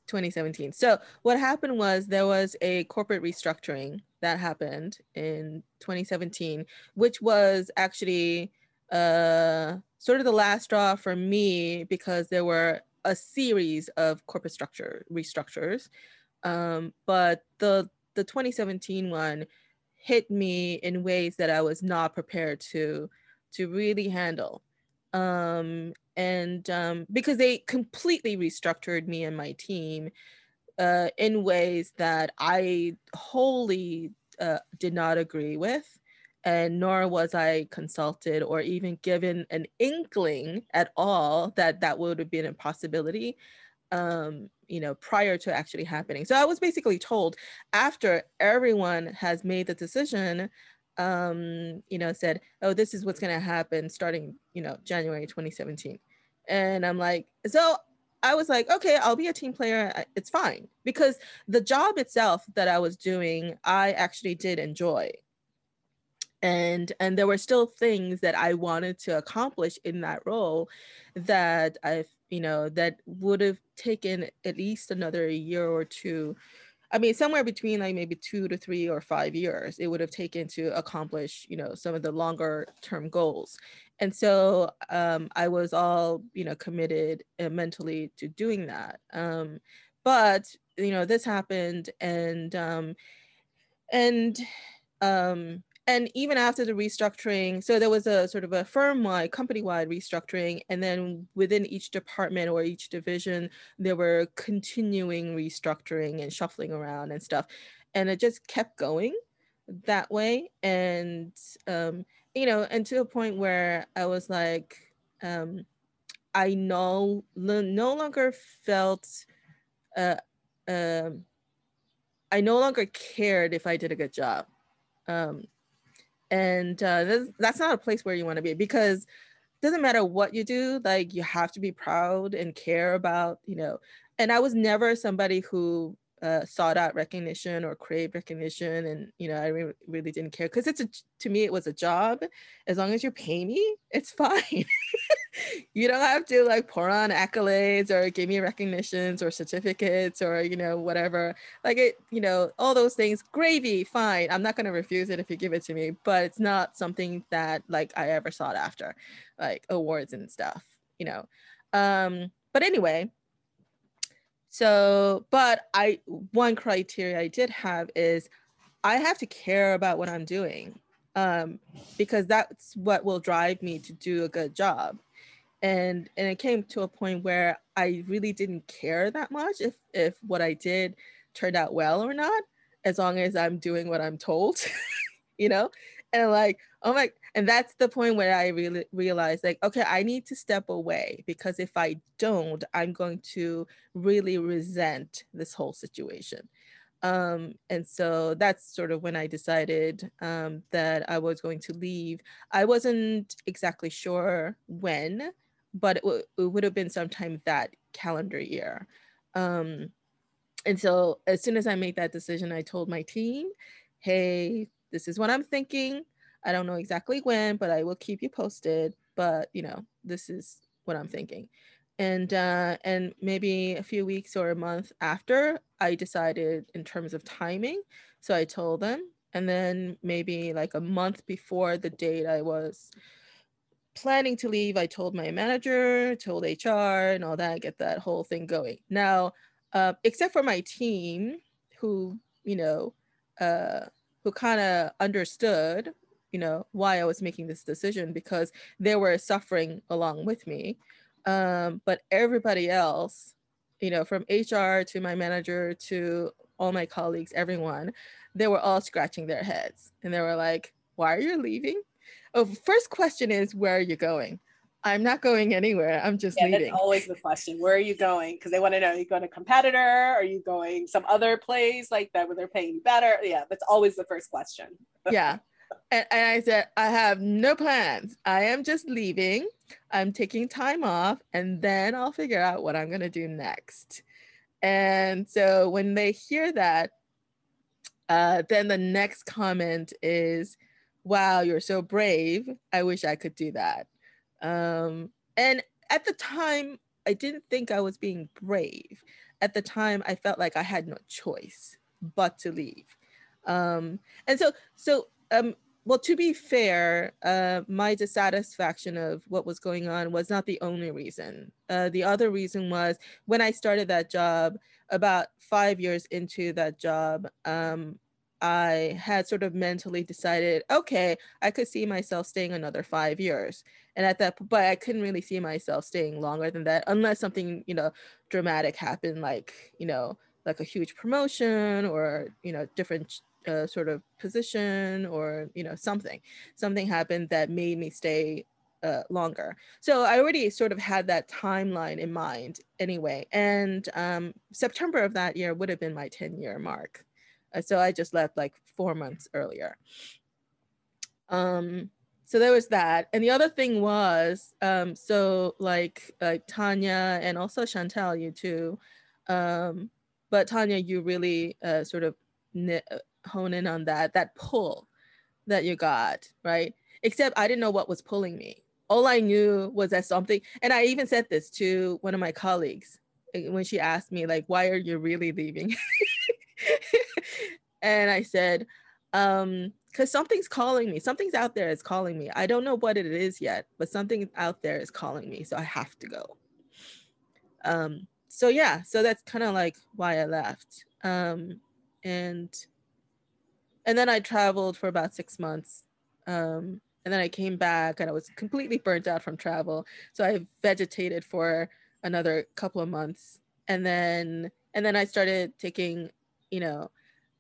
Speaker 1: 2017. So, what happened was there was a corporate restructuring that happened in 2017, which was actually uh, sort of the last straw for me because there were a series of corporate structure restructures. Um, but the the 2017 one hit me in ways that I was not prepared to to really handle um, and um, because they completely restructured me and my team uh, in ways that I wholly uh, did not agree with, and nor was I consulted or even given an inkling at all that that would have been a possibility. Um, you know, prior to actually happening. So I was basically told after everyone has made the decision um, you know, said, "Oh, this is what's going to happen starting, you know, January 2017," and I'm like, so I was like, okay, I'll be a team player. It's fine because the job itself that I was doing, I actually did enjoy. And and there were still things that I wanted to accomplish in that role that I've, you know, that would have taken at least another year or two I mean, somewhere between like maybe two to three or five years, it would have taken to accomplish, you know, some of the longer term goals. And so um, I was all, you know, committed uh, mentally to doing that. Um, but, you know, this happened and, um, and, um, and even after the restructuring so there was a sort of a firm-wide company-wide restructuring and then within each department or each division there were continuing restructuring and shuffling around and stuff. And it just kept going that way. And um, you know and to a point where i was like um, i no no longer felt uh, um, i no longer cared if i did a good job. Um, and uh, that's, that's not a place where you want to be because it doesn't matter what you do like you have to be proud and care about you know and i was never somebody who uh, sought out recognition or crave recognition and you know i re- really didn't care because it's a to me it was a job. As long as you pay me it's fine. You don't have to like pour on accolades or give me recognitions or certificates or you know whatever. Like it you know all those things gravy fine. I'm not going to refuse it if you give it to me but it's not something that like i ever sought after like awards and stuff you know. Um but anyway so, but I one criteria I did have is I have to care about what I'm doing um, because that's what will drive me to do a good job. And and it came to a point where I really didn't care that much if if what I did turned out well or not, as long as I'm doing what I'm told, you know. And like, oh my, and that's the point where i really realized like okay i need to step away because if i don't i'm going to really resent this whole situation um, and so that's sort of when i decided um, that i was going to leave i wasn't exactly sure when but it, w- it would have been sometime that calendar year. Um, and so as soon as I made that decision, I told my team, hey, this is what I'm thinking. I don't know exactly when, but I will keep you posted. But you know, this is what I'm thinking. And uh, and maybe a few weeks or a month after, I decided in terms of timing. So I told them, and then maybe like a month before the date I was planning to leave, I told my manager, told HR, and all that, get that whole thing going. Now, uh, except for my team, who you know, uh, who kind of understood, you know, why I was making this decision because they were suffering along with me. Um, but everybody else, you know, from HR to my manager to all my colleagues, everyone, they were all scratching their heads and they were like, "Why are you leaving?" Oh, first question is, "Where are you going?" I'm not going anywhere. I'm just yeah, leaving.
Speaker 2: That's always the question. Where are you going? Because they want to know, are you going to competitor? Are you going some other place like that where they're paying you better? Yeah, that's always the first question.
Speaker 1: yeah. And, and I said, I have no plans. I am just leaving. I'm taking time off and then I'll figure out what I'm going to do next. And so when they hear that, uh, then the next comment is, wow, you're so brave. I wish I could do that. Um, and at the time, I didn't think I was being brave. At the time, I felt like I had no choice but to leave. Um, and so, so, um, well, to be fair, uh, my dissatisfaction of what was going on was not the only reason. Uh, the other reason was when I started that job, about five years into that job, um, I had sort of mentally decided, okay, I could see myself staying another five years. And at that, but I couldn't really see myself staying longer than that unless something, you know, dramatic happened, like, you know, like a huge promotion or, you know, different uh, sort of position or, you know, something, something happened that made me stay uh, longer. So I already sort of had that timeline in mind anyway. And um, September of that year would have been my 10 year mark. Uh, so I just left like four months earlier. Um, so there was that. And the other thing was, um, so like like Tanya and also Chantel, you too. Um, but Tanya, you really uh, sort of uh, hone in on that, that pull that you got, right? Except I didn't know what was pulling me. All I knew was that something, and I even said this to one of my colleagues eh, when she asked me, like, why are you really leaving? and I said, um, because something's calling me. Something's out there is calling me. I don't know what it is yet, but something out there is calling me. So I have to go. Um, so yeah, so that's kind of like why I left. Um, and and then I traveled for about six months. Um, and then I came back and I was completely burnt out from travel. So I vegetated for another couple of months. And then and then I started taking you know,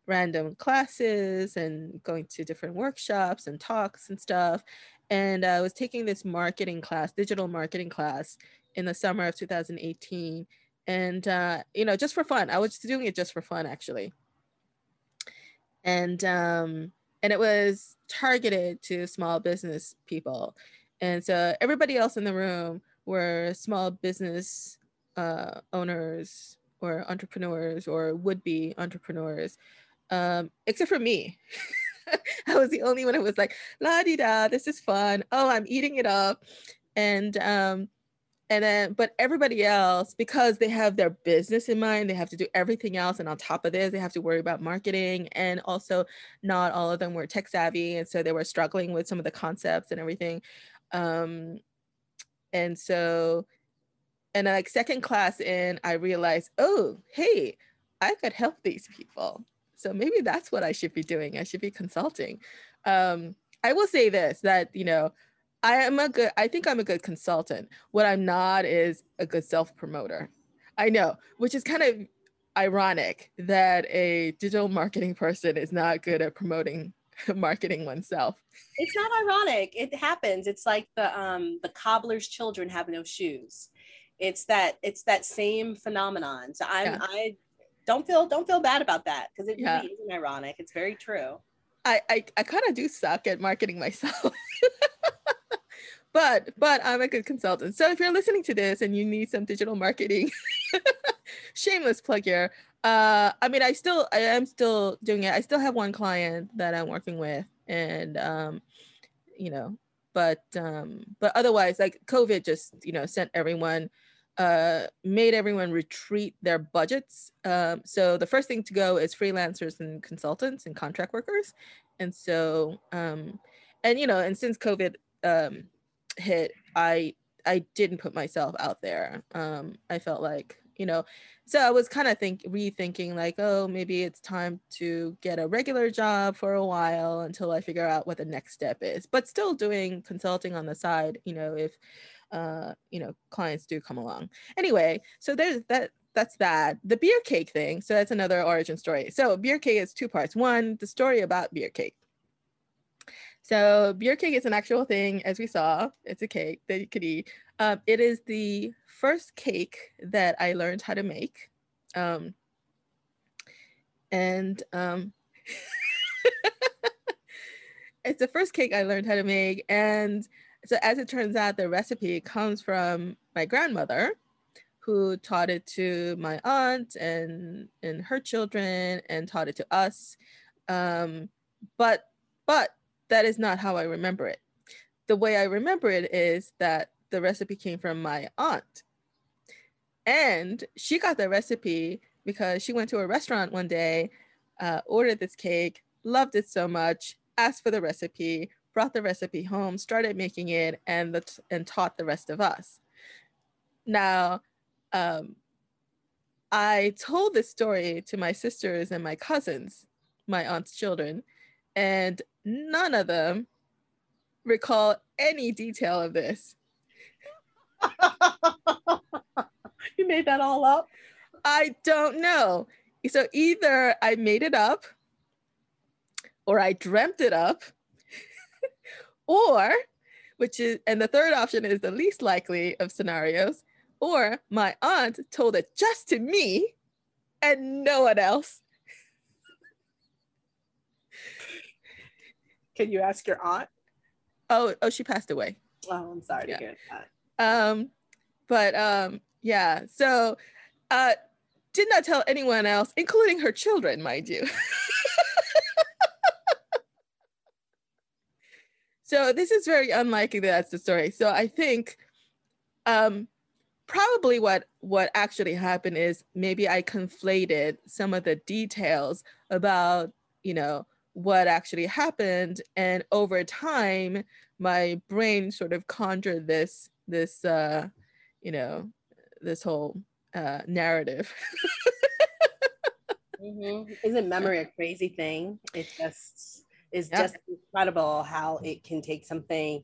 Speaker 1: random classes and going to different workshops and talks and stuff. And I was taking this marketing class, digital marketing class in the summer of 2018. And, uh, you know, just for fun. I was doing it just for fun, actually. And, um, and it was targeted to small business people. And so everybody else in the room were small business uh, owners, or entrepreneurs or would be entrepreneurs, um, except for me. I was the only one who was like, la di da, this is fun. Oh, I'm eating it up. And um, and then but everybody else, because they have their business in mind, they have to do everything else. And on top of this, they have to worry about marketing. And also not all of them were tech savvy. And so they were struggling with some of the concepts and everything. Um, and so and like second class in, I realized, oh, hey, I could help these people. So maybe that's what I should be doing. I should be consulting. Um, I will say this that, you know, I am a good, I think I'm a good consultant. What I'm not is a good self promoter. I know, which is kind of ironic that a digital marketing person is not good at promoting marketing oneself.
Speaker 2: It's not ironic. It happens. It's like the um the cobbler's children have no shoes it's that it's that same phenomenon so i'm yeah. i don't feel don't feel bad about that because it yeah. really isn't ironic it's very true
Speaker 1: i i, I kind of do suck at marketing myself but but I'm a good consultant. So if you're listening to this and you need some digital marketing, shameless plug here. Uh, I mean, I still I am still doing it. I still have one client that I'm working with, and um, you know, but um, but otherwise, like COVID just you know sent everyone uh, made everyone retreat their budgets. Um, so the first thing to go is freelancers and consultants and contract workers. And so, um, and you know, and since COVID um, hit, I I didn't put myself out there. Um, I felt like you know, so I was kind of think rethinking like, oh, maybe it's time to get a regular job for a while until I figure out what the next step is. But still doing consulting on the side, you know, if uh, you know, clients do come along. Anyway, so there's that that's that. The beer cake thing. So that's another origin story. So beer cake is two parts. One, the story about beer cake. So beer cake is an actual thing, as we saw. It's a cake that you could eat. Um, it is the first cake that I learned how to make. Um, and um, it's the first cake I learned how to make. And so as it turns out, the recipe comes from my grandmother, who taught it to my aunt and and her children, and taught it to us. Um, but but that is not how I remember it. The way I remember it is that the recipe came from my aunt, and she got the recipe because she went to a restaurant one day, uh, ordered this cake, loved it so much, asked for the recipe, brought the recipe home, started making it, and the, and taught the rest of us. Now, um, I told this story to my sisters and my cousins, my aunt's children, and none of them recall any detail of this.
Speaker 2: you made that all up?
Speaker 1: I don't know. So either I made it up or I dreamt it up or which is and the third option is the least likely of scenarios or my aunt told it just to me and no one else
Speaker 2: can you ask your aunt
Speaker 1: oh oh she passed away
Speaker 2: oh i'm sorry yeah. to hear
Speaker 1: that um but um yeah so uh did not tell anyone else including her children mind you So this is very unlikely that that's the story. So I think um, probably what what actually happened is maybe I conflated some of the details about you know what actually happened, and over time my brain sort of conjured this this uh, you know this whole uh, narrative.
Speaker 2: mm-hmm. Isn't memory a crazy thing? It just is yeah. just incredible how it can take something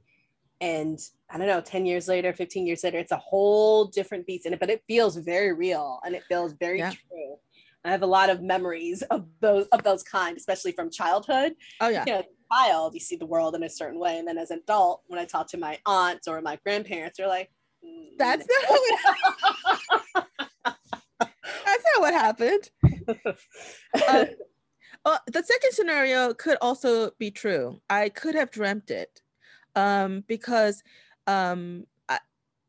Speaker 2: and I don't know, 10 years later, 15 years later, it's a whole different beast in it, but it feels very real and it feels very yeah. true. I have a lot of memories of those of those kind, especially from childhood.
Speaker 1: Oh yeah.
Speaker 2: You know, child, you see the world in a certain way. And then as an adult, when I talk to my aunts or my grandparents, they're like,
Speaker 1: mm, That's not what That's not what happened. uh, uh, the second scenario could also be true. I could have dreamt it um, because um,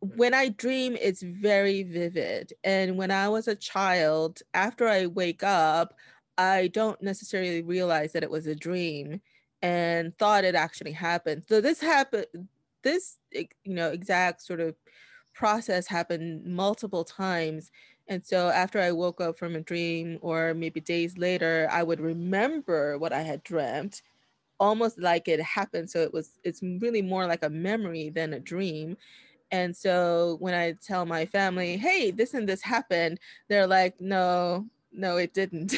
Speaker 1: Mm. when I dream, it's very vivid. And when I was a child, after I wake up, I don't necessarily realize that it was a dream and thought it actually happened. So this happened, this, you know, exact sort of process happened multiple times and so after I woke up from a dream, or maybe days later, I would remember what I had dreamt, almost like it happened. So it was, it's really more like a memory than a dream. And so when I tell my family, hey, this and this happened, they're like, no, no, it didn't.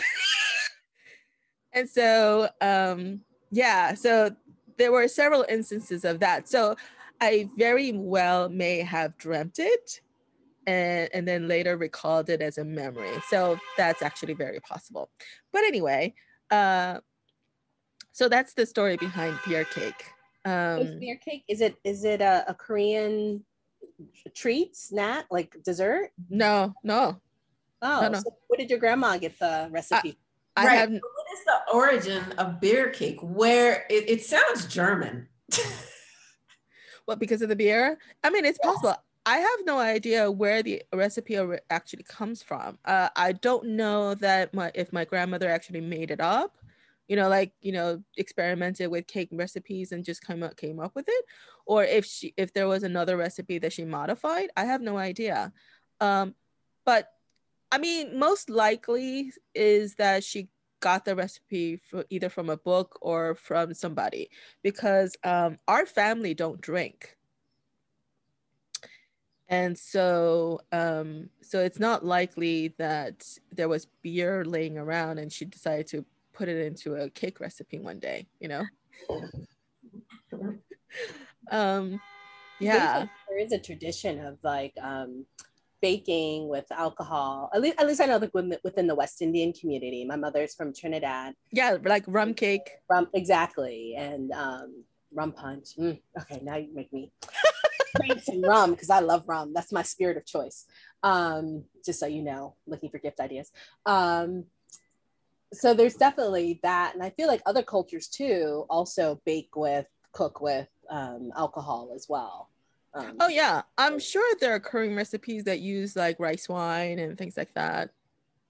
Speaker 1: and so, um, yeah, so there were several instances of that. So I very well may have dreamt it and, and then later recalled it as a memory. So that's actually very possible. But anyway, uh, so that's the story behind beer cake. Um,
Speaker 2: beer cake is it is it a, a Korean treat snack like dessert?
Speaker 1: No, no.
Speaker 2: Oh, no, no. So what did your grandma get the recipe?
Speaker 3: I, I right. have. What is the origin of beer cake? Where it, it sounds German.
Speaker 1: What because of the beer? I mean, it's possible. I have no idea where the recipe actually comes from. Uh, I don't know that my if my grandmother actually made it up, you know, like you know, experimented with cake recipes and just came up came up with it, or if she if there was another recipe that she modified. I have no idea. Um, but I mean, most likely is that she got the recipe for either from a book or from somebody because um, our family don't drink and so um, so it's not likely that there was beer laying around and she decided to put it into a cake recipe one day you know um yeah
Speaker 2: there is a tradition of like um baking with alcohol. At least, at least I know that within the West Indian community. My mother's from Trinidad.
Speaker 1: Yeah, like rum cake.
Speaker 2: Rum, exactly, and um, rum punch. Mm, okay, now you make me some rum because I love rum. That's my spirit of choice. Um, just so you know, looking for gift ideas. Um, so there's definitely that, and I feel like other cultures too also bake with, cook with um, alcohol as well.
Speaker 1: Um, oh yeah, I'm sure there are curry recipes that use like rice wine and things like that.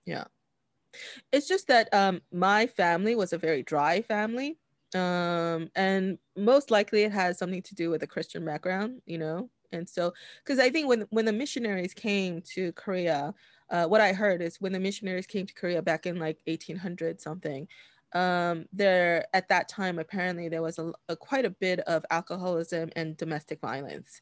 Speaker 1: Yeah, it's just that um, my family was a very dry family, um, and most likely it has something to do with a Christian background, you know. And so, because I think when when the missionaries came to Korea, uh, what I heard is when the missionaries came to Korea back in like 1800 something, um, there at that time apparently there was a, a, quite a bit of alcoholism and domestic violence.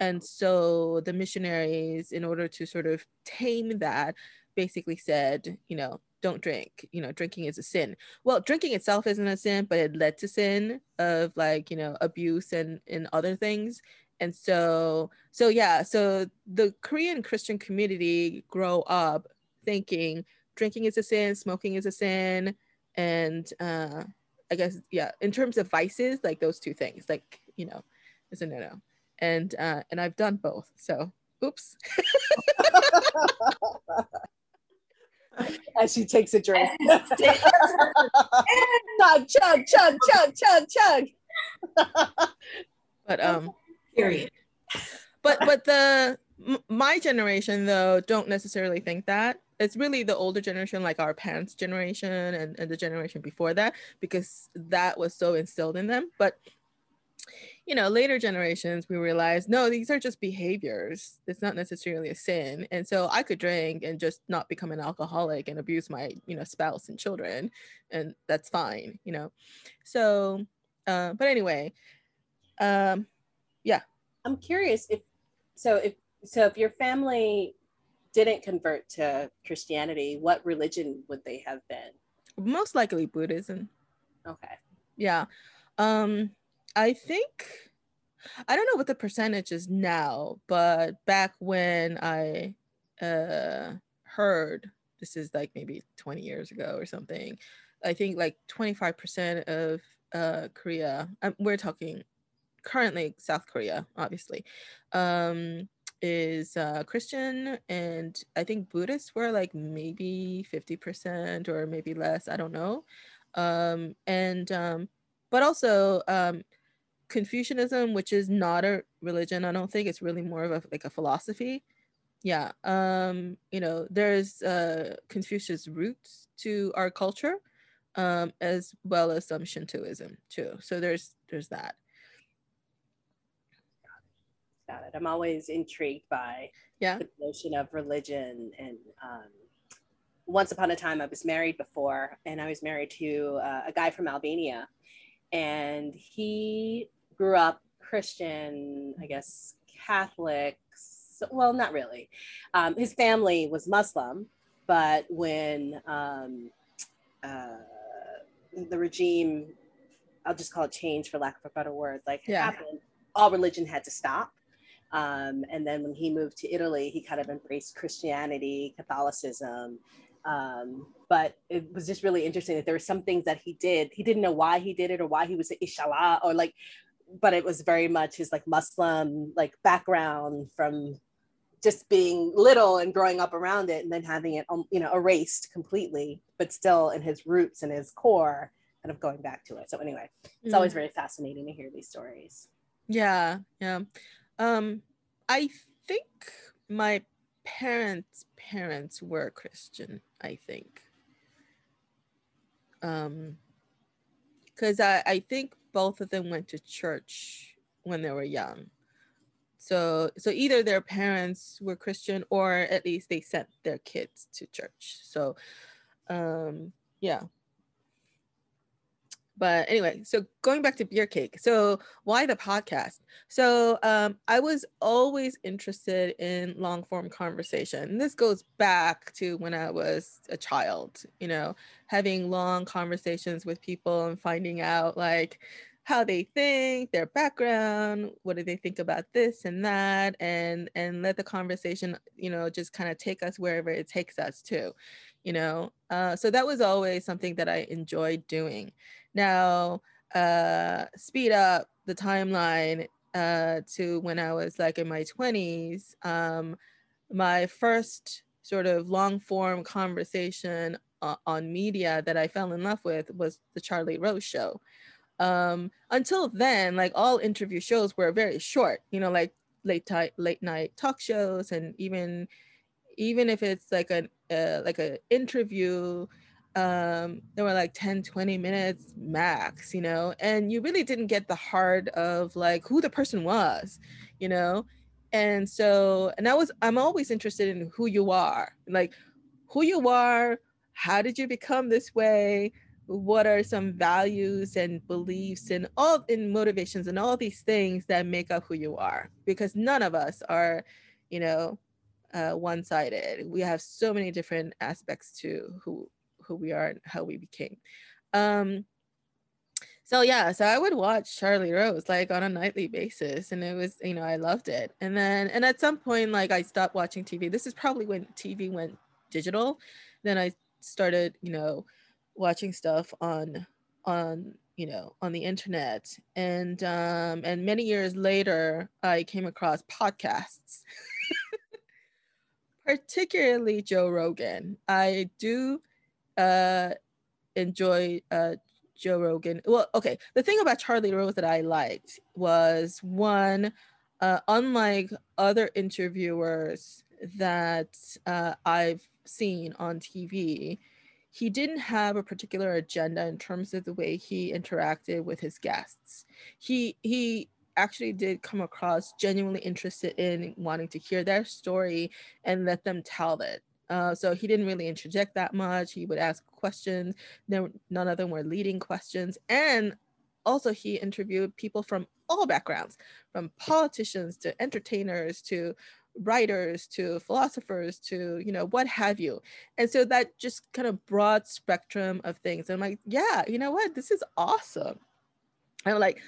Speaker 1: And so the missionaries in order to sort of tame that basically said you know don't drink. You know drinking is a sin. Well drinking itself isn't a sin but it led to sin of like you know abuse and and other things and so so yeah so the korean christian community grow up thinking drinking is a sin smoking is a sin and uh i guess yeah in terms of vices like those two things like you know is a no-no. And uh and i've done both so oops.
Speaker 2: As she takes a drink. Chug chug chug chug chug chug.
Speaker 1: But um
Speaker 3: period.
Speaker 1: But but the my generation though don't necessarily think that. It's really the older generation like our parents generation and, and the generation before that because that was so instilled in them. But you know later generations we realized no these are just behaviors. It's not necessarily a sin. And so i could drink and just not become an alcoholic and abuse my you know spouse and children and that's fine you know. So uh, but anyway um yeah
Speaker 2: i'm curious if so if so if your family didn't convert to Christianity, what religion would they have been?
Speaker 1: Most likely Buddhism.
Speaker 2: Okay.
Speaker 1: Yeah. Um I think I don't know what the percentage is now, but back when I uh heard this is like maybe 20 years ago or something. I think like 25% of uh Korea, um, we're talking currently South Korea, obviously. Um is uh, Christian, and I think Buddhists were like maybe 50% or maybe less. I don't know. Um, and, um, but also um, Confucianism, which is not a religion, I don't think it's really more of a, like a philosophy. Yeah. Um, you know, there's uh, Confucius roots to our culture, um, as well as some Shintoism too. So there's, there's that
Speaker 2: about it. I'm always intrigued by
Speaker 1: yeah.
Speaker 2: the notion of religion. And um, once upon a time, I was married before, and I was married to uh, a guy from Albania, and he grew up Christian, I guess Catholic. Well, not really. Um, his family was Muslim, but when um, uh, the regime, I'll just call it change for lack of a better word, like yeah. happened, all religion had to stop. Um, and then when he moved to Italy, he kind of embraced Christianity, Catholicism. Um, but it was just really interesting that there were some things that he did. He didn't know why he did it or why he was inshallah or like, but it was very much his like Muslim like background from just being little and growing up around it and then having it um, you know erased completely but still in his roots and his core kind of going back to it so anyway it's mm. always very fascinating to hear these stories
Speaker 1: Yeah, yeah. Um, I think my parents' parents were Christian. I think. Um, because I I think both of them went to church when they were young. So so either their parents were Christian or at least they sent their kids to church. So um yeah but anyway so going back to beer cake so why the podcast? So um, i was always interested in long form conversation. And this goes back to when i was a child you know having long conversations with people and finding out like how they think their background what do they think about this and that and and let the conversation you know just kind of take us wherever it takes us to you know? Uh, so that was always something that i enjoyed doing now uh, speed up the timeline uh, to when i was like in my 20s um, my first sort of long form conversation uh, on media that i fell in love with was the charlie rose show. Um, until then like all interview shows were very short you know like late night late night talk shows and even even if it's like an uh, like an interview um they were like 10 20 minutes max you know and you really didn't get the heart of like who the person was you know and so and i was i'm always interested in who you are like who you are how did you become this way what are some values and beliefs and all in motivations and all these things that make up who you are because none of us are you know uh, one-sided. We have so many different aspects to who who we are and how we became. Um, so yeah, so I would watch Charlie Rose like on a nightly basis, and it was you know I loved it. And then and at some point like I stopped watching TV. This is probably when TV went digital. Then I started you know watching stuff on on you know on the internet and um and many years later i came across podcasts particularly Joe Rogan. I do uh, enjoy uh, Joe Rogan. Well, okay. The thing about Charlie Rose that I liked was one, uh, unlike other interviewers that uh, I've seen on TV, he didn't have a particular agenda in terms of the way he interacted with his guests. He he actually did come across genuinely interested in wanting to hear their story and let them tell it. Uh, so he didn't really interject that much. He would ask questions. There, none of them were leading questions. And also, he interviewed people from all backgrounds, from politicians to entertainers to writers to philosophers to you know what have you and so that just kind of broad spectrum of things i'm like yeah you know what this is awesome i'm like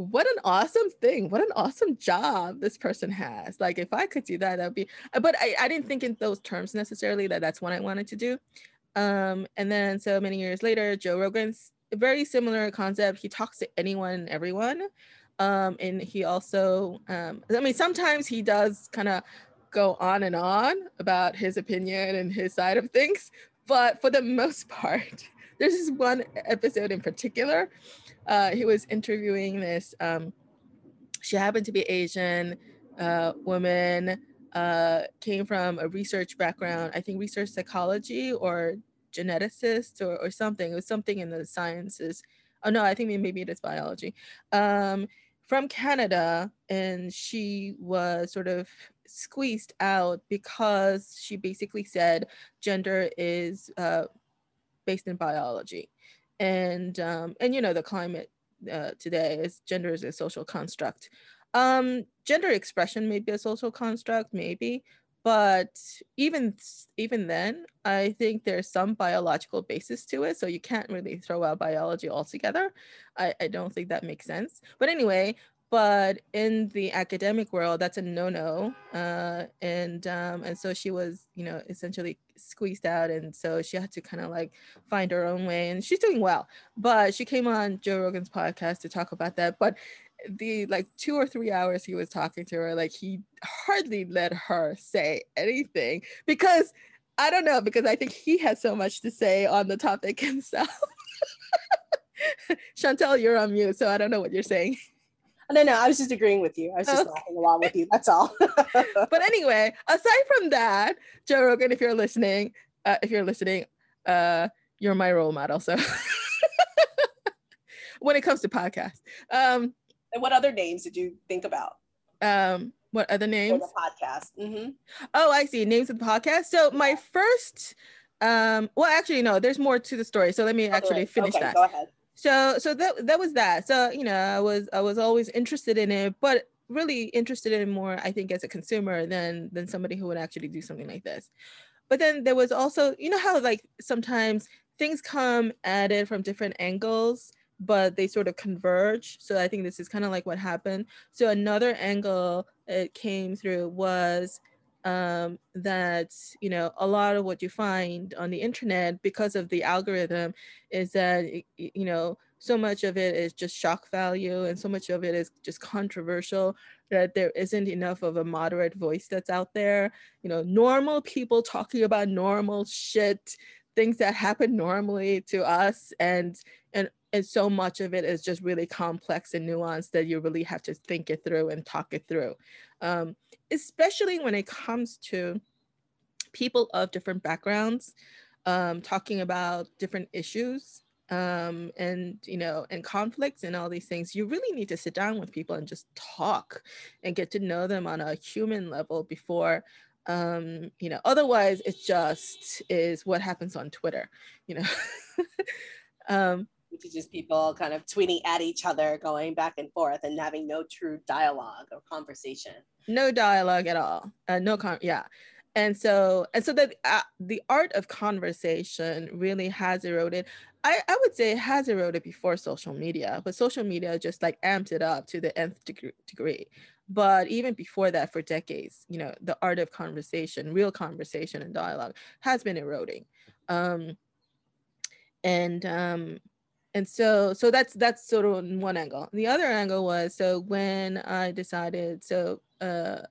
Speaker 1: what an awesome thing what an awesome job this person has. Like if i could do that that would be uh, but I, I didn't think in those terms necessarily that that's what i wanted to do. Um and then so many years later joe rogan's very similar concept. He talks to anyone and everyone. Um and he also um i mean sometimes he does kind of go on and on about his opinion and his side of things but for the most part there's this one episode in particular uh, he was interviewing this. Um, she happened to be Asian uh, woman, uh, came from a research background, I think research psychology or geneticist or, or something. It was something in the sciences. Oh no, I think maybe it is biology. Um, from Canada, and she was sort of squeezed out because she basically said gender is uh, based in biology and um, and you know the climate uh, today is gender is a social construct. Um, gender expression may be a social construct, maybe, but even even then, I think there's some biological basis to it. So you can't really throw out biology altogether. I, I don't think that makes sense. But anyway, but in the academic world that's a no-no uh, and um, and so she was you know essentially squeezed out and so she had to kind of like find her own way and she's doing well. But she came on joe rogan's podcast to talk about that but the like two or three hours he was talking to her like he hardly let her say anything because i don't know because i think he has so much to say on the topic himself. Chantel you're on mute so i don't know what you're saying
Speaker 2: No, no, I was just agreeing with you. I was just okay. laughing along with you. That's all.
Speaker 1: but anyway, aside from that, Joe Rogan, if you're listening, uh, if you're listening, uh, you're my role model. So when it comes to podcasts, um,
Speaker 2: and what other names did you think about?
Speaker 1: Um, what other names?
Speaker 2: For the podcast. Mm-hmm.
Speaker 1: Oh, I see. Names of the podcast. So my first, um, well, actually, no. There's more to the story. So let me actually finish okay, that.
Speaker 2: Go ahead.
Speaker 1: So, so that that was that. So you know, I was I was always interested in it, but really interested in more, I think, as a consumer than than somebody who would actually do something like this. But then there was also, you know, how like sometimes things come at it from different angles but they sort of converge. So I think this is kind of like what happened. So another angle it came through was um, that you know a lot of what you find on the internet because of the algorithm is that you know so much of it is just shock value and so much of it is just controversial that there isn't enough of a moderate voice that's out there. You know normal people talking about normal shit things that happen normally to us and and and so much of it is just really complex and nuanced that you really have to think it through and talk it through. Um, especially when it comes to people of different backgrounds um, talking about different issues um, and you know and conflicts and all these things you really need to sit down with people and just talk and get to know them on a human level before um, you know otherwise it just is what happens on twitter you know? Um,
Speaker 2: which is just people kind of tweeting at each other, going back and forth, and having no true dialogue or conversation.
Speaker 1: No dialogue at all. Uh, no con. Yeah, and so and so that uh, the art of conversation really has eroded. I, I would say it has eroded before social media, but social media just like amped it up to the nth degree. But even before that, for decades, you know, the art of conversation, real conversation and dialogue has been eroding. Um, and um, and so so that's that's sort of one angle. The other angle was so when i decided so uh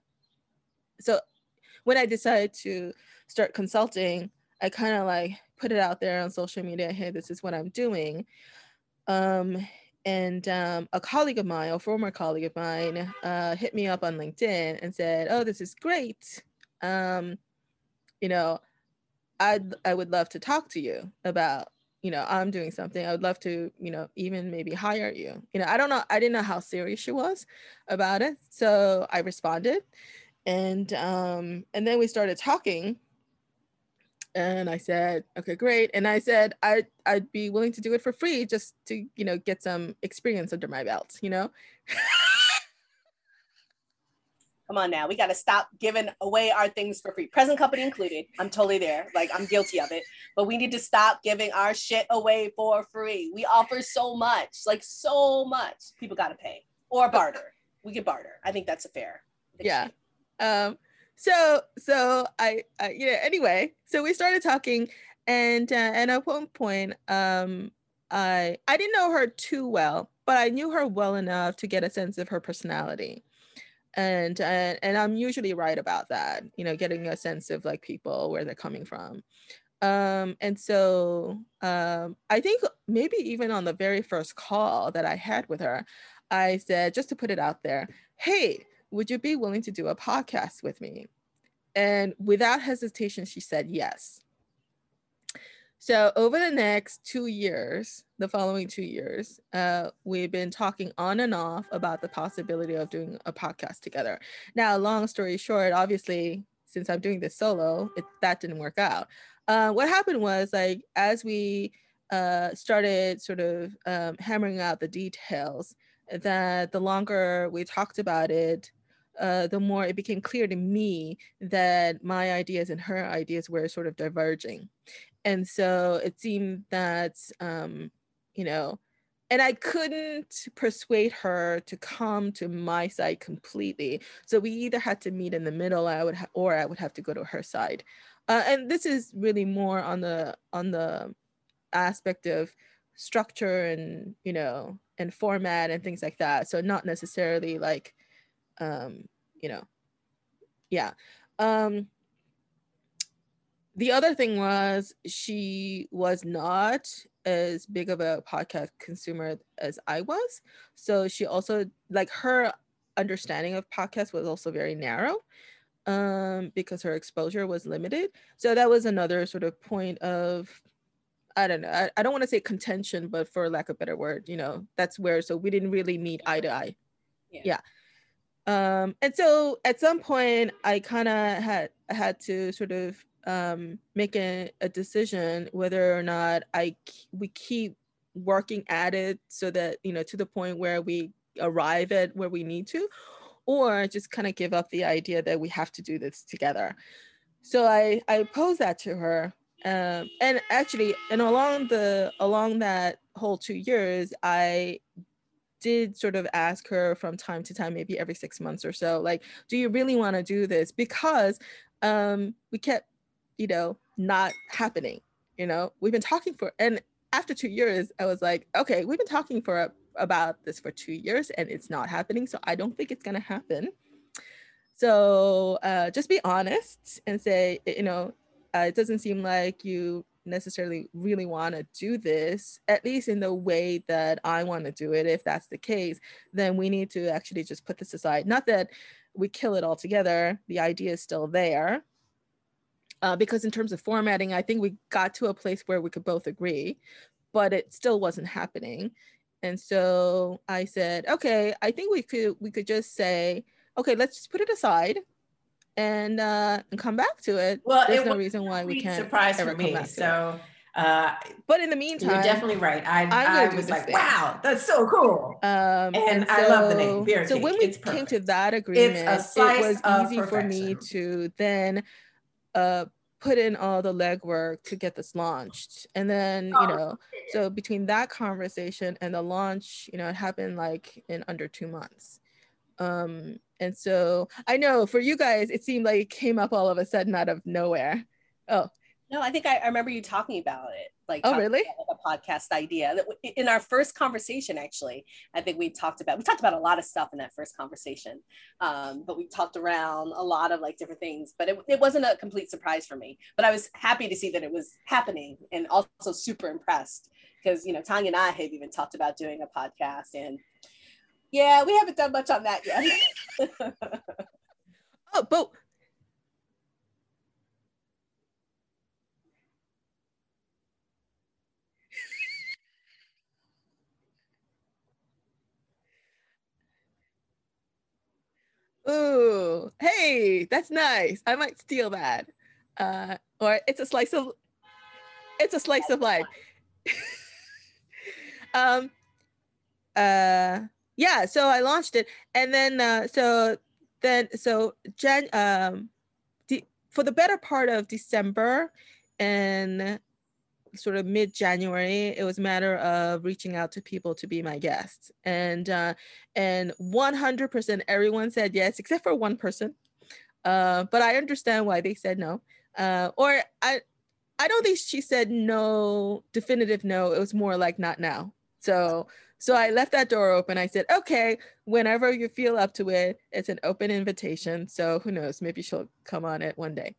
Speaker 1: so when i decided to start consulting i kind of like put it out there on social media hey this is what i'm doing. Um and um, a colleague of mine a former colleague of mine uh, hit me up on linkedin and said oh this is great. Um, you know i i would love to talk to you about you know i'm doing something i would love to you know even maybe hire you. You know i don't know i didn't know how serious she was about it so i responded and um and then we started talking and i said okay great and i said i i'd be willing to do it for free just to you know get some experience under my belt you know
Speaker 2: come on now. We got to stop giving away our things for free present company included. I'm totally there. Like i'm guilty of it. But we need to stop giving our shit away for free. We offer so much like so much. People got to pay or barter. We can barter. I think that's a fair
Speaker 1: yeah. Um so so I, I know anyway so we started talking and uh, and at one point um i i didn't know her too well but i knew her well enough to get a sense of her personality and and and i'm usually right about that you know getting a sense of like people where they're coming from. Um and so um i think maybe even on the very first call that i had with her i said just to put it out there hey would you be willing to do a podcast with me? And without hesitation she said yes so over the next two years, the following two years, uh, we've been talking on and off about the possibility of doing a podcast together. Now, long story short, obviously, since I'm doing this solo, it, that didn't work out. Uh, what happened was like as we uh, started sort of um, hammering out the details, that the longer we talked about it, uh, the more it became clear to me that my ideas and her ideas were sort of diverging and so it seemed that um, you know and i couldn't persuade her to come to my side completely. So we either had to meet in the middle i would ha- or i would have to go to her side. Uh, and this is really more on the on the aspect of structure and you know and format and things like that. So not necessarily like um you know yeah. Um the other thing was she was not as big of a podcast consumer as I was. So she also like her understanding of podcasts was also very narrow um, because her exposure was limited. So that was another sort of point of I don't know. I, I don't want to say contention, but for lack of a better word, you know, that's where so we didn't really meet eye to eye. Yeah. yeah. Um, and so at some point I kind of had had to sort of um, make a, a decision whether or not I we keep working at it so that you know to the point where we arrive at where we need to or just kind of give up the idea that we have to do this together. So i i posed that to her um, and actually and along the along that whole two years i did sort of ask her from time to time maybe every six months or so like do you really want to do this? Because um we kept you know not happening you know we've been talking for and after two years i was like okay we've been talking for about this for two years and it's not happening so i don't think it's going to happen so uh, just be honest and say you know uh, it doesn't seem like you necessarily really want to do this, at least in the way that I want to do it. If that's the case, then we need to actually just put this aside. Not that we kill it altogether, the idea is still there. Uh, because in terms of formatting, I think we got to a place where we could both agree, but it still wasn't happening. And so I said, okay, I think we could we could just say, okay, let's just put it aside and uh and come back to it. Well, there's it no reason why we can't
Speaker 3: surprise ever for me. so uh
Speaker 1: but in the meantime
Speaker 3: you're definitely right i i was like thing. wow that's so cool um and, and so, i love the name
Speaker 1: Beer so when we it's came perfect. to that agreement it was easy for me to then uh put in all the legwork to get this launched and then you oh, know so between that conversation and the launch you know it happened like in under two months um and so I know for you guys, it seemed like it came up all of a sudden out of nowhere. Oh.
Speaker 2: No, I think I, I remember you talking about it. Like,
Speaker 1: oh, really?
Speaker 2: a podcast idea. In our first conversation, actually, I think we talked about, we talked about a lot of stuff in that first conversation. Um, but we talked around a lot of like different things, but it, it wasn't a complete surprise for me. But I was happy to see that it was happening and also super impressed because, you know, Tanya and I have even talked about doing a podcast and yeah, we haven't done much on that yet.
Speaker 1: oh, but Ooh, hey, that's nice. I might steal that. Uh, or it's a slice of it's a slice of life. um uh yeah so i launched it and then uh, so then so jan um de- for the better part of december and sort of mid January, it was a matter of reaching out to people to be my guests, and uh, and 100% everyone said yes, except for one person. Uh, but I understand why they said no, uh, or I I don't think she said no, definitive no. It was more like not now. So so I left that door open. I said, okay, whenever you feel up to it, it's an open invitation. So who knows, maybe she'll come on it one day.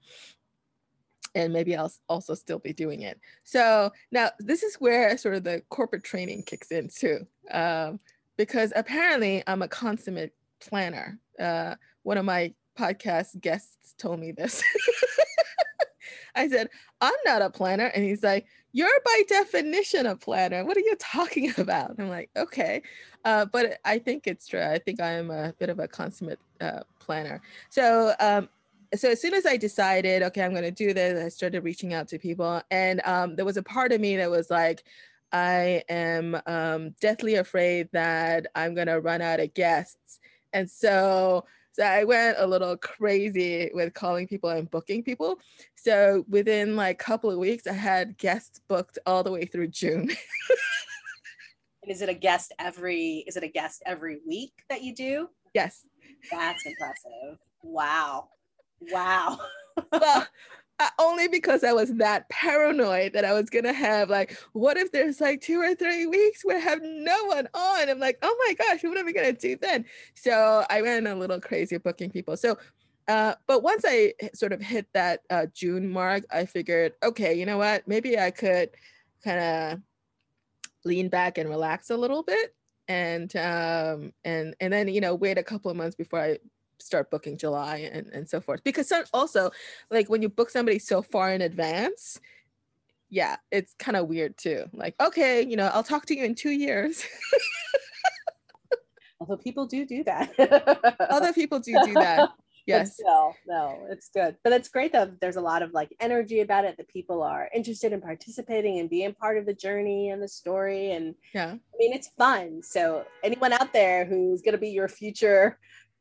Speaker 1: And maybe I'll also still be doing it. So now this is where sort of the corporate training kicks in too. Um, because apparently I'm a consummate planner. Uh, one of my podcast guests told me this. I said, I'm not a planner. And he's like, you're by definition a planner. What are you talking about? I'm like, okay. Uh, but I think it's true. I think I am a bit of a consummate uh, planner. So, um, so as soon as I decided, okay, I'm going to do this, I started reaching out to people. And um, there was a part of me that was like, I am um, deathly afraid that I'm going to run out of guests. And so so I went a little crazy with calling people and booking people. So within like a couple of weeks, I had guests booked all the way through June.
Speaker 2: and is it a guest every is it a guest every week that you do?
Speaker 1: Yes.
Speaker 2: That's impressive. Wow. Wow.
Speaker 1: well, only because I was that paranoid that I was gonna have like, what if there's like two or three weeks where I have no one on? I'm like, oh my gosh, what am I gonna do then? So I went a little crazy booking people. So, uh, but once I sort of hit that uh, June mark, I figured, okay, you know what? Maybe I could kind of lean back and relax a little bit and um and and then you know wait a couple of months before i start booking july and and so forth. Because also like when you book somebody so far in advance yeah it's kind of weird too. Like okay you know i'll talk to you in two years.
Speaker 2: Although people do do that.
Speaker 1: Other people do do that. Yes.
Speaker 2: no no it's good. But it's great that there's a lot of like energy about it that people are interested in participating and being part of the journey and the story and
Speaker 1: yeah.
Speaker 2: I mean it's fun. So anyone out there who's going to be your future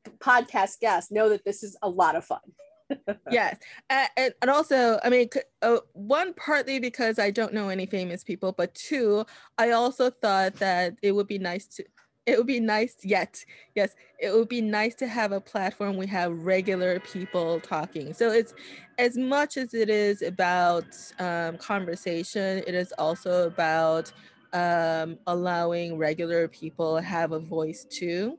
Speaker 2: podcast guests know that this is a lot of fun.
Speaker 1: Yes. And, and also i mean uh, one partly because i don't know any famous people but two i also thought that it would be nice to it would be nice yet yes it would be nice to have a platform we have regular people talking. So it's as much as it is about um, conversation it is also about um, allowing regular people have a voice too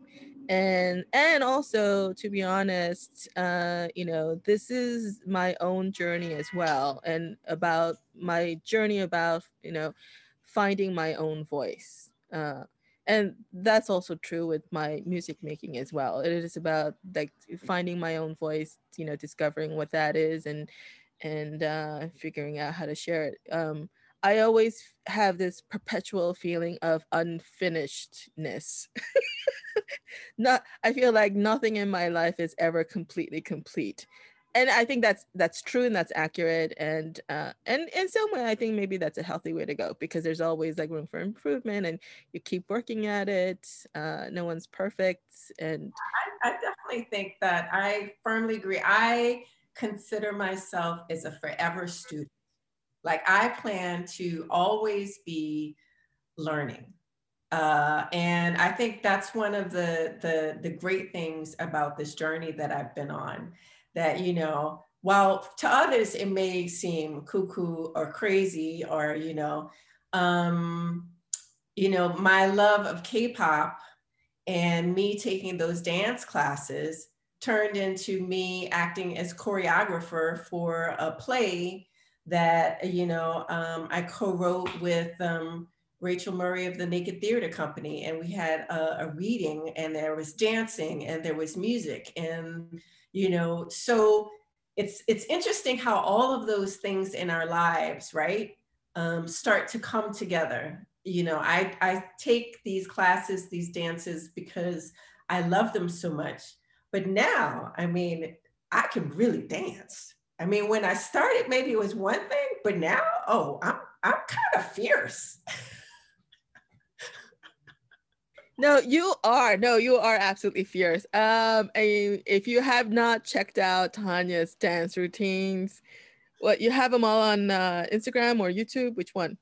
Speaker 1: and and also to be honest uh, you know this is my own journey as well and about my journey about you know finding my own voice uh, and that's also true with my music making as well. It is about like finding my own voice you know discovering what that is and and uh, figuring out how to share it. Um, i always have this perpetual feeling of unfinishedness not i feel like nothing in my life is ever completely complete and I think that's that's true and that's accurate and uh, and in some way I think maybe that's a healthy way to go because there's always like room for improvement and you keep working at it. Uh, no one's perfect and
Speaker 3: I, I definitely think that I firmly agree. I consider myself as a forever student. Like I plan to always be learning. Uh, and I think that's one of the, the the great things about this journey that I've been on that, you know, while to others it may seem cuckoo or crazy or, you know, um, you know, my love of K-pop and me taking those dance classes turned into me acting as choreographer for a play that you know um, I co-wrote with um, Rachel Murray of the Naked Theater Company, and we had a, a, reading, and there was dancing, and there was music, and you know so it's it's interesting how all of those things in our lives right um, start to come together. You know i i take these classes these dances because i love them so much. But now i mean i can really dance i mean when i started maybe it was one thing but now oh i'm i'm kind of fierce
Speaker 1: No, you are. No, you are absolutely fierce. Um, and if you have not checked out Tanya's dance routines, what you have them all on uh, Instagram or YouTube? Which one?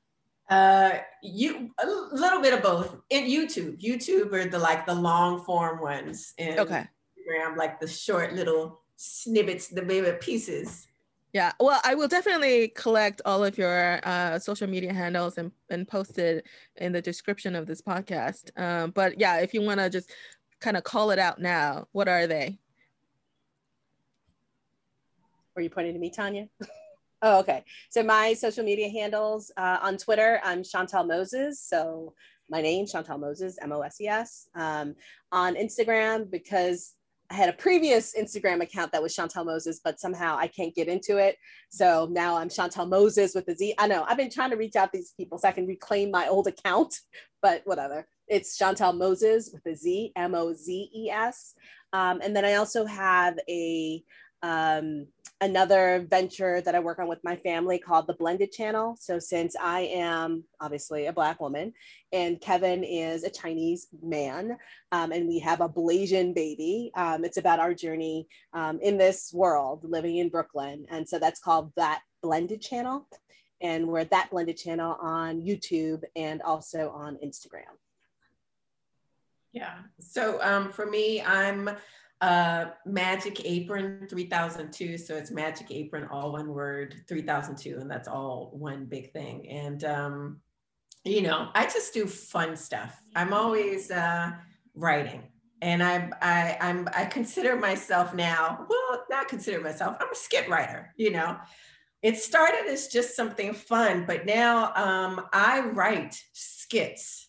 Speaker 3: Uh, you a little bit of both. In YouTube, YouTube are the like the long form ones, and
Speaker 1: okay.
Speaker 3: Instagram like the short little snippets, the baby pieces.
Speaker 1: Yeah, well, I will definitely collect all of your uh, social media handles and, and post it in the description of this podcast. Um, but yeah, if you want to just kind of call it out now, what are they?
Speaker 2: Were you pointing to me, Tanya? oh, okay. So my social media handles uh, on Twitter, I'm Chantel Moses. So my name, Chantel Moses, M O S E S. Um, on Instagram, because I had a previous Instagram account that was Chantel Moses, but somehow I can't get into it. So now I'm Chantel Moses with a Z. I know I've been trying to reach out these people so I can reclaim my old account, but whatever. It's Chantel Moses with a Z, M O Z E S. Um, and then I also have a um, another venture that I work on with my family called the Blended Channel. So, since I am obviously a Black woman and Kevin is a Chinese man, um, and we have a Blasian baby, um, it's about our journey um, in this world living in Brooklyn. And so that's called That Blended Channel. And we're at That Blended Channel on YouTube and also on Instagram.
Speaker 3: Yeah. So um, for me, I'm uh, Magic Apron 3002. So it's Magic Apron, all one word, 3002. And that's all one big thing. And, um, you know, I just do fun stuff. I'm always uh, writing. And I, I, I'm, I consider myself now, well, not consider myself, I'm a skit writer, you know. it started as just something fun, but now um, I write skits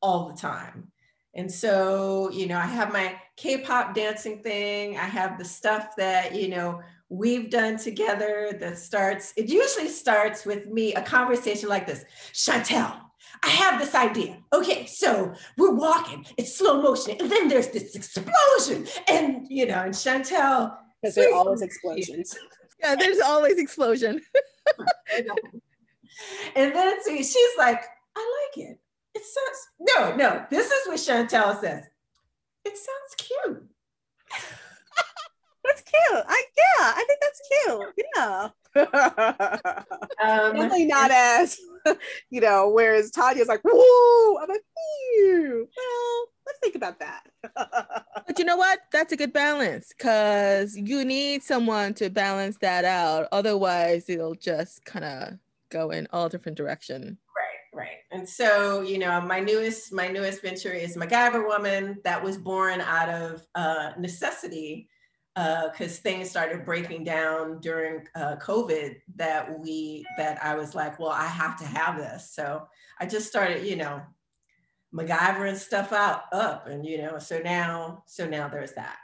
Speaker 3: all the time. And so, you know, I have my K pop dancing thing, I have the stuff that, you know, we've done together that starts, it usually starts with me, a conversation like this Chantel, I have this idea. Okay, so we're walking, it's slow motion, and then there's this explosion. And, you know, and Chantel.
Speaker 2: Because there are always explosions.
Speaker 1: yeah, there's always explosion.
Speaker 3: and then see, she's like, I like it. It sounds no, no. This is what Chantel says. It sounds cute.
Speaker 2: that's cute. I yeah, I think that's cute. Yeah. um, Definitely not as you know. Whereas Tanya's like, "Whoa!" I'm like, "Ew." Well, let's think about that.
Speaker 1: but you know what? That's a good balance because you need someone to balance that out. Otherwise, it'll just kind of go in all different direction.
Speaker 3: Right. And so, you know, my newest my newest venture is MacGyver Woman that was born out of uh, necessity because uh, things started breaking down during uh, COVID that we that I was like, well, I have to have this. So I just started, you know, MacGyvering stuff out up, and you know, so now, so now there's that.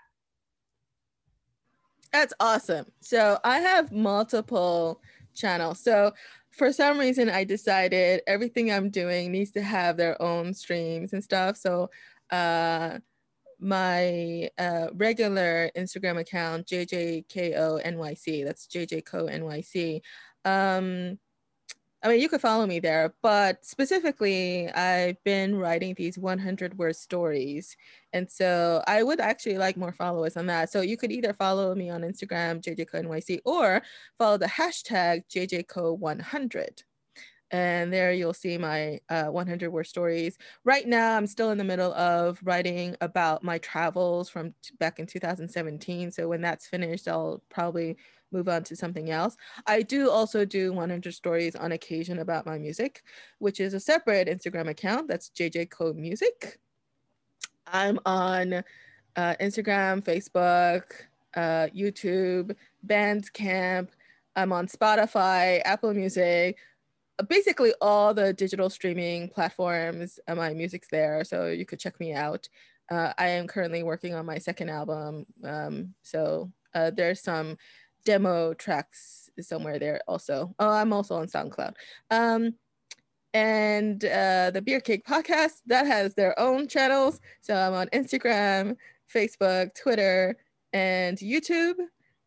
Speaker 1: That's awesome. So I have multiple channels. So for some reason, I decided everything I'm doing needs to have their own streams and stuff. So uh, my uh, regular Instagram account, JJKONYC, that's JJKONYC. Um, I mean, you could follow me there, but specifically, I've been writing these 100 word stories. And so I would actually like more followers on that. So you could either follow me on Instagram, JJKONYC, or follow the hashtag JJCo100. and there you'll see my uh, 100 word stories. Right now, I'm still in the middle of writing about my travels from t- back in 2017. So when that's finished, I'll probably move on to something else. I do also do 100 stories on occasion about my music, which is a separate Instagram account. That's JJ Code Music. I'm on uh, Instagram, Facebook, uh, YouTube, Bandcamp. I'm on Spotify, Apple Music, basically all the digital streaming platforms. Uh, my music's there, so you could check me out. Uh, I am currently working on my second album, um, so uh, there's some demo tracks is somewhere there also. Oh, I'm also on SoundCloud. Um, and uh, the Beer Cake Podcast that has their own channels. So I'm on Instagram, Facebook, Twitter, and YouTube.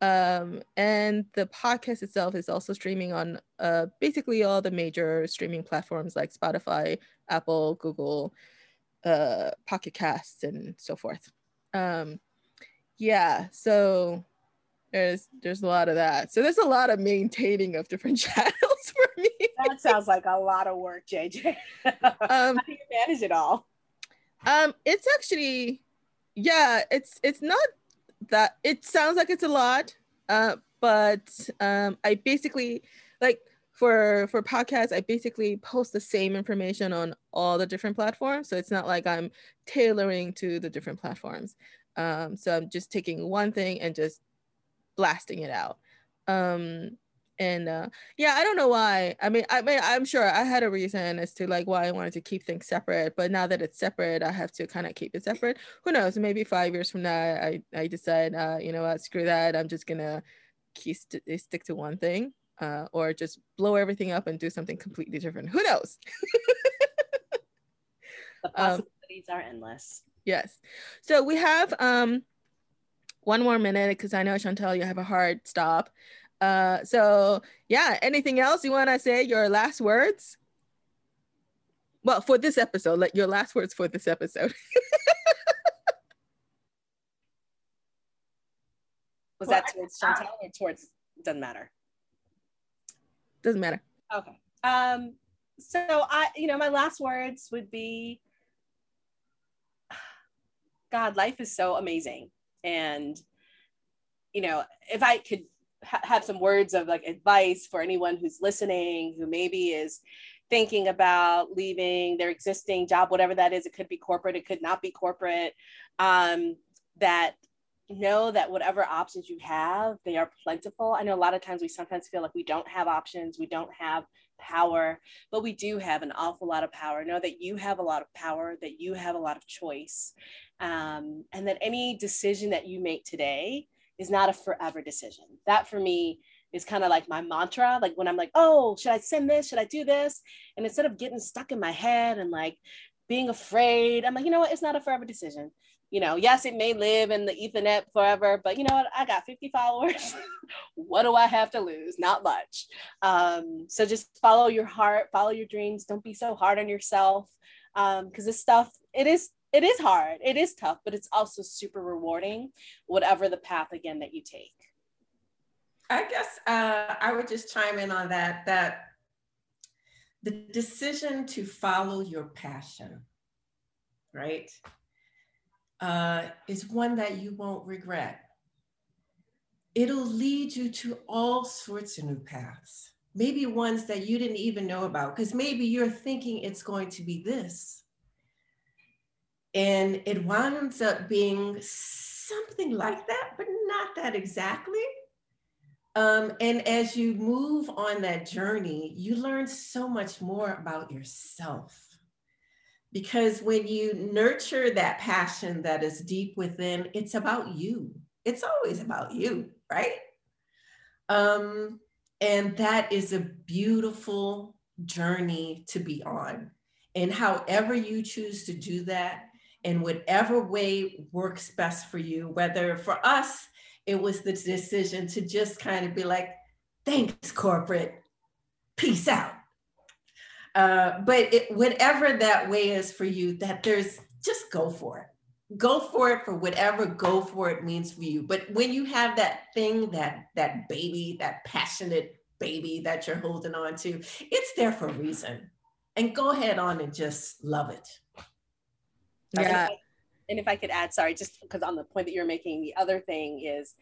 Speaker 1: Um, and the podcast itself is also streaming on uh, basically all the major streaming platforms like Spotify, Apple, Google, uh, Pocket Casts, and so forth. Um, yeah, so there's there's a lot of that. So there's a lot of maintaining of different channels for me.
Speaker 2: That sounds like a lot of work, JJ. um, How do you manage it all?
Speaker 1: Um, it's actually, yeah, it's it's not that it sounds like it's a lot uh, but um, i basically like for for podcasts i basically post the same information on all the different platforms so it's not like i'm tailoring to the different platforms um, so i'm just taking one thing and just blasting it out. Um, and uh, yeah i don't know why. I mean i mean i'm sure i had a reason as to like why i wanted to keep things separate but now that it's separate i have to kind of keep it separate. Who knows? Maybe five years from now i i decide uh, you know what? Screw that. I'm just gonna keep st- eh, stick to one thing uh, or just blow everything up and do something completely different. Who knows?
Speaker 2: The possibilities um, are endless.
Speaker 1: yes. So we have um one more minute because i know chantel you have a hard stop uh, so yeah, anything else you want to say? Your last words? Well, for this episode, like your last words for this episode.
Speaker 2: Was that towards Chantel or towards? Doesn't matter.
Speaker 1: Doesn't matter.
Speaker 2: Okay. Um. So I, you know, my last words would be, God, life is so amazing, and you know, if I could ha- have some words of like advice for anyone who's listening who maybe is thinking about leaving their existing job whatever that is it could be corporate it could not be corporate um, that know that whatever options you have, they are plentiful. I know a lot of times we sometimes feel like we don't have options, we don't have power, but we do have an awful lot of power. Know that you have a lot of power, that you have a lot of choice, um, and that any decision that you make today is not a forever decision. That for me is kind of like my mantra. Like when I'm like, oh, should I send this? Should I do this? And instead of getting stuck in my head and like being afraid, I'm like, you know what? It's not a forever decision you know, yes, it may live in the Ethernet forever, but you know what? I got 50 followers. what do I have to lose? Not much. Um, so just follow your heart, follow your dreams. Don't be so hard on yourself. Um, because this stuff, it is, it is hard. It is tough, but it's also super rewarding, whatever the path again that you take.
Speaker 3: I guess uh, I would just chime in on that, that the decision to follow your passion, right? Uh, is one that you won't regret. It'll lead you to all sorts of new paths, maybe ones that you didn't even know about, because maybe you're thinking it's going to be this. And it winds up being something like that, but not that exactly. Um, and as you move on that journey, you learn so much more about yourself because when you nurture that passion that is deep within, it's about you. It's always about you, right? Um, and that is a beautiful journey to be on. And however you choose to do that, in whatever way works best for you, whether for us, it was the decision to just kind of be like, thanks, corporate, peace out. Uh, but it, whatever that way is for you, that there's just go for it. Go for it for whatever go for it means for you. But when you have that thing, that that baby, that passionate baby that you're holding on to, it's there for a reason. And go ahead on and just love it.
Speaker 2: Yeah. And if I could add, sorry, just because on the point that you're making, the other thing is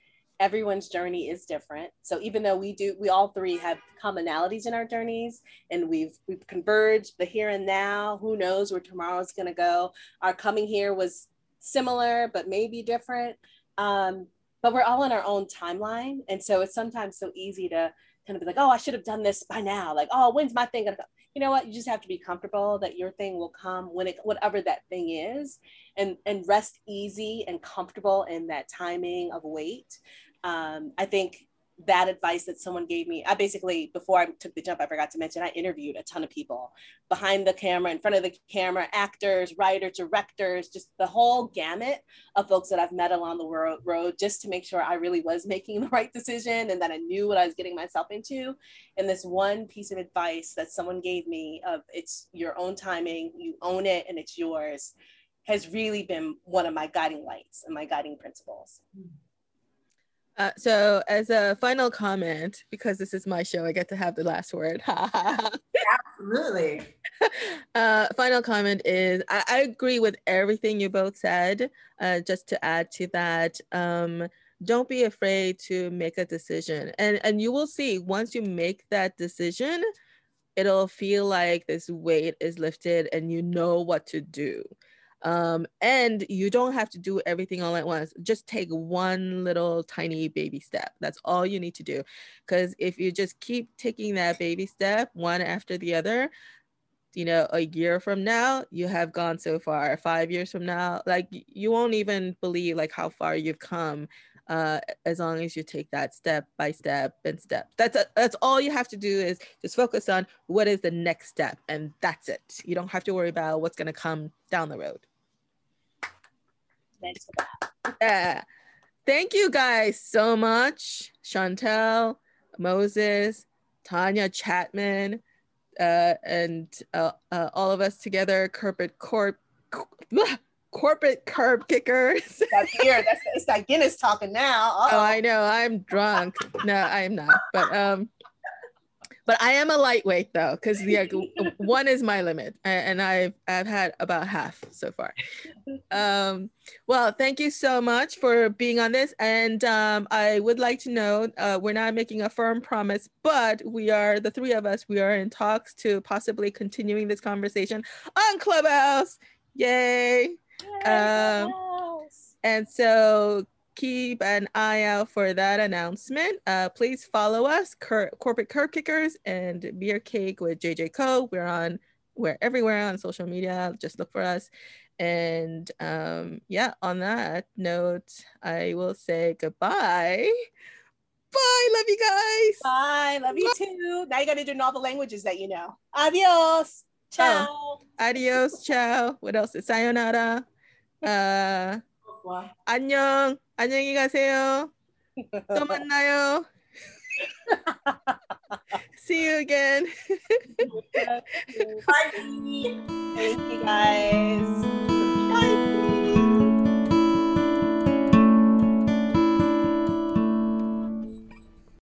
Speaker 2: everyone's journey is different. So even though we do we all three have commonalities in our journeys and we've we've converged the here and now who knows where tomorrow's going to go. Our coming here was similar but maybe different. Um, but we're all in our own timeline. And so it's sometimes so easy to kind of be like oh i should have done this by now. Like oh when's my thing gonna come you know what? You just have to be comfortable that your thing will come when it whatever that thing is and and rest easy and comfortable in that timing of wait um, i think that advice that someone gave me i basically before i took the jump i forgot to mention i interviewed a ton of people behind the camera in front of the camera actors writers directors just the whole gamut of folks that i've met along the road, just to make sure i really was making the right decision and that i knew what i was getting myself into and this one piece of advice that someone gave me of it's your own timing you own it and it's yours has really been one of my guiding lights and my guiding principles mm-hmm.
Speaker 1: Uh, so, as a final comment, because this is my show, I get to have the last word.
Speaker 3: Absolutely.
Speaker 1: Uh, final comment is I, I, agree with everything you both said. Uh, just to add to that, um, don't be afraid to make a decision, and and you will see once you make that decision, it'll feel like this weight is lifted, and you know what to do. Um, and you don't have to do everything all at once. Just take one little tiny baby step. That's all you need to do. Because if you just keep taking that baby step one after the other, you know, a year from now, you have gone so far. Five years from now, like you won't even believe like how far you've come uh, as long as you take that step by step and step. That's a, that's all you have to do is just focus on what is the next step, and that's it. You don't have to worry about what's going to come down the road. Thanks for that. Yeah. Thank you guys so much, Chantel, Moses, Tanya Chapman, uh, and uh, uh, all of us together, corporate corp, corporate curb kickers.
Speaker 2: That's here. That's it's that Guinness talking now.
Speaker 1: Uh-oh. Oh, I know. I'm drunk. no, I am not. But um, but I am a lightweight though, because yeah, one is my limit, and I've I've had about half so far. Um, well, thank you so much for being on this, and um, I would like to know uh, we're not making a firm promise, but we are the three of us. We are in talks to possibly continuing this conversation on Clubhouse. Yay! Yay um, and so keep an eye out for that announcement. Uh, please follow us, Cur- Corporate Curb Kickers and Beer Cake with JJ Co. We're on, we're everywhere on social media. Just look for us. And um, yeah, on that note, I will say goodbye. Bye. Love you guys.
Speaker 2: Bye. Love you too. Now you got to do all the languages that you know. Adios. Ciao. Oh.
Speaker 1: Adios. Ciao. What else? Is sayonara. Uh, 안녕. 안녕히 가세요. 또 만나요. See you again.
Speaker 2: Bye. Thank you guys. Bye.